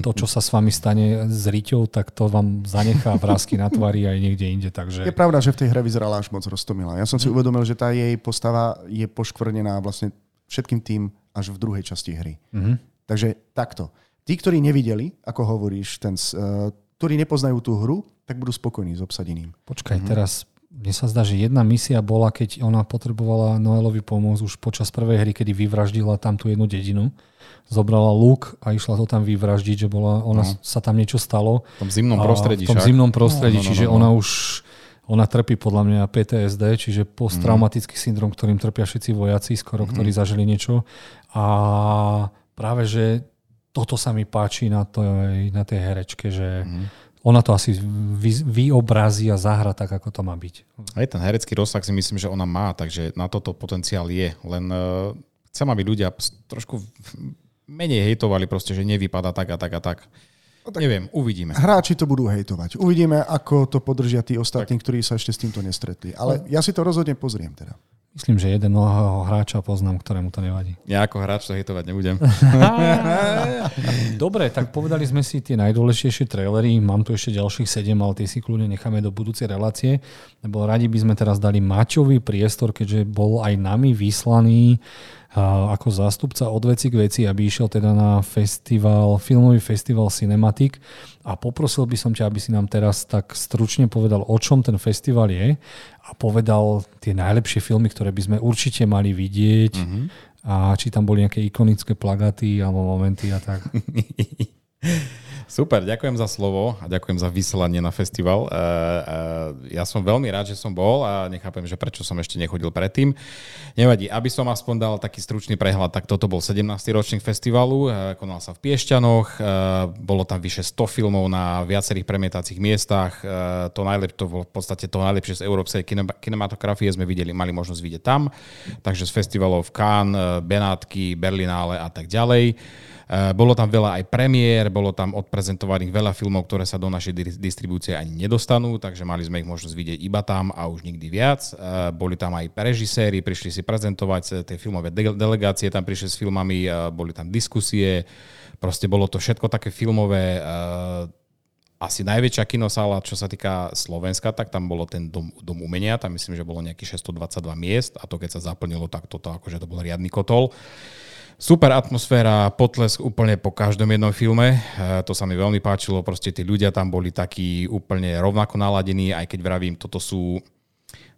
to, čo sa s vami stane s Riťou, tak to vám zanechá vrázky na tvári aj niekde inde. Takže... Je pravda, že v tej hre vyzerala až moc roztomilá. Ja som si mhm. uvedomil, že tá jej postava je poškvrnená vlastne všetkým tým až v druhej časti hry. Mm-hmm. Takže takto. Tí, ktorí nevideli, ako hovoríš, ten, uh, ktorí nepoznajú tú hru, tak budú spokojní s obsadením. Počkaj, mm-hmm. teraz mne sa zdá, že jedna misia bola, keď ona potrebovala Noelovi pomôcť už počas prvej hry, kedy vyvraždila tam tú jednu dedinu. Zobrala luk a išla to tam vyvraždiť, že bola, ona no. sa tam niečo stalo. V tom zimnom prostredí. V tom však. zimnom prostredí, no, no, no, čiže no, no. ona už ona trpí podľa mňa PTSD, čiže posttraumatický mm. syndrom, ktorým trpia všetci vojaci, skoro, ktorí mm. zažili niečo. A práve, že toto sa mi páči na, to, na tej herečke, že mm ona to asi vy, vyobrazí a zahra tak, ako to má byť. Aj ten herecký rozsah si myslím, že ona má, takže na toto potenciál je. Len uh, chcem, aby ľudia trošku menej hejtovali proste, že nevypadá tak a tak a tak. No tak Neviem, uvidíme. Hráči to budú hejtovať. Uvidíme, ako to podržia tí ostatní, tak. ktorí sa ešte s týmto nestretli. Ale no. ja si to rozhodne pozriem teda. Myslím, že jeden hráča poznám, ktorému to nevadí. Ja ako hráč to hejtovať nebudem. Dobre, tak povedali sme si tie najdôležitejšie trailery. Mám tu ešte ďalších sedem, ale tie si kľudne necháme do budúcej relácie. Lebo radi by sme teraz dali Maťový priestor, keďže bol aj nami vyslaný ako zástupca od veci k veci, aby išiel teda na festival, filmový festival Cinematic a poprosil by som ťa, aby si nám teraz tak stručne povedal, o čom ten festival je a povedal tie najlepšie filmy, ktoré by sme určite mali vidieť mm-hmm. a či tam boli nejaké ikonické plagaty alebo momenty a tak. Super, ďakujem za slovo a ďakujem za vysielanie na festival. Uh, uh, ja som veľmi rád, že som bol a nechápem, že prečo som ešte nechodil predtým. Nevadí, aby som aspoň dal taký stručný prehľad, tak toto bol 17. ročník festivalu, uh, konal sa v Piešťanoch, bolo tam vyše 100 filmov na viacerých premietacích miestach. To, najlep- to bolo v podstate to najlepšie z európskej kinematografie sme videli, mali možnosť vidieť tam. Takže z festivalov v Cannes, Benátky, Berlinále a tak ďalej. Eh, bolo tam veľa aj premiér, bolo tam odprezentovaných veľa filmov, ktoré sa do našej distribúcie ani nedostanú, takže mali sme ich možnosť vidieť iba tam a už nikdy viac. Eh, boli tam aj režiséri, prišli si prezentovať eh, tie filmové delegácie, tam prišli s filmami, boli tam diskusie, proste bolo to všetko také filmové asi najväčšia kinosála, čo sa týka Slovenska, tak tam bolo ten dom, dom umenia, tam myslím, že bolo nejakých 622 miest a to keď sa zaplnilo, tak toto akože to bol riadny kotol. Super atmosféra, potlesk úplne po každom jednom filme. E, to sa mi veľmi páčilo, proste tí ľudia tam boli takí úplne rovnako naladení, aj keď vravím, toto sú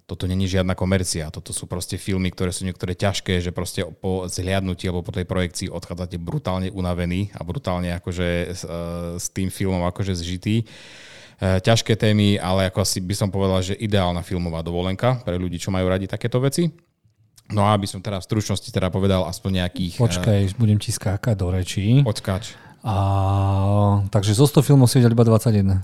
toto není žiadna komercia, toto sú proste filmy, ktoré sú niektoré ťažké, že proste po zhliadnutí alebo po tej projekcii odchádzate brutálne unavení a brutálne akože s, e, s tým filmom akože zžitý. E, ťažké témy, ale ako asi by som povedal, že ideálna filmová dovolenka pre ľudí, čo majú radi takéto veci. No a aby som teda v stručnosti teda povedal aspoň nejakých... Počkaj, uh, budem ti skákať do rečí. Odskáč. A, takže zo 100 filmov si videl iba 21.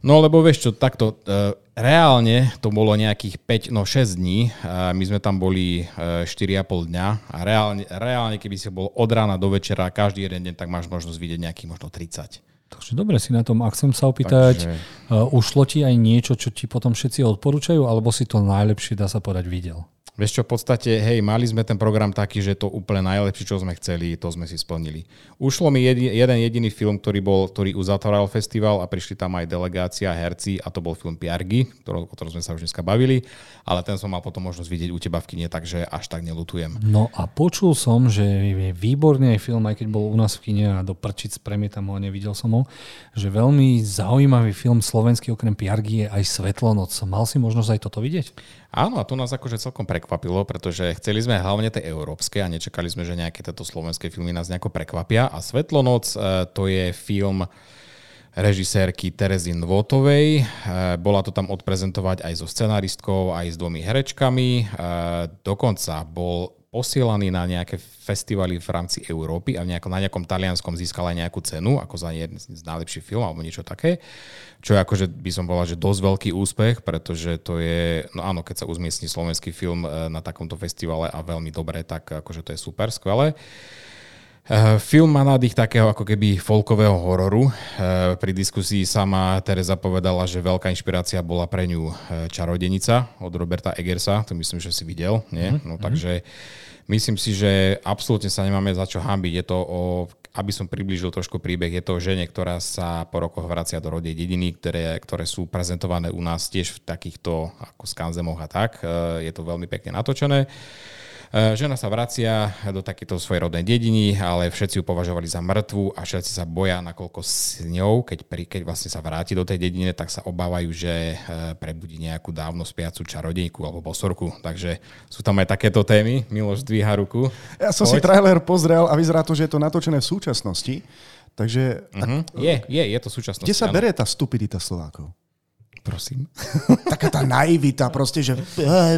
No lebo vieš čo, takto, uh, reálne to bolo nejakých 5, no 6 dní, uh, my sme tam boli uh, 4,5 dňa a reálne, reálne keby si bol od rána do večera každý jeden deň, tak máš možnosť vidieť nejakých možno 30. Takže dobre si na tom. Ak chcem sa opýtať, Takže... uh, ušlo ti aj niečo, čo ti potom všetci odporúčajú, alebo si to najlepšie, dá sa povedať, videl? Vieš čo, v podstate, hej, mali sme ten program taký, že to úplne najlepšie, čo sme chceli, to sme si splnili. Ušlo mi jedi, jeden jediný film, ktorý, bol, ktorý uzatváral festival a prišli tam aj delegácia, herci a to bol film Piargy, ktorý, o ktorom sme sa už dneska bavili, ale ten som mal potom možnosť vidieť u teba v kine, takže až tak nelutujem. No a počul som, že je výborný aj film, aj keď bol u nás v kine a do prčic premietam ho nevidel som ho, že veľmi zaujímavý film slovenský okrem Piargy je aj Svetlonoc. Mal si možnosť aj toto vidieť? Áno, a to nás akože celkom prekvapilo, pretože chceli sme hlavne tie európske a nečakali sme, že nejaké tieto slovenské filmy nás nejako prekvapia. A Svetlonoc e, to je film režisérky Terezy Nvotovej. E, bola to tam odprezentovať aj so scenaristkou, aj s dvomi herečkami. E, dokonca bol posielaný na nejaké festivaly v rámci Európy a nejako, na nejakom talianskom získal aj nejakú cenu, ako za jeden z najlepších film alebo niečo také. Čo je akože by som povedal, že dosť veľký úspech, pretože to je, no áno, keď sa uzmiestni slovenský film e, na takomto festivale a veľmi dobre, tak akože to je super, skvelé. E, film má nádych takého ako keby folkového hororu. E, pri diskusii sama Teresa povedala, že veľká inšpirácia bola pre ňu Čarodenica od Roberta Egersa, to myslím, že si videl, nie? Mhm, no mm-hmm. takže Myslím si, že absolútne sa nemáme za čo hambiť. Je to o, aby som priblížil trošku príbeh, je to o žene, ktorá sa po rokoch vracia do rodej dediny, ktoré, ktoré sú prezentované u nás tiež v takýchto ako skanzemoch a tak. Je to veľmi pekne natočené. Eh, žena sa vracia do takéto svojej rodnej dediny, ale všetci ju považovali za mŕtvu a všetci sa boja, nakoľko s ňou, keď, pri, keď vlastne sa vráti do tej dediny, tak sa obávajú, že eh, prebudí nejakú dávno spiacu čarodejku alebo bosorku. Takže sú tam aj takéto témy. Miloš dvíha ruku. Ja som Poď. si trailer pozrel a vyzerá to, že je to natočené v súčasnosti. Takže... Uh-huh. Je, je, je to súčasnosť. Kde sa berie tá stupidita Slovákov? Prosím. Taká tá naivita proste, že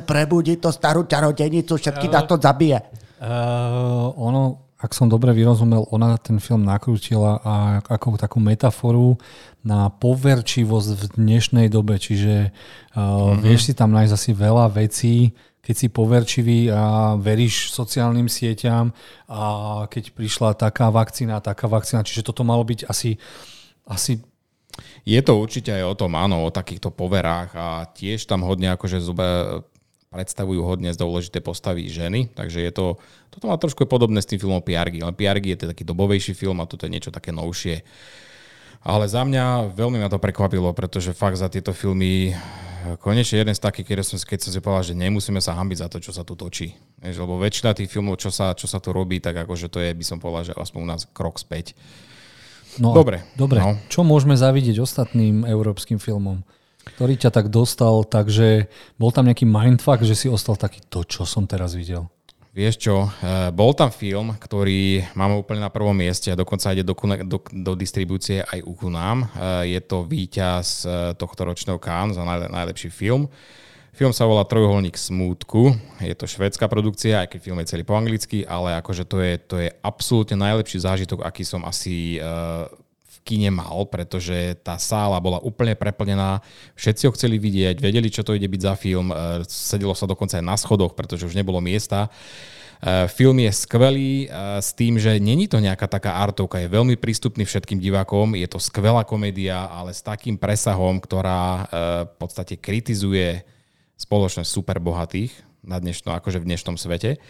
prebudí to starú čarodenicu, všetky na to zabije. Uh, ono, ak som dobre vyrozumel, ona ten film nakrútila a ako takú metaforu na poverčivosť v dnešnej dobe. Čiže uh, mm-hmm. vieš si tam nájsť asi veľa vecí, keď si poverčivý a veríš sociálnym sieťam a keď prišla taká vakcína, taká vakcína. Čiže toto malo byť asi, asi je to určite aj o tom, áno, o takýchto poverách a tiež tam hodne akože zube predstavujú hodne dôležité postavy ženy, takže je to, toto má trošku podobné s tým filmom Piargy, ale Piargy je to taký dobovejší film a toto je niečo také novšie. Ale za mňa veľmi ma to prekvapilo, pretože fakt za tieto filmy konečne jeden z takých, keď som, keď som si povedal, že nemusíme sa hambiť za to, čo sa tu točí. Lebo väčšina tých filmov, čo sa, čo sa tu robí, tak akože to je, by som povedal, že aspoň u nás krok späť. No, dobre. Dobre. No. Čo môžeme zavidieť ostatným európskym filmom? Ktorý ťa tak dostal, takže bol tam nejaký mindfuck, že si ostal taký to, čo som teraz videl? Vieš čo, eh, bol tam film, ktorý máme úplne na prvom mieste a dokonca ide do, do, do distribúcie aj u nám. Eh, je to víťaz eh, tohto ročného Cannes za najlepší film. Film sa volá Trojuholník smútku. Je to švédska produkcia, aj keď film je celý po anglicky, ale akože to je, to je absolútne najlepší zážitok, aký som asi uh, v kine mal, pretože tá sála bola úplne preplnená, všetci ho chceli vidieť, vedeli, čo to ide byť za film, uh, sedelo sa dokonca aj na schodoch, pretože už nebolo miesta. Uh, film je skvelý s tým, že není to nejaká taká artovka, je veľmi prístupný všetkým divákom, je to skvelá komédia, ale s takým presahom, ktorá v podstate kritizuje spoločnosť superbohatých na dnešno, akože v dnešnom svete.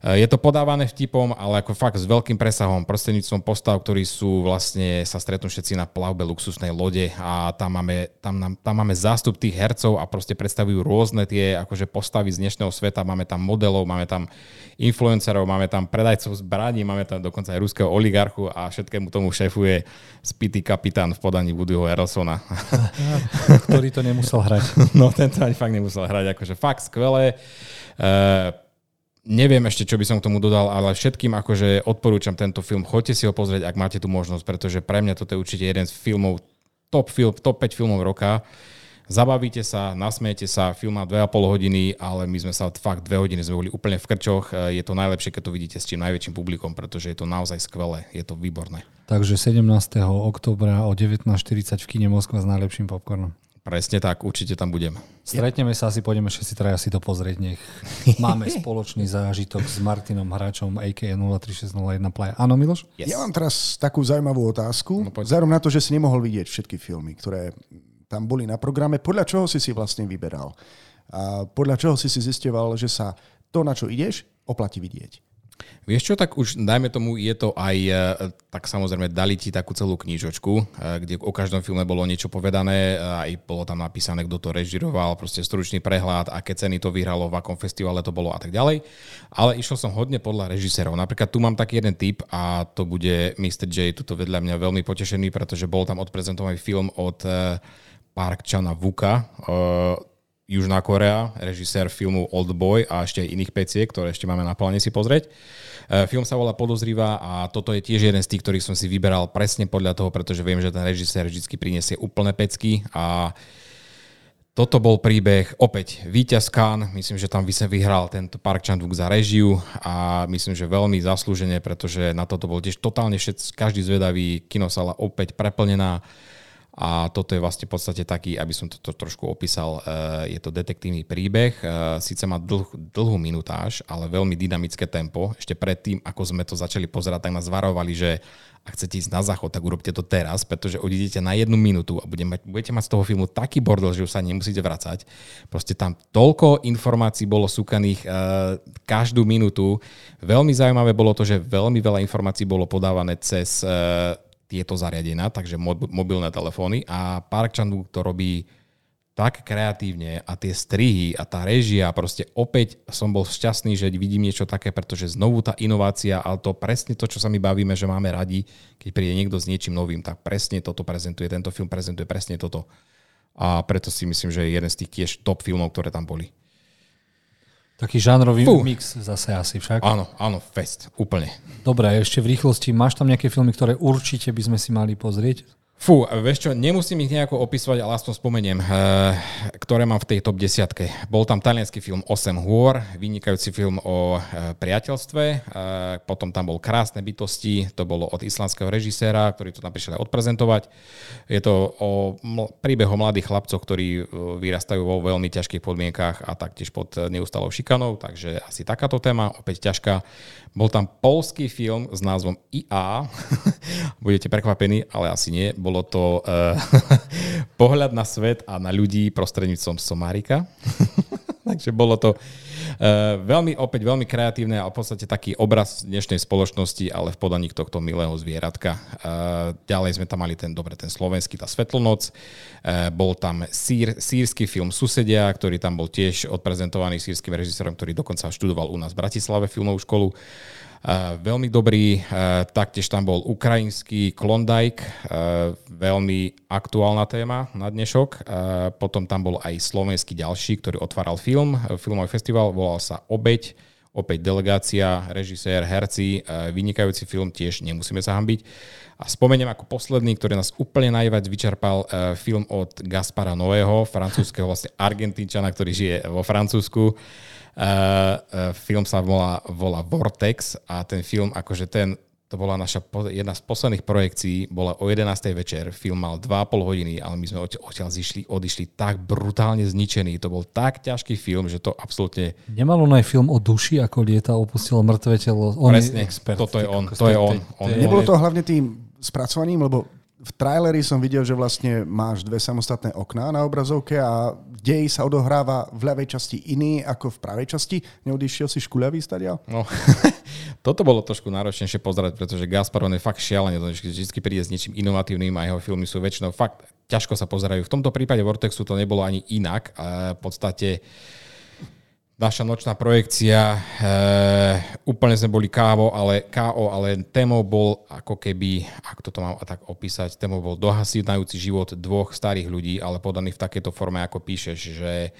Je to podávané vtipom, ale ako fakt s veľkým presahom, prostredníctvom postav, ktorí sú vlastne, sa stretnú všetci na plavbe luxusnej lode a tam máme, tam, tam máme zástup tých hercov a proste predstavujú rôzne tie akože postavy z dnešného sveta. Máme tam modelov, máme tam influencerov, máme tam predajcov zbraní, máme tam dokonca aj ruského oligarchu a všetkému tomu šéfuje spitý kapitán v podaní Woodyho Harrelsona. Ktorý to nemusel hrať. No, tento ani fakt nemusel hrať. Akože fakt skvelé. Uh, Neviem ešte, čo by som k tomu dodal, ale všetkým akože odporúčam tento film. Choďte si ho pozrieť, ak máte tú možnosť, pretože pre mňa toto je určite jeden z filmov, top, film, top 5 filmov roka. Zabavíte sa, nasmiete sa, film má 2,5 hodiny, ale my sme sa fakt 2 hodiny sme boli úplne v krčoch. Je to najlepšie, keď to vidíte s čím najväčším publikom, pretože je to naozaj skvelé, je to výborné. Takže 17. oktobra o 19.40 v kine Moskva s najlepším popcornom. Presne tak, určite tam budem. Stretneme sa, asi pôjdeme všetci traja si to pozrieť, nech máme spoločný zážitok s Martinom Hráčom, a.k.a. 03601 Playa. Áno, Miloš? Yes. Ja mám teraz takú zaujímavú otázku. No, Zárom na to, že si nemohol vidieť všetky filmy, ktoré tam boli na programe. Podľa čoho si si vlastne vyberal? A podľa čoho si si zisteval, že sa to, na čo ideš, oplatí vidieť? Vieš čo, tak už dajme tomu, je to aj, e, tak samozrejme dali ti takú celú knížočku, e, kde o každom filme bolo niečo povedané, e, aj bolo tam napísané, kto to režiroval, proste stručný prehľad, aké ceny to vyhralo, v akom festivale to bolo a tak ďalej. Ale išiel som hodne podľa režisérov. Napríklad tu mám taký jeden tip a to bude Mr. J, tuto vedľa mňa veľmi potešený, pretože bol tam odprezentovaný film od Park Chana Vuka, Južná Korea, režisér filmu Old Boy a ešte iných peciek, ktoré ešte máme na pláne si pozrieť. E, film sa volá Podozrivá a toto je tiež jeden z tých, ktorých som si vyberal presne podľa toho, pretože viem, že ten režisér vždy priniesie úplné pecky a toto bol príbeh, opäť víťaz Khan, myslím, že tam vyhral tento Park chan za režiu a myslím, že veľmi zaslúžene, pretože na toto bol tiež totálne všetci, každý zvedavý, kinosala opäť preplnená. A toto je vlastne v podstate taký, aby som to trošku opísal, eh, je to detektívny príbeh. Eh, Sice má dlh, dlhú minutáž, ale veľmi dynamické tempo. Ešte predtým, ako sme to začali pozerať, tak nás varovali, že ak chcete ísť na záchod, tak urobte to teraz, pretože odídete na jednu minútu a budete mať, budete mať z toho filmu taký bordel, že už sa nemusíte vracať. Proste tam toľko informácií bolo súkaných uh, každú minútu. Veľmi zaujímavé bolo to, že veľmi veľa informácií bolo podávané cez uh, tieto zariadenia, takže mobilné telefóny a Park chan to robí tak kreatívne a tie strihy a tá režia, proste opäť som bol šťastný, že vidím niečo také, pretože znovu tá inovácia, ale to presne to, čo sa my bavíme, že máme radi, keď príde niekto s niečím novým, tak presne toto prezentuje, tento film prezentuje presne toto. A preto si myslím, že je jeden z tých tiež top filmov, ktoré tam boli. Taký žánrový Fú. mix zase asi však. Áno, áno, fest, úplne. Dobre, ešte v rýchlosti, máš tam nejaké filmy, ktoré určite by sme si mali pozrieť? Fú, vieš čo, nemusím ich nejako opisovať, ale aspoň spomeniem, uh, ktoré mám v tej top desiatke. Bol tam talianský film 8 hôr, vynikajúci film o uh, priateľstve, uh, potom tam bol Krásne bytosti, to bolo od islandského režiséra, ktorý to tam prišiel aj odprezentovať. Je to o príbehu mladých chlapcov, ktorí vyrastajú vo veľmi ťažkých podmienkách a taktiež pod neustalou šikanou, takže asi takáto téma, opäť ťažká. Bol tam polský film s názvom IA, budete prekvapení, ale asi nie. Bol bolo to uh, pohľad na svet a na ľudí prostredníctvom somárika. Takže bolo to uh, veľmi, opäť veľmi kreatívne a v podstate taký obraz dnešnej spoločnosti, ale v podaní tohto milého zvieratka. Uh, ďalej sme tam mali ten, dobre, ten slovenský, tá Svetlonoc. Uh, bol tam sír, sírsky film Susedia, ktorý tam bol tiež odprezentovaný sírským režisérom, ktorý dokonca študoval u nás v Bratislave filmovú školu. Veľmi dobrý, taktiež tam bol ukrajinský Klondike, veľmi aktuálna téma na dnešok. Potom tam bol aj slovenský ďalší, ktorý otváral film, filmový festival, volal sa Obeď, opäť delegácia, režisér, herci, vynikajúci film, tiež nemusíme sa hambiť. A spomeniem ako posledný, ktorý nás úplne najviac vyčerpal, film od Gaspara Nového, francúzského vlastne Argentínčana, ktorý žije vo Francúzsku. Uh, uh, film sa volá, volá Vortex a ten film, akože ten, to bola naša jedna z posledných projekcií, bola o 11. večer, film mal 2,5 hodiny, ale my sme odtiaľ zišli, odišli tak brutálne zničení. To bol tak ťažký film, že to absolútne... Nemal on aj film o duši, ako lieta opustil mŕtve telo? On Presne, je expert. toto je on, to je on. on Nebolo to hlavne tým spracovaním, lebo v traileri som videl, že vlastne máš dve samostatné okná na obrazovke a dej sa odohráva v ľavej časti iný ako v pravej časti. Neodišiel si škuľavý stadial? No, toto bolo trošku náročnejšie pozerať, pretože Gaspar on je fakt šialený, vždy príde s niečím inovatívnym a jeho filmy sú väčšinou fakt ťažko sa pozerajú. V tomto prípade Vortexu to nebolo ani inak. V podstate naša nočná projekcia, e, úplne sme boli kávo, ale KO, ale témou bol ako keby, ak toto mám tak opísať, témou bol dohasínajúci život dvoch starých ľudí, ale podaný v takejto forme, ako píšeš, že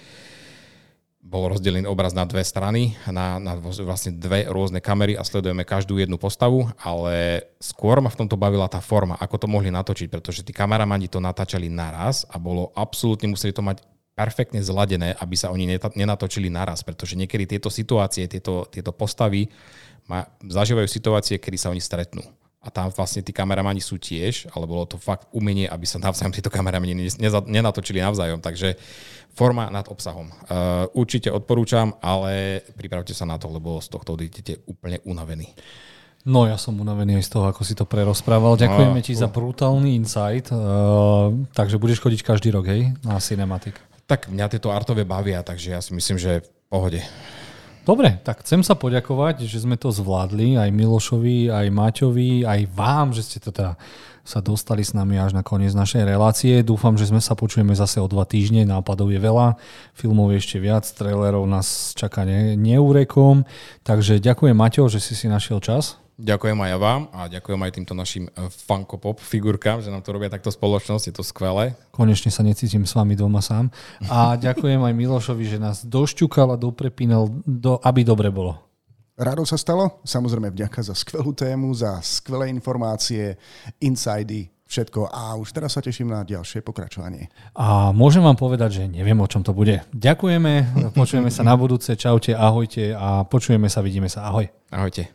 bol rozdelený obraz na dve strany, na, na vlastne dve rôzne kamery a sledujeme každú jednu postavu, ale skôr ma v tomto bavila tá forma, ako to mohli natočiť, pretože tí kameramani to natáčali naraz a bolo absolútne, museli to mať perfektne zladené, aby sa oni nenatočili naraz, pretože niekedy tieto situácie, tieto, tieto postavy ma, zažívajú situácie, kedy sa oni stretnú. A tam vlastne tí kameramani sú tiež, ale bolo to fakt umenie, aby sa navzájom tieto kameramani nenatočili navzájom. Takže forma nad obsahom. Uh, určite odporúčam, ale pripravte sa na to, lebo z tohto odídete úplne unavení. No ja som unavený aj z toho, ako si to prerozprával. Ďakujeme no, ti za brutálny insight. Uh, takže budeš chodiť každý rok, hej, na Cinematic. Tak mňa tieto artové bavia, takže ja si myslím, že v pohode. Dobre, tak chcem sa poďakovať, že sme to zvládli, aj Milošovi, aj Maťovi, aj vám, že ste to teda sa dostali s nami až na koniec našej relácie. Dúfam, že sme sa počujeme zase o dva týždne, nápadov je veľa, filmov je ešte viac, trailerov nás čaká ne- neúrekom. Takže ďakujem Maťo, že si si našiel čas. Ďakujem aj ja vám a ďakujem aj týmto našim eh, Funko Pop figurkám, že nám to robia takto spoločnosť, je to skvelé. Konečne sa necítim s vami doma sám. A ďakujem aj Milošovi, že nás došťukal a doprepínal, do, aby dobre bolo. Rado sa stalo. Samozrejme vďaka za skvelú tému, za skvelé informácie, insidy, všetko a už teraz sa teším na ďalšie pokračovanie. A môžem vám povedať, že neviem, o čom to bude. Ďakujeme, počujeme sa na budúce, čaute, ahojte a počujeme sa, vidíme sa, ahoj. Ahojte.